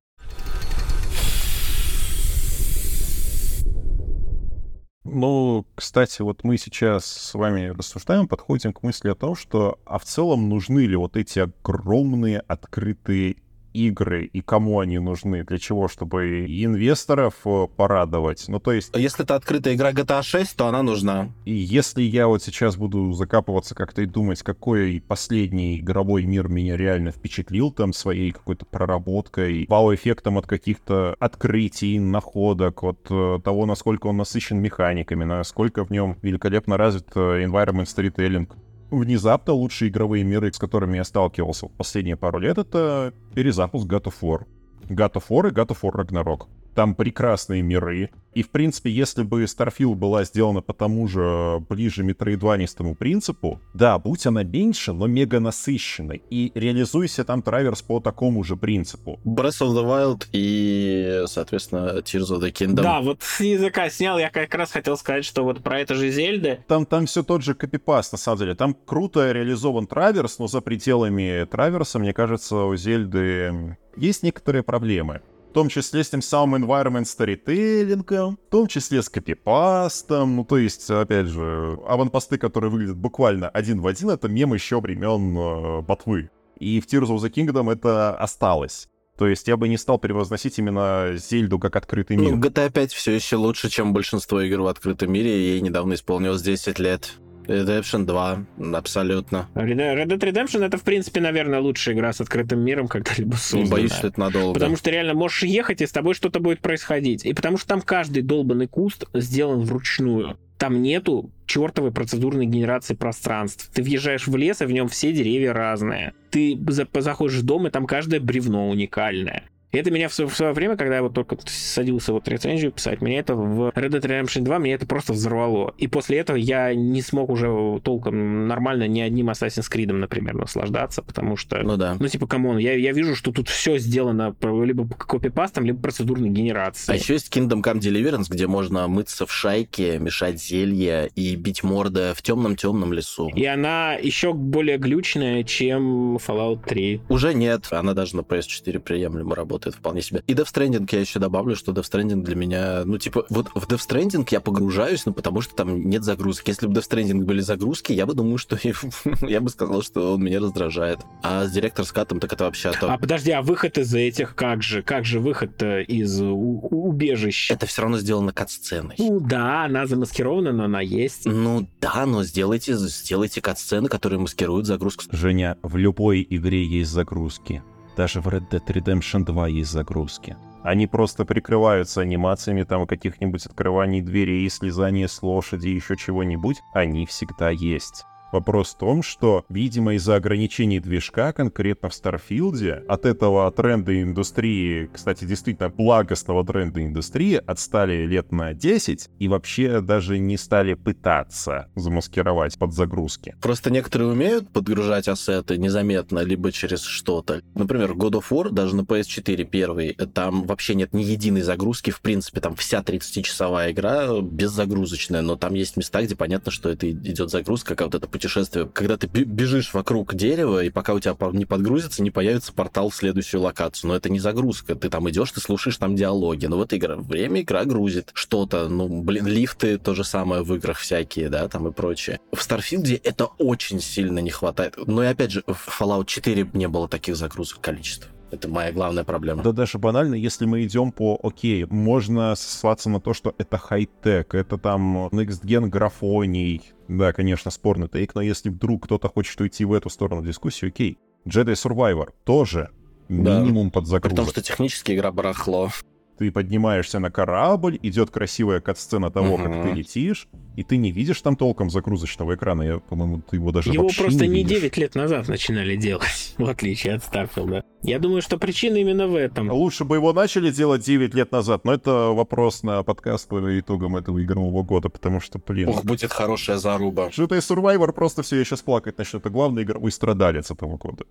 Ну, кстати, вот мы сейчас с вами рассуждаем, подходим к мысли о том, что а в целом нужны ли вот эти огромные открытые игры и кому они нужны, для чего, чтобы инвесторов э, порадовать. Ну, то есть... Если это открытая игра GTA 6, то она нужна. И если я вот сейчас буду закапываться как-то и думать, какой последний игровой мир меня реально впечатлил там своей какой-то проработкой, вау-эффектом от каких-то открытий, находок, от э, того, насколько он насыщен механиками, насколько в нем великолепно развит э, environment storytelling, внезапно лучшие игровые миры, с которыми я сталкивался в последние пару лет, это перезапуск God of War. God of War и God of War Ragnarok. Там прекрасные миры. И, в принципе, если бы Starfield была сделана по тому же ближе метроидванистому принципу, да, будь она меньше, но мега насыщенной. И реализуйся там траверс по такому же принципу. Breath of the Wild и, соответственно, Tears of the Kingdom. Да, вот с языка снял, я как раз хотел сказать, что вот про это же Зельды. Там, там все тот же копипаст, на самом деле. Там круто реализован траверс, но за пределами траверса, мне кажется, у Зельды есть некоторые проблемы в том числе с тем самым environment storytelling, в том числе с копипастом, ну то есть, опять же, аванпосты, которые выглядят буквально один в один, это мем еще времен э, ботвы. И в Tears of the Kingdom это осталось. То есть я бы не стал превозносить именно Зельду как открытый мир. Ну, GTA 5 все еще лучше, чем большинство игр в открытом мире. Ей недавно исполнилось 10 лет. Redemption 2, абсолютно. Red Dead Redemption это, в принципе, наверное, лучшая игра с открытым миром когда-либо создана. Боюсь, что это надолго. Потому что реально можешь ехать, и с тобой что-то будет происходить. И потому что там каждый долбанный куст сделан вручную. Там нету чертовой процедурной генерации пространств. Ты въезжаешь в лес, и в нем все деревья разные. Ты заходишь в дом, и там каждое бревно уникальное. И это меня в свое время, когда я вот только садился вот рецензию писать, меня это в Red Dead Redemption 2, меня это просто взорвало. И после этого я не смог уже толком нормально ни одним Assassin's Creed, например, наслаждаться, потому что... Ну да. Ну типа, come on, я, я вижу, что тут все сделано либо копипастом, либо процедурной генерацией. А еще есть Kingdom Come Deliverance, где можно мыться в шайке, мешать зелья и бить морды в темном-темном лесу. И она еще более глючная, чем Fallout 3. Уже нет, она даже на PS4 приемлемо работает работает вполне себе. И Death Stranding я еще добавлю, что Death Stranding для меня, ну, типа, вот в Death Stranding я погружаюсь, ну, потому что там нет загрузки. Если бы Death Stranding были загрузки, я бы думаю, что я бы сказал, что он меня раздражает. А с директор скатом так это вообще... А подожди, а выход из этих, как же? Как же выход из убежищ? Это все равно сделано кат-сценой. Ну да, она замаскирована, но она есть. Ну да, но сделайте, сделайте кат-сцены, которые маскируют загрузку. Женя, в любой игре есть загрузки. Даже в Red Dead Redemption 2 есть загрузки. Они просто прикрываются анимациями там каких-нибудь открываний дверей, слезания с лошади, еще чего-нибудь. Они всегда есть. Вопрос в том, что, видимо, из-за ограничений движка конкретно в Старфилде от этого тренда индустрии, кстати, действительно благостного тренда индустрии, отстали лет на 10 и вообще даже не стали пытаться замаскировать под загрузки. Просто некоторые умеют подгружать ассеты незаметно, либо через что-то. Например, God of War, даже на PS4 первый, там вообще нет ни единой загрузки, в принципе, там вся 30-часовая игра беззагрузочная, но там есть места, где понятно, что это идет загрузка, как вот это путешествие, когда ты бежишь вокруг дерева, и пока у тебя не подгрузится, не появится портал в следующую локацию. Но это не загрузка. Ты там идешь, ты слушаешь там диалоги. Но вот игра, время игра грузит что-то. Ну, блин, лифты то же самое в играх всякие, да, там и прочее. В Старфилде это очень сильно не хватает. Но и опять же, в Fallout 4 не было таких загрузок количества. Это моя главная проблема. Да даже банально, если мы идем по окей, можно ссылаться на то, что это хай-тек, это там Next Gen графоний. Да, конечно, спорный тейк, но если вдруг кто-то хочет уйти в эту сторону дискуссии, окей. Jedi Survivor тоже минимум да. под загрузку. Потому что технически игра барахло ты поднимаешься на корабль, идет красивая катсцена того, угу. как ты летишь, и ты не видишь там толком загрузочного экрана. Я, по-моему, ты его даже Его вообще просто не, не 9 лет назад начинали делать, в отличие от Старфилда. Я думаю, что причина именно в этом. Лучше бы его начали делать 9 лет назад, но это вопрос на подкаст по итогам этого игрового года, потому что, блин... Ох, будет хорошая заруба. Jedi Survivor просто все, я сейчас плакать начну. Это главный игровой страдалец этого года.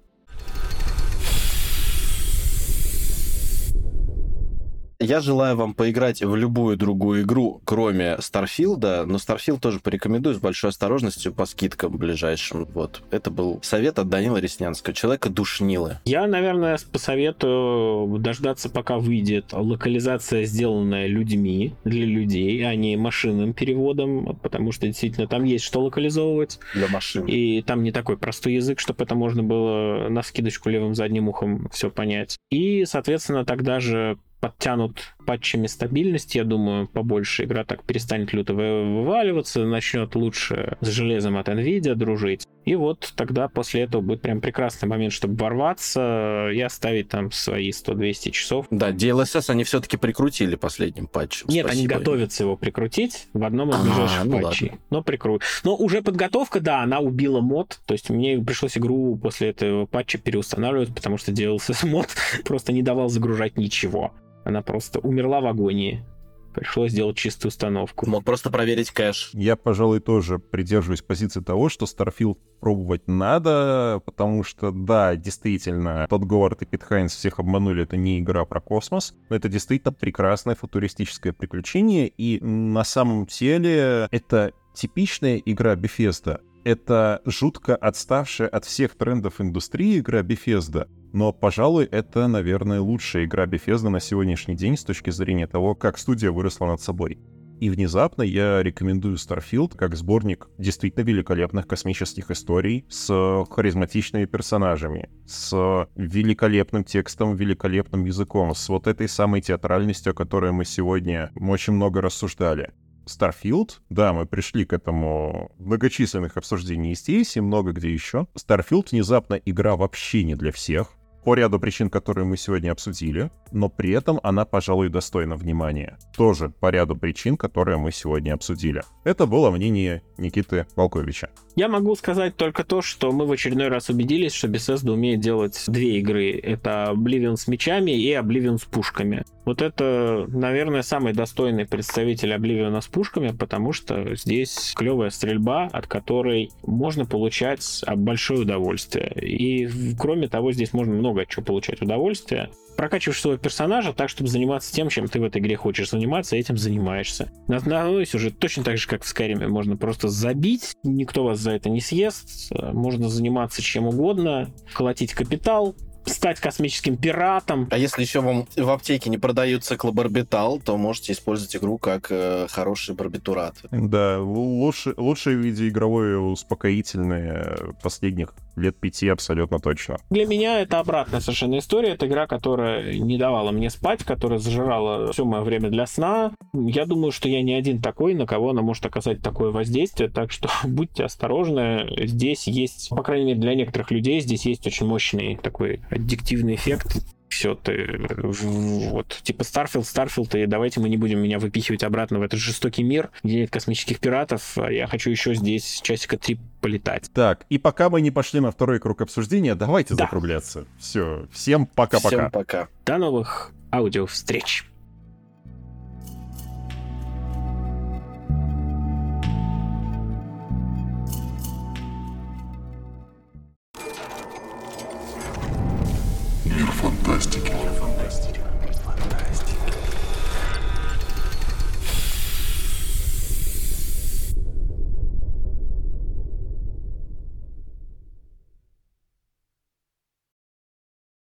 Я желаю вам поиграть в любую другую игру, кроме Старфилда, но Старфилд тоже порекомендую с большой осторожностью по скидкам ближайшим. Вот. Это был совет от Данила Реснянского, человека душнилы. Я, наверное, посоветую дождаться, пока выйдет локализация, сделанная людьми, для людей, а не машинным переводом, потому что действительно там есть что локализовывать. Для машин. И там не такой простой язык, чтобы это можно было на скидочку левым задним ухом все понять. И, соответственно, тогда же подтянут патчами стабильности, я думаю, побольше игра так перестанет люто вываливаться, начнет лучше с железом от Nvidia дружить. И вот тогда после этого будет прям прекрасный момент, чтобы ворваться и оставить там свои 100-200 часов. Да, DLSS они все-таки прикрутили последним патчем. Нет, Спасибо. они готовятся его прикрутить в одном из ближайших ну патчей. Ладно. Но прикрут. Но уже подготовка, да, она убила мод. То есть мне пришлось игру после этого патча переустанавливать, потому что DLSS мод просто не давал загружать ничего. Она просто умерла в агонии. Пришлось сделать чистую установку. Мог просто проверить кэш. Я, пожалуй, тоже придерживаюсь позиции того, что Starfield пробовать надо, потому что, да, действительно, тот Говард и Пит Хайнс всех обманули, это не игра про космос, но это действительно прекрасное футуристическое приключение, и на самом деле это типичная игра Bethesda. Это жутко отставшая от всех трендов индустрии игра Bethesda, но, пожалуй, это, наверное, лучшая игра Bethesda на сегодняшний день с точки зрения того, как студия выросла над собой. И внезапно я рекомендую Starfield как сборник действительно великолепных космических историй с харизматичными персонажами, с великолепным текстом, великолепным языком, с вот этой самой театральностью, о которой мы сегодня очень много рассуждали. Starfield, да, мы пришли к этому многочисленных обсуждений здесь и много где еще. Starfield внезапно игра вообще не для всех по ряду причин, которые мы сегодня обсудили, но при этом она, пожалуй, достойна внимания. Тоже по ряду причин, которые мы сегодня обсудили. Это было мнение Никиты Волковича. Я могу сказать только то, что мы в очередной раз убедились, что Bethesda умеет делать две игры. Это Oblivion с мечами и Oblivion с пушками. Вот это, наверное, самый достойный представитель Oblivion с пушками, потому что здесь клевая стрельба, от которой можно получать большое удовольствие. И кроме того, здесь можно много чего получать удовольствие прокачиваешь своего персонажа так, чтобы заниматься тем, чем ты в этой игре хочешь заниматься, этим занимаешься. На основной сюжет точно так же, как в Skyrim. Можно просто забить, никто вас за это не съест, можно заниматься чем угодно, колотить капитал, стать космическим пиратом. А если еще вам в аптеке не продают циклобарбитал, то можете использовать игру как э, хороший барбитурат. Да, лучше, лучшее видеоигровое успокоительное последних лет пяти абсолютно точно. Для меня это обратная совершенно история. Это игра, которая не давала мне спать, которая зажирала все мое время для сна. Я думаю, что я не один такой, на кого она может оказать такое воздействие, так что будьте осторожны. Здесь есть, по крайней мере, для некоторых людей, здесь есть очень мощный такой аддиктивный эффект все, ты вот, типа Старфилд, Старфилд, и давайте мы не будем меня выпихивать обратно в этот жестокий мир, где нет космических пиратов, а я хочу еще здесь часика три полетать. Так, и пока мы не пошли на второй круг обсуждения, давайте да. закругляться. Все, всем пока-пока. Всем пока. До новых аудио встреч.